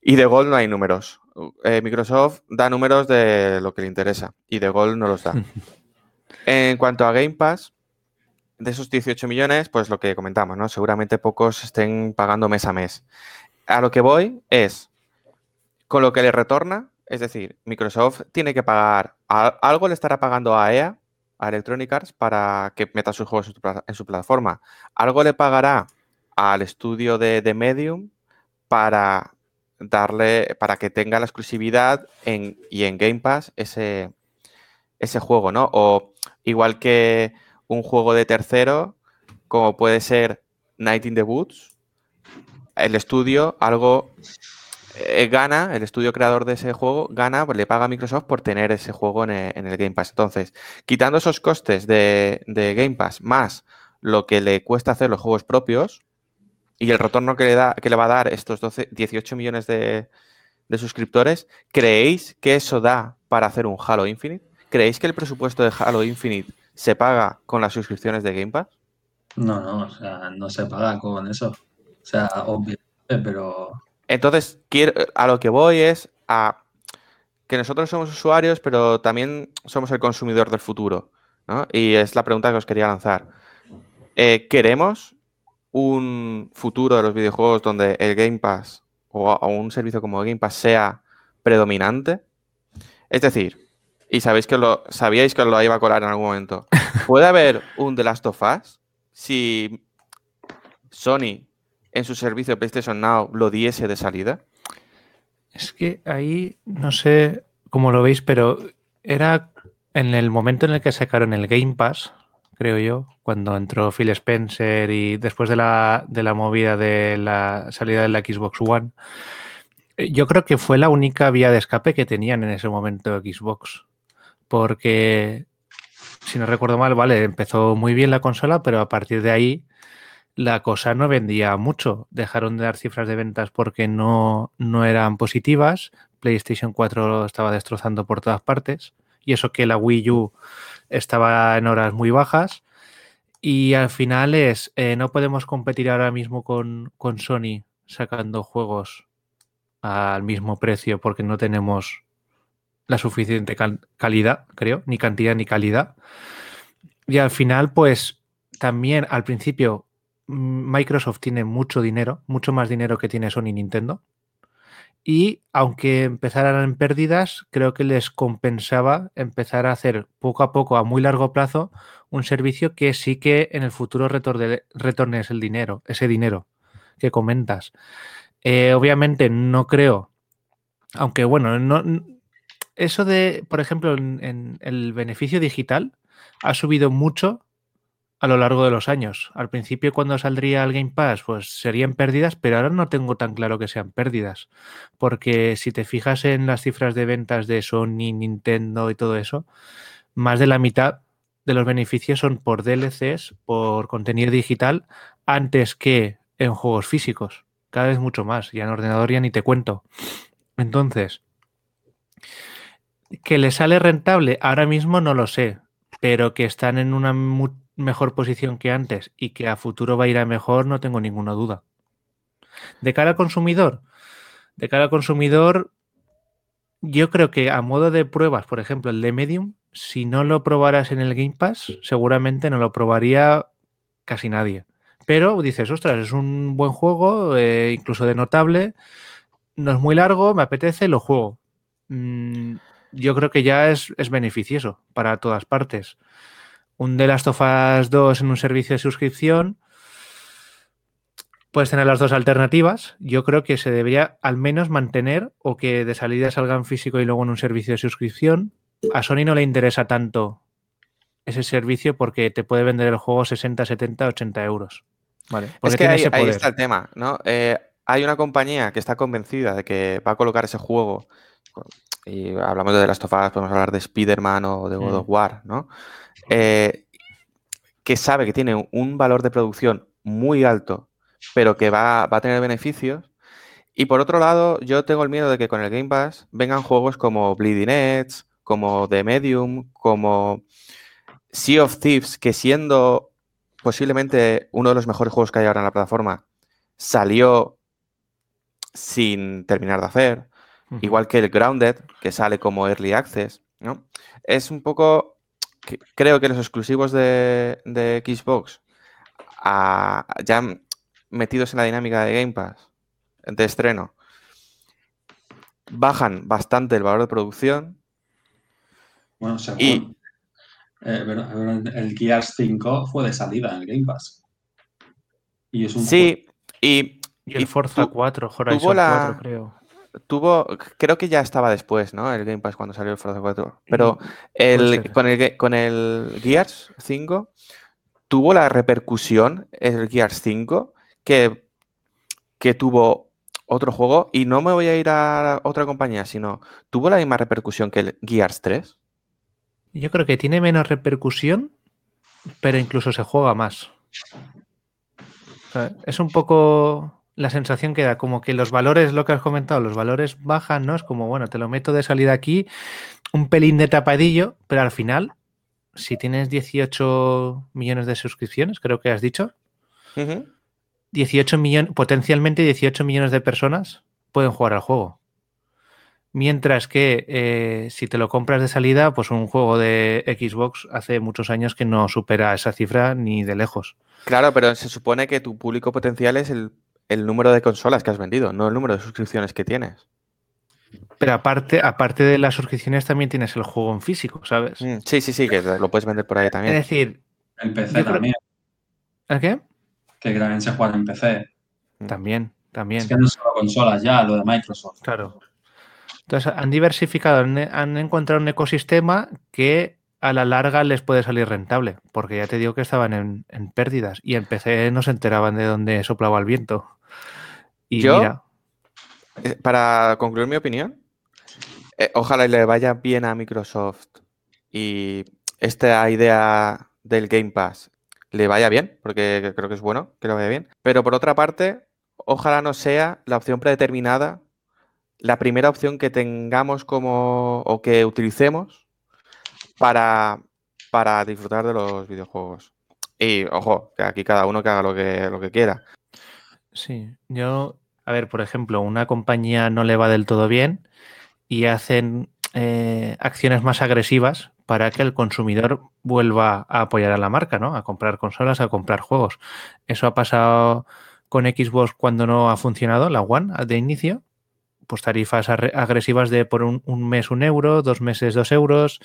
Y de Gold no hay números. Eh, Microsoft da números de lo que le interesa y de Gold no los da. en cuanto a Game Pass, de esos 18 millones, pues lo que comentamos, ¿no? Seguramente pocos estén pagando mes a mes. A lo que voy es, con lo que le retorna, es decir, Microsoft tiene que pagar, algo le estará pagando a EA, a Electronic Arts, para que meta sus juegos en su, en su plataforma. Algo le pagará al estudio de, de Medium para darle, para que tenga la exclusividad en, y en Game Pass ese, ese juego, ¿no? O igual que un juego de tercero, como puede ser Night in the Woods, el estudio algo eh, gana, el estudio creador de ese juego gana, pues le paga a Microsoft por tener ese juego en el, Game Pass. Entonces, quitando esos costes de, de, Game Pass más lo que le cuesta hacer los juegos propios, y el retorno que le, da, que le va a dar estos 12, 18 millones de, de, suscriptores, ¿creéis que eso da para hacer un Halo Infinite? ¿Creéis que el presupuesto de Halo Infinite se paga con las suscripciones de Game Pass? No, no, o sea, no se paga con eso. O sea, obviamente, pero... Entonces, quiero, a lo que voy es a que nosotros somos usuarios, pero también somos el consumidor del futuro. ¿no? Y es la pregunta que os quería lanzar. Eh, ¿Queremos un futuro de los videojuegos donde el Game Pass o, o un servicio como Game Pass sea predominante? Es decir, y sabéis que lo, sabíais que os lo iba a colar en algún momento. ¿Puede haber un The Last of Us si Sony en su servicio PlayStation Now lo diese de salida? Es que ahí no sé cómo lo veis, pero era en el momento en el que sacaron el Game Pass, creo yo, cuando entró Phil Spencer y después de la, de la movida de la salida de la Xbox One, yo creo que fue la única vía de escape que tenían en ese momento Xbox. Porque, si no recuerdo mal, vale, empezó muy bien la consola, pero a partir de ahí la cosa no vendía mucho. Dejaron de dar cifras de ventas porque no, no eran positivas. PlayStation 4 lo estaba destrozando por todas partes. Y eso que la Wii U estaba en horas muy bajas. Y al final es, eh, no podemos competir ahora mismo con, con, Sony sacando juegos al mismo precio porque no tenemos la suficiente cal calidad, creo, ni cantidad ni calidad. Y al final, pues también al principio Microsoft tiene mucho dinero, mucho más dinero que tiene Sony y Nintendo. Y aunque empezaran en pérdidas, creo que les compensaba empezar a hacer poco a poco, a muy largo plazo, un servicio que sí que en el futuro retorne, retornes el dinero, ese dinero que comentas. Eh, obviamente no creo, aunque bueno, no, eso de, por ejemplo, en, el beneficio digital ha subido mucho a lo largo de los años. Al principio, cuando saldría el Game Pass, pues serían pérdidas, pero ahora no tengo tan claro que sean pérdidas. Porque si te fijas en las cifras de ventas de Sony, Nintendo y todo eso, más de la mitad de los beneficios son por DLCs, por contenido digital, antes que en juegos físicos. Cada vez mucho más. Y en ordenador ya ni te cuento. Entonces, que le sale rentable ahora mismo no lo sé, pero que están en una mejor posición que antes y que a futuro va a ir a mejor, no tengo ninguna duda. De cara al consumidor, de cara al consumidor, yo creo que a modo de pruebas, por ejemplo, el de Medium, si no lo probaras en el Game Pass, seguramente no lo probaría casi nadie. Pero dices, ostras, es un buen juego, eh, incluso de notable, no es muy largo, me apetece, lo juego. Mm, yo creo que ya es, es beneficioso para todas partes un The Last of Us 2 en un servicio de suscripción, puedes tener las dos alternativas. Yo creo que se debería al menos mantener o que de salida salga en físico y luego en un servicio de suscripción. A Sony no le interesa tanto ese servicio porque te puede vender el juego 60, 70, 80 euros. Vale, es que ahí, ahí, está el tema, ¿no? Eh, hay una compañía que está convencida de que va a colocar ese juego, y hablamos de las tofadas, podemos hablar de Spider-Man o de God of. War, ¿no? Eh, que sabe que tiene un valor de producción muy alto, pero que va, va, a tener beneficios. Y por otro lado, yo tengo el miedo de que con el Game Pass vengan juegos como Bleeding Edge, como The Medium, como Sea of Thieves, que siendo posiblemente uno de los mejores juegos que hay ahora en la plataforma, salió sin terminar de hacer, igual que el Grounded, que sale como Early Access, ¿no? Es un poco, creo que los exclusivos de, Xbox, ya metidos en la dinámica de Game Pass, de estreno, bajan bastante el valor de producción. Bueno, según, eh, el Gears 5 fue de salida en el Game Pass. Y es un sí, y, el Forza 4, Horizon 4, creo. Tuvo, creo que ya estaba después, ¿no? El Game Pass cuando salió el Forza 4. Pero el, con, el, con el Gears 5 tuvo la repercusión, el Gears 5, que, que tuvo otro juego, y no me voy a ir a otra compañía, sino tuvo la misma repercusión que el Gears 3. Yo creo que tiene menos repercusión, pero incluso se juega más. es un poco la sensación que da, como que los valores, lo que has comentado, los valores bajan, ¿no? Es como, bueno, te lo meto de salida aquí, un pelín de tapadillo, pero al final, si tienes 18 millones de suscripciones, creo que has dicho, 18 millones, potencialmente 18 millones de personas pueden jugar al juego. Mientras que eh, si te lo compras de salida, pues un juego de Xbox hace muchos años que no supera esa cifra ni de lejos. Claro, pero se supone que tu público potencial es el, número de consolas que has vendido, no el número de suscripciones que tienes. Pero aparte, aparte de las suscripciones también tienes el juego en físico, ¿sabes? Mm, sí, sí, sí, que lo puedes vender por ahí también. Es decir... En PC también. ¿El qué? Que también se juega en PC. También, también. Es que no solo consolas ya, lo de Microsoft. Claro. Entonces han diversificado, han, encontrado un ecosistema que a la larga les puede salir rentable, porque ya te digo que estaban en, pérdidas y en PC no se enteraban de dónde soplaba el viento. Y Yo, eh, para concluir mi opinión, eh, ojalá le vaya bien a Microsoft y esta idea del Game Pass le vaya bien, porque creo que es bueno que le vaya bien. Pero por otra parte, ojalá no sea la opción predeterminada la primera opción que tengamos como o que utilicemos para, para disfrutar de los videojuegos. Y ojo, que aquí cada uno que haga lo que, lo que quiera. Sí, yo, a ver, por ejemplo, una compañía no le va del todo bien y hacen eh, acciones más agresivas para que el consumidor vuelva a apoyar a la marca, ¿no? A comprar consolas, a comprar juegos. Eso ha pasado con Xbox cuando no ha funcionado, la One de inicio, pues tarifas agresivas de por un, mes un euro, dos meses dos euros,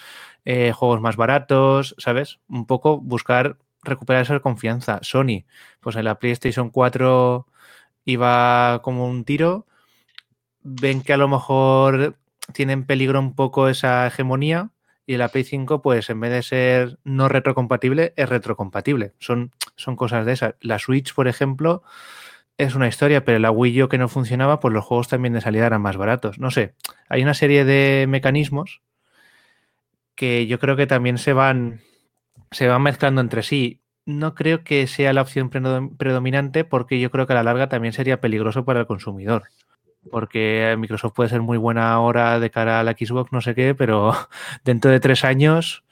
eh, juegos más baratos, ¿sabes? Un poco buscar recuperar esa confianza. Sony, pues en la PlayStation 4 iba como un tiro, ven que a lo mejor tiene en peligro un poco esa hegemonía y la Play 5, pues en vez de ser no retrocompatible, es retrocompatible. Son, son cosas de esas. La Switch, por ejemplo, es una historia, pero la Wii que no funcionaba, pues los juegos también de salida eran más baratos. No sé, hay una serie de mecanismos que yo creo que también se van, se van mezclando entre sí. No creo que sea la opción predominante porque yo creo que a la larga también sería peligroso para el consumidor. Porque Microsoft puede ser muy buena ahora de cara a la Xbox, no sé qué, pero dentro de tres años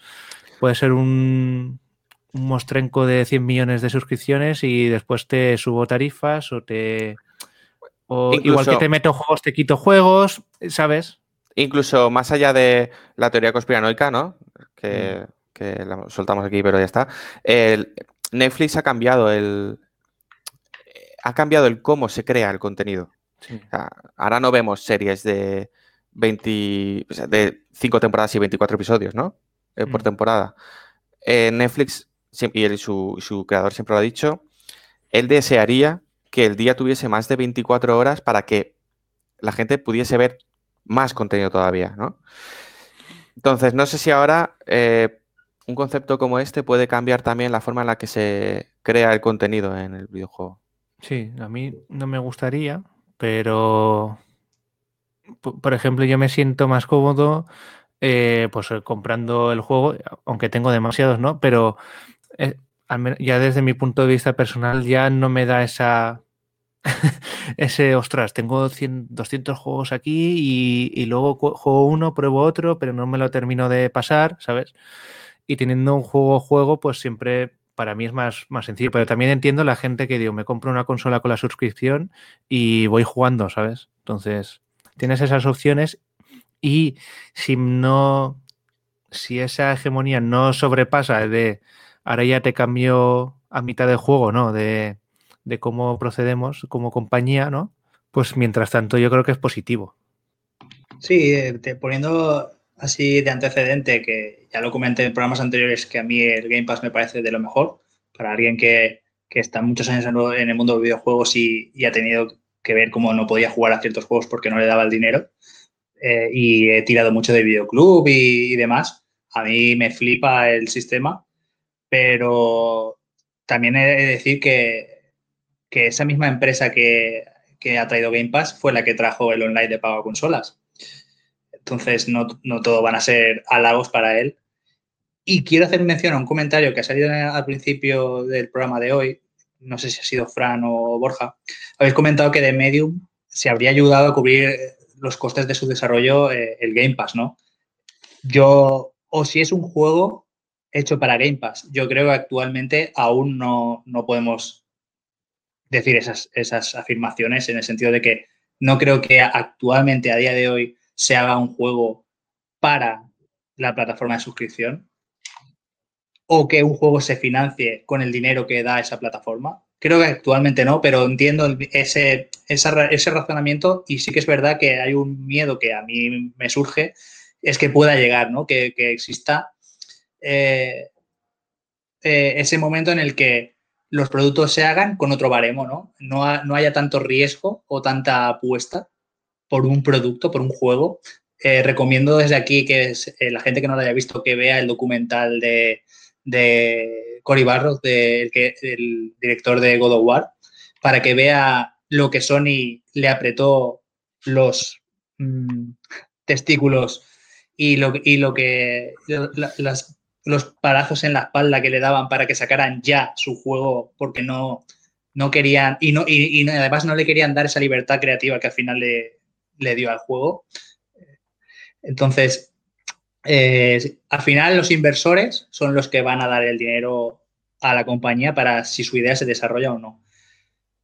puede ser un, un mostrenco de 100 millones de suscripciones y después te subo tarifas o te... O igual que te meto juegos, te quito juegos, ¿sabes? Incluso más allá de la teoría conspiranoica, ¿no? Que, mm. la soltamos aquí, pero ya está. El, Netflix ha cambiado el. Ha cambiado el cómo se crea el contenido. ahora no vemos series de 20. de 5 temporadas y 24 episodios, ¿no? Eh, por mm. temporada. Netflix y él, su, su creador siempre lo ha dicho, él desearía que el día tuviese más de 24 horas para que la gente pudiese ver más contenido todavía, ¿no? Entonces, no sé si ahora eh, un concepto como este puede cambiar también la forma en la que se crea el contenido en el videojuego. Sí, a mí no me gustaría, pero por ejemplo, yo me siento más cómodo eh, pues eh, comprando el juego, aunque tengo demasiados, ¿no? Pero ya desde mi punto de vista personal ya no me da esa ese, ostras, tengo 200 juegos aquí y, luego juego uno, pruebo otro, pero no me lo termino de pasar, ¿sabes? Y teniendo un juego juego, pues siempre para mí es más, más sencillo. Pero también entiendo la gente que digo, me compro una consola con la suscripción y voy jugando, ¿sabes? Entonces, tienes esas opciones y si no, si esa hegemonía no sobrepasa de ahora ya te cambio a mitad de juego, ¿no? De cómo procedemos como compañía, ¿no? Pues mientras tanto yo creo que es positivo. Sí, eh, poniendo así de antecedente, que ya lo comenté en programas anteriores, que a mí el Game Pass me parece de lo mejor, para alguien que, está muchos años en el mundo de videojuegos y, ha tenido que ver cómo no podía jugar a ciertos juegos porque no le daba el dinero. Eh, y he tirado mucho de videoclub y, y demás. A mí me flipa el sistema, pero también he de decir que que esa misma empresa que, ha traído Game Pass fue la que trajo el online de pago a consolas. Entonces, no, todo van a ser halagos para él. Y quiero hacer mención a un comentario que ha salido al principio del programa de hoy. No sé si ha sido Fran o Borja. Habéis comentado que de Medium se habría ayudado a cubrir los costes de su desarrollo eh, el Game Pass, ¿no? Yo, o si es un juego hecho para Game Pass, yo creo que actualmente aún no, no podemos decir esas, esas afirmaciones en el sentido de que no creo que actualmente, a día de hoy, se haga un juego para la plataforma de suscripción o que un juego se financie con el dinero que da esa plataforma. Creo que actualmente no, pero entiendo ese, ese razonamiento y sí que es verdad que hay un miedo que a mí me surge, es que pueda llegar, ¿no? que, exista eh, eh, ese momento en el que los productos se hagan con otro baremo, ¿no? No, haya tanto riesgo o tanta apuesta por un producto, por un juego. Eh, recomiendo desde aquí que la gente que no lo haya visto que vea el documental de, de Cory Barros, del director de God of War, para que vea lo que Sony le apretó los mm, testículos y lo, y lo que las los palazos en la espalda que le daban para que sacaran ya su juego porque no, no querían y, no, y, además no le querían dar esa libertad creativa que al final le, dio al juego. Entonces, eh, al final los inversores son los que van a dar el dinero a la compañía para si su idea se desarrolla o no.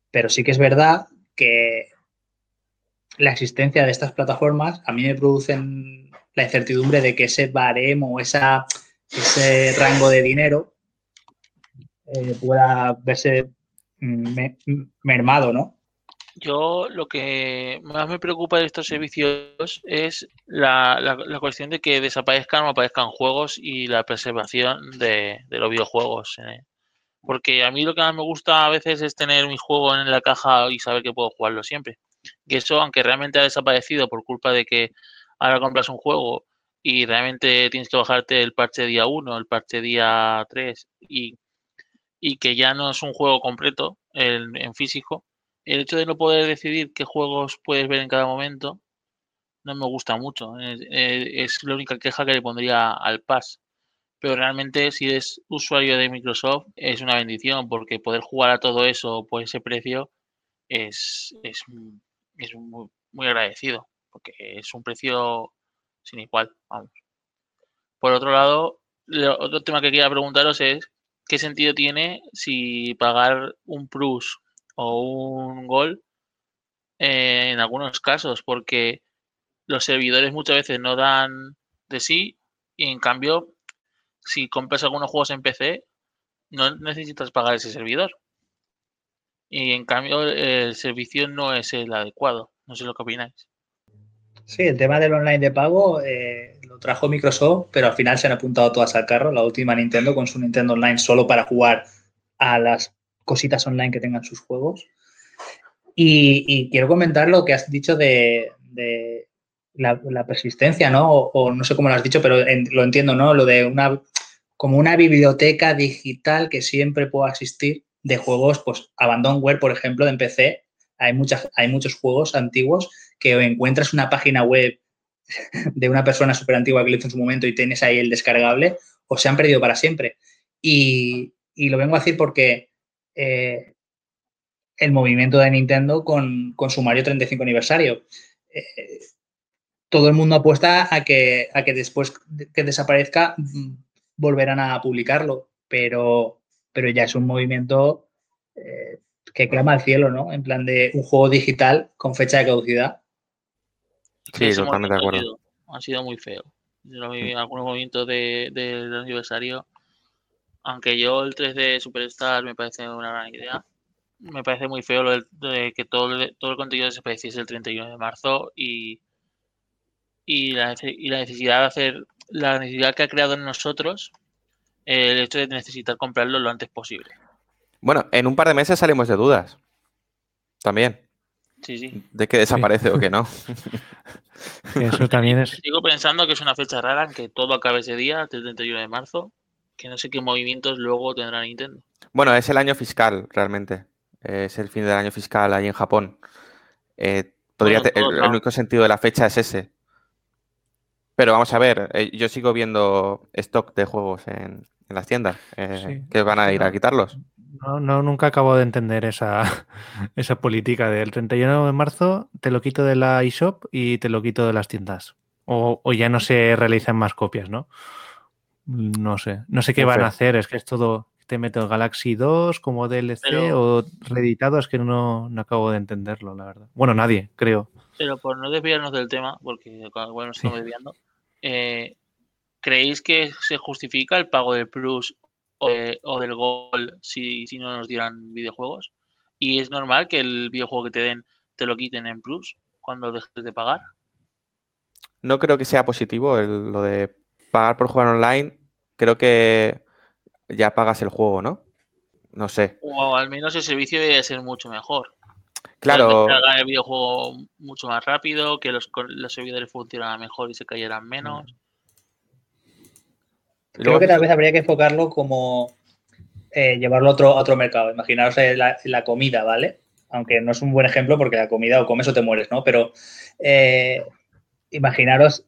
Pero sí que es verdad que la existencia de estas plataformas a mí me producen la incertidumbre de que ese baremo, esa ese rango de dinero eh, pueda verse mermado, ¿no? Yo lo que más me preocupa de estos servicios es la, cuestión de que desaparezcan o aparezcan juegos y la preservación de, los videojuegos. Eh. Porque a mí lo que más me gusta a veces es tener mi juego en la caja y saber que puedo jugarlo siempre. Que eso, aunque realmente ha desaparecido por culpa de que ahora compras un juego y realmente tienes que bajarte el parche día 1, el parche día 3 y, que ya no es un juego completo en, físico, el hecho de no poder decidir qué juegos puedes ver en cada momento no me gusta mucho. Es, la única queja que le pondría al Pass. Pero realmente si eres usuario de Microsoft es una bendición porque poder jugar a todo eso por ese precio es, es, es muy, muy agradecido porque es un precio sin igual, vamos. Por otro lado, otro tema que quería preguntaros es qué sentido tiene si pagar un plus o un gol eh, en algunos casos, porque los servidores muchas veces no dan de sí y en cambio, si compras algunos juegos en PC, no necesitas pagar ese servidor. Y en cambio, el servicio no es el adecuado. No sé lo que opináis. Sí, el tema del online de pago eh, lo trajo Microsoft, pero al final se han apuntado todas al carro. La última Nintendo con su Nintendo Online solo para jugar a las cositas online que tengan sus juegos. Y, quiero comentar lo que has dicho de, la, persistencia, ¿no? O, no sé cómo lo has dicho, pero lo entiendo, ¿no? Lo de una como una biblioteca digital que siempre pueda asistir de juegos, pues Abandonware, por ejemplo, de PC. Hay, muchas, hay muchos juegos antiguos que encuentras una página web de una persona súper antigua que lo hizo en su momento y tienes ahí el descargable, o se han perdido para siempre. Y, lo vengo a decir porque eh, el movimiento de Nintendo con, su Mario 35 aniversario. Eh, todo el mundo apuesta a que, a que después que desaparezca mm, volverán a publicarlo, pero, pero ya es un movimiento eh, que clama al cielo, ¿no? En plan de un juego digital con fecha de caducidad. Sí, totalmente de acuerdo. Ha sido, muy feo. algunos movimientos del aniversario, aunque yo el 3D Superstar me parece una gran idea, me parece muy feo lo de, que todo, todo el contenido desapareciese el 31 de marzo y, y, la, y la necesidad de hacer, la necesidad que ha creado en nosotros el hecho de necesitar comprarlo lo antes posible. Bueno, en un par de meses salimos de dudas. También. Sí, sí. De que desaparece o que no. Eso también es. Sigo pensando que es una fecha rara en que todo acabe ese día, el 31 de marzo, que no sé qué movimientos luego tendrá Nintendo. Bueno, es el año fiscal, realmente. Es el fin del año fiscal ahí en Japón. Eh, podría el, único sentido de la fecha es ese. Pero vamos a ver, eh, yo sigo viendo stock de juegos en, las tiendas. Eh, ¿Que van a ir a quitarlos? No, no, nunca acabo de entender esa, esa política del 31 de marzo te lo quito de la eShop y te lo quito de las tiendas. O, ya no se realizan más copias, ¿no? No sé. No sé qué van a hacer. Es que es todo. Te meto Galaxy 2 como DLC o reeditado. Es que no, no, acabo de entenderlo, la verdad. Bueno, nadie, creo. Pero por no desviarnos del tema, porque bueno, nos estamos desviando, eh, ¿creéis que se justifica el pago del Plus o, del Gol si, si, no nos dieran videojuegos? ¿Y es normal que el videojuego que te den te lo quiten en Plus cuando dejes de pagar? No creo que sea positivo lo de pagar por jugar online. Creo que ya pagas el juego, ¿no? No sé. O al menos el servicio debe ser mucho mejor. Claro. Que el videojuego mucho más rápido, que los, los servidores funcionaran mejor y se cayeran menos. Creo que tal vez habría que enfocarlo como eh, llevarlo a otro, otro mercado. Imaginaros la, comida, ¿vale? Aunque no es un buen ejemplo porque la comida o comes o te mueres, ¿no? Pero eh, imaginaros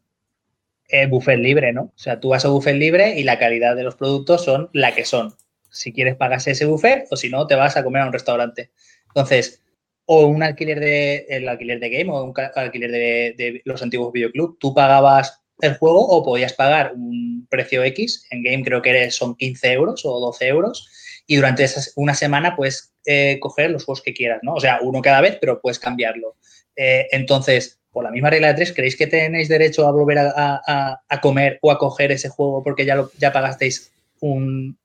el buffet libre, ¿no? O sea, tú vas a buffet libre y la calidad de los productos son la que son. Si quieres pagas ese buffet o si no, te vas a comer a un restaurante. Entonces, o un alquiler de, el alquiler de game o un alquiler de, los antiguos videoclub. Tú pagabas el juego o podías pagar un precio X, en game creo que son 15 euros o 12 euros, y durante esa, una semana puedes eh, coger los juegos que quieras, ¿no? O sea, uno cada vez, pero puedes cambiarlo. Eh, entonces, por la misma regla de tres, ¿creéis que tenéis derecho a volver a, comer o a coger ese juego porque ya, lo, ya pagasteis un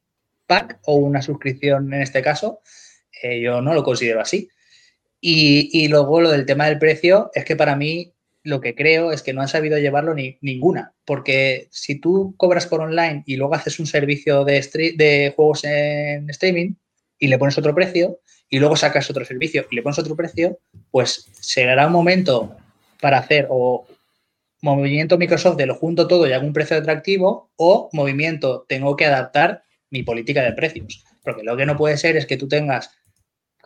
pack o una suscripción en este caso? Eh, yo no lo considero así. Y, luego lo del tema del precio es que para mí lo que creo es que no han sabido llevarlo ni, ninguna, porque si tú cobras por online y luego haces un servicio de, de juegos en streaming y le pones otro precio y luego sacas otro servicio y le pones otro precio, pues llegará un momento para hacer o movimiento Microsoft de lo junto todo y hago un precio atractivo o movimiento tengo que adaptar mi política de precios, porque lo que no puede ser es que tú tengas,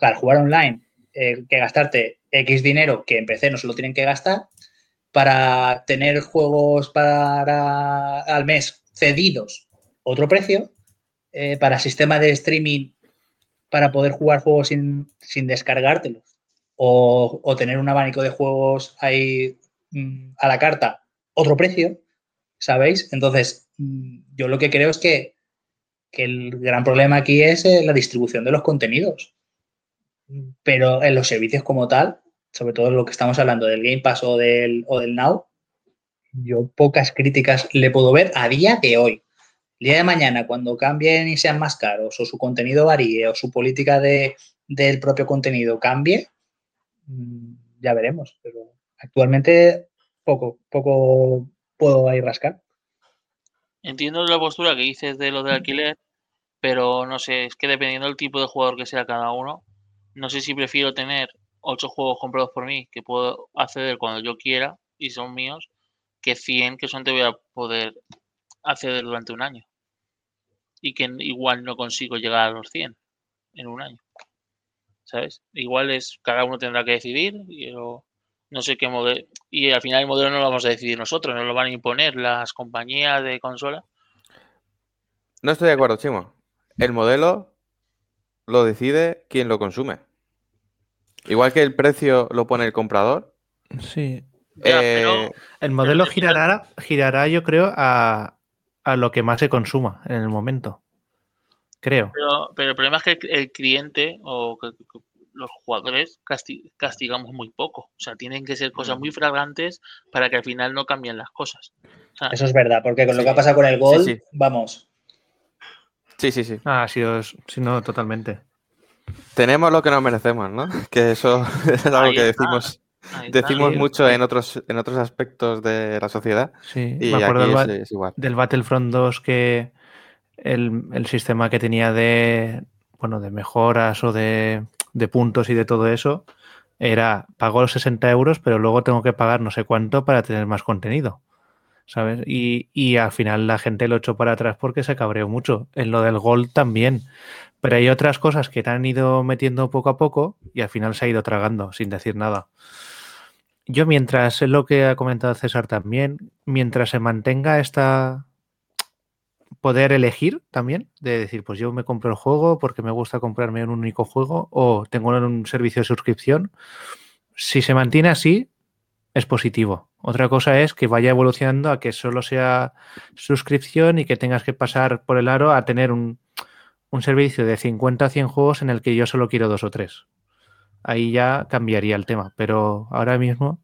al jugar online, eh, que gastarte X dinero que en PC no se lo tienen que gastar para tener juegos para al mes cedidos otro precio, eh, para sistema de streaming para poder jugar juegos sin, descargártelos. O, tener un abanico de juegos ahí mm, a la carta otro precio, ¿sabéis? Entonces, mm, yo lo que creo es que, que el gran problema aquí es eh, la distribución de los contenidos. Pero en los servicios como tal, sobre todo lo que estamos hablando del Game Pass o del, o del Now, yo pocas críticas le puedo ver a día de hoy. El día de mañana, cuando cambien y sean más caros, o su contenido varíe, o su política de, del propio contenido cambie, mm, ya veremos. Pero actualmente poco, poco puedo ahí rascar. Entiendo la postura que dices de lo del alquiler, pero no sé, es que dependiendo del tipo de jugador que sea cada uno, no sé si prefiero tener ocho juegos comprados por mí que puedo acceder cuando yo quiera y son míos, que 100 que son te voy a poder acceder durante un año. Y que igual no consigo llegar a los 100 en un año. ¿Sabes? Igual es, cada uno tendrá que decidir. Y no sé qué modelo. Y al final el modelo no lo vamos a decidir nosotros, no lo van a imponer las compañías de consola. No estoy de acuerdo, Chimo. El modelo lo decide quien lo consume. Igual que el precio lo pone el comprador. Sí. eh, El modelo girará, girará yo creo, a, a lo que más se consuma en el momento. Creo. Pero, pero el problema es que el, cliente o que- que los jugadores casti- castigamos muy poco. O sea, tienen que ser cosas muy fragrantes para que al final no cambien las cosas. O sea, Eso es verdad, porque con lo que ha pasado con el Gold, sí. vamos. sí, sí, sí. Ah, sí, sí, no, totalmente. Tenemos lo que nos merecemos, ¿no? Que eso es algo que decimos, decimos mucho en otros, en otros aspectos de la sociedad. Sí, Y me acuerdo aquí del, es, Ba- es igual. del Battlefront 2 que el, el sistema que tenía de bueno de mejoras o de, de puntos y de todo eso era pago los 60 euros, pero luego tengo que pagar no sé cuánto para tener más contenido. ¿Sabes? Y, y al final la gente lo echó para atrás porque se cabreó mucho. En lo del Gold también. Pero hay otras cosas que te han ido metiendo poco a poco y al final se ha ido tragando sin decir nada. Yo mientras, lo que ha comentado César también, mientras se mantenga esta poder elegir también, de decir, pues yo me compro el juego porque me gusta comprarme un único juego o tengo un servicio de suscripción, si se mantiene así, es positivo. Otra cosa es que vaya evolucionando a que solo sea suscripción y que tengas que pasar por el aro a tener un, un servicio de 50 a 100 juegos en el que yo solo quiero dos o tres. Ahí ya cambiaría el tema, pero ahora mismo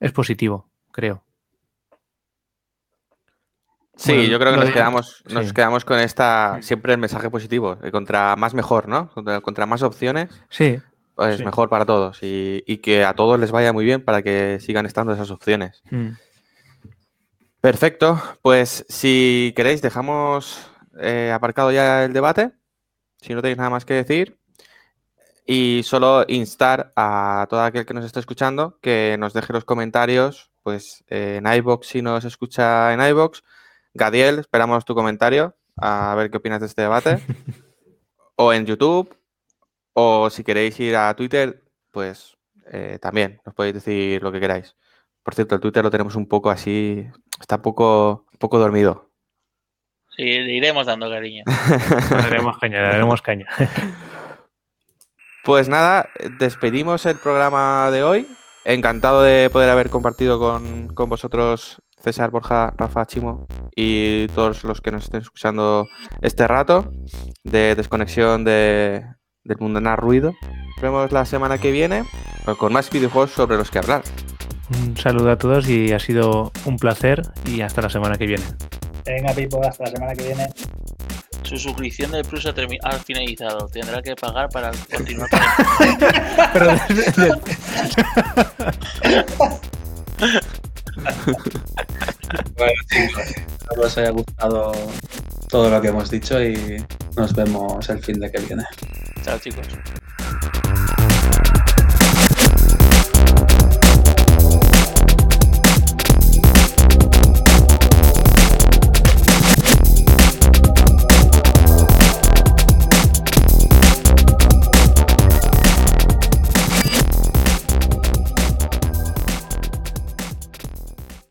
es positivo, creo. Sí, Bueno, yo creo que nos de- quedamos, nos sí. quedamos con esta, siempre el mensaje positivo, eh, contra más mejor, ¿no? Contra, contra más opciones, Sí, pues Sí. mejor para todos y, y que a todos les vaya muy bien para que sigan estando esas opciones. mm, Perfecto, pues si queréis dejamos eh, aparcado ya el debate, si no tenéis nada más que decir, y solo instar a todo aquel que nos esté escuchando que nos deje los comentarios, pues eh, en iBox si nos escucha en iBox. Gadiel, esperamos tu comentario, a ver qué opinas de este debate, o en YouTube, o si queréis ir a Twitter, pues eh, también nos podéis decir lo que queráis. Por cierto, el Twitter lo tenemos un poco así, está un poco, un poco dormido. Sí, le iremos dando cariño. le daremos caña, le daremos caña. Pues nada, despedimos el programa de hoy. Encantado de poder haber compartido con, con vosotros, César, Borja, Rafa, Chimo y todos los que nos estén escuchando este rato de desconexión de, del mundanar ruido. Nos vemos la semana que viene con más videojuegos sobre los que hablar. Un saludo a todos y ha sido un placer y hasta la semana que viene. Venga, Pipo, hasta la semana que viene. Su suscripción del Plus ha, finalizado. Tendrá que pagar para continuar con el Pero Bueno, chicos, espero que os haya gustado todo lo que hemos dicho y nos vemos el fin de que viene. Chao, chicos.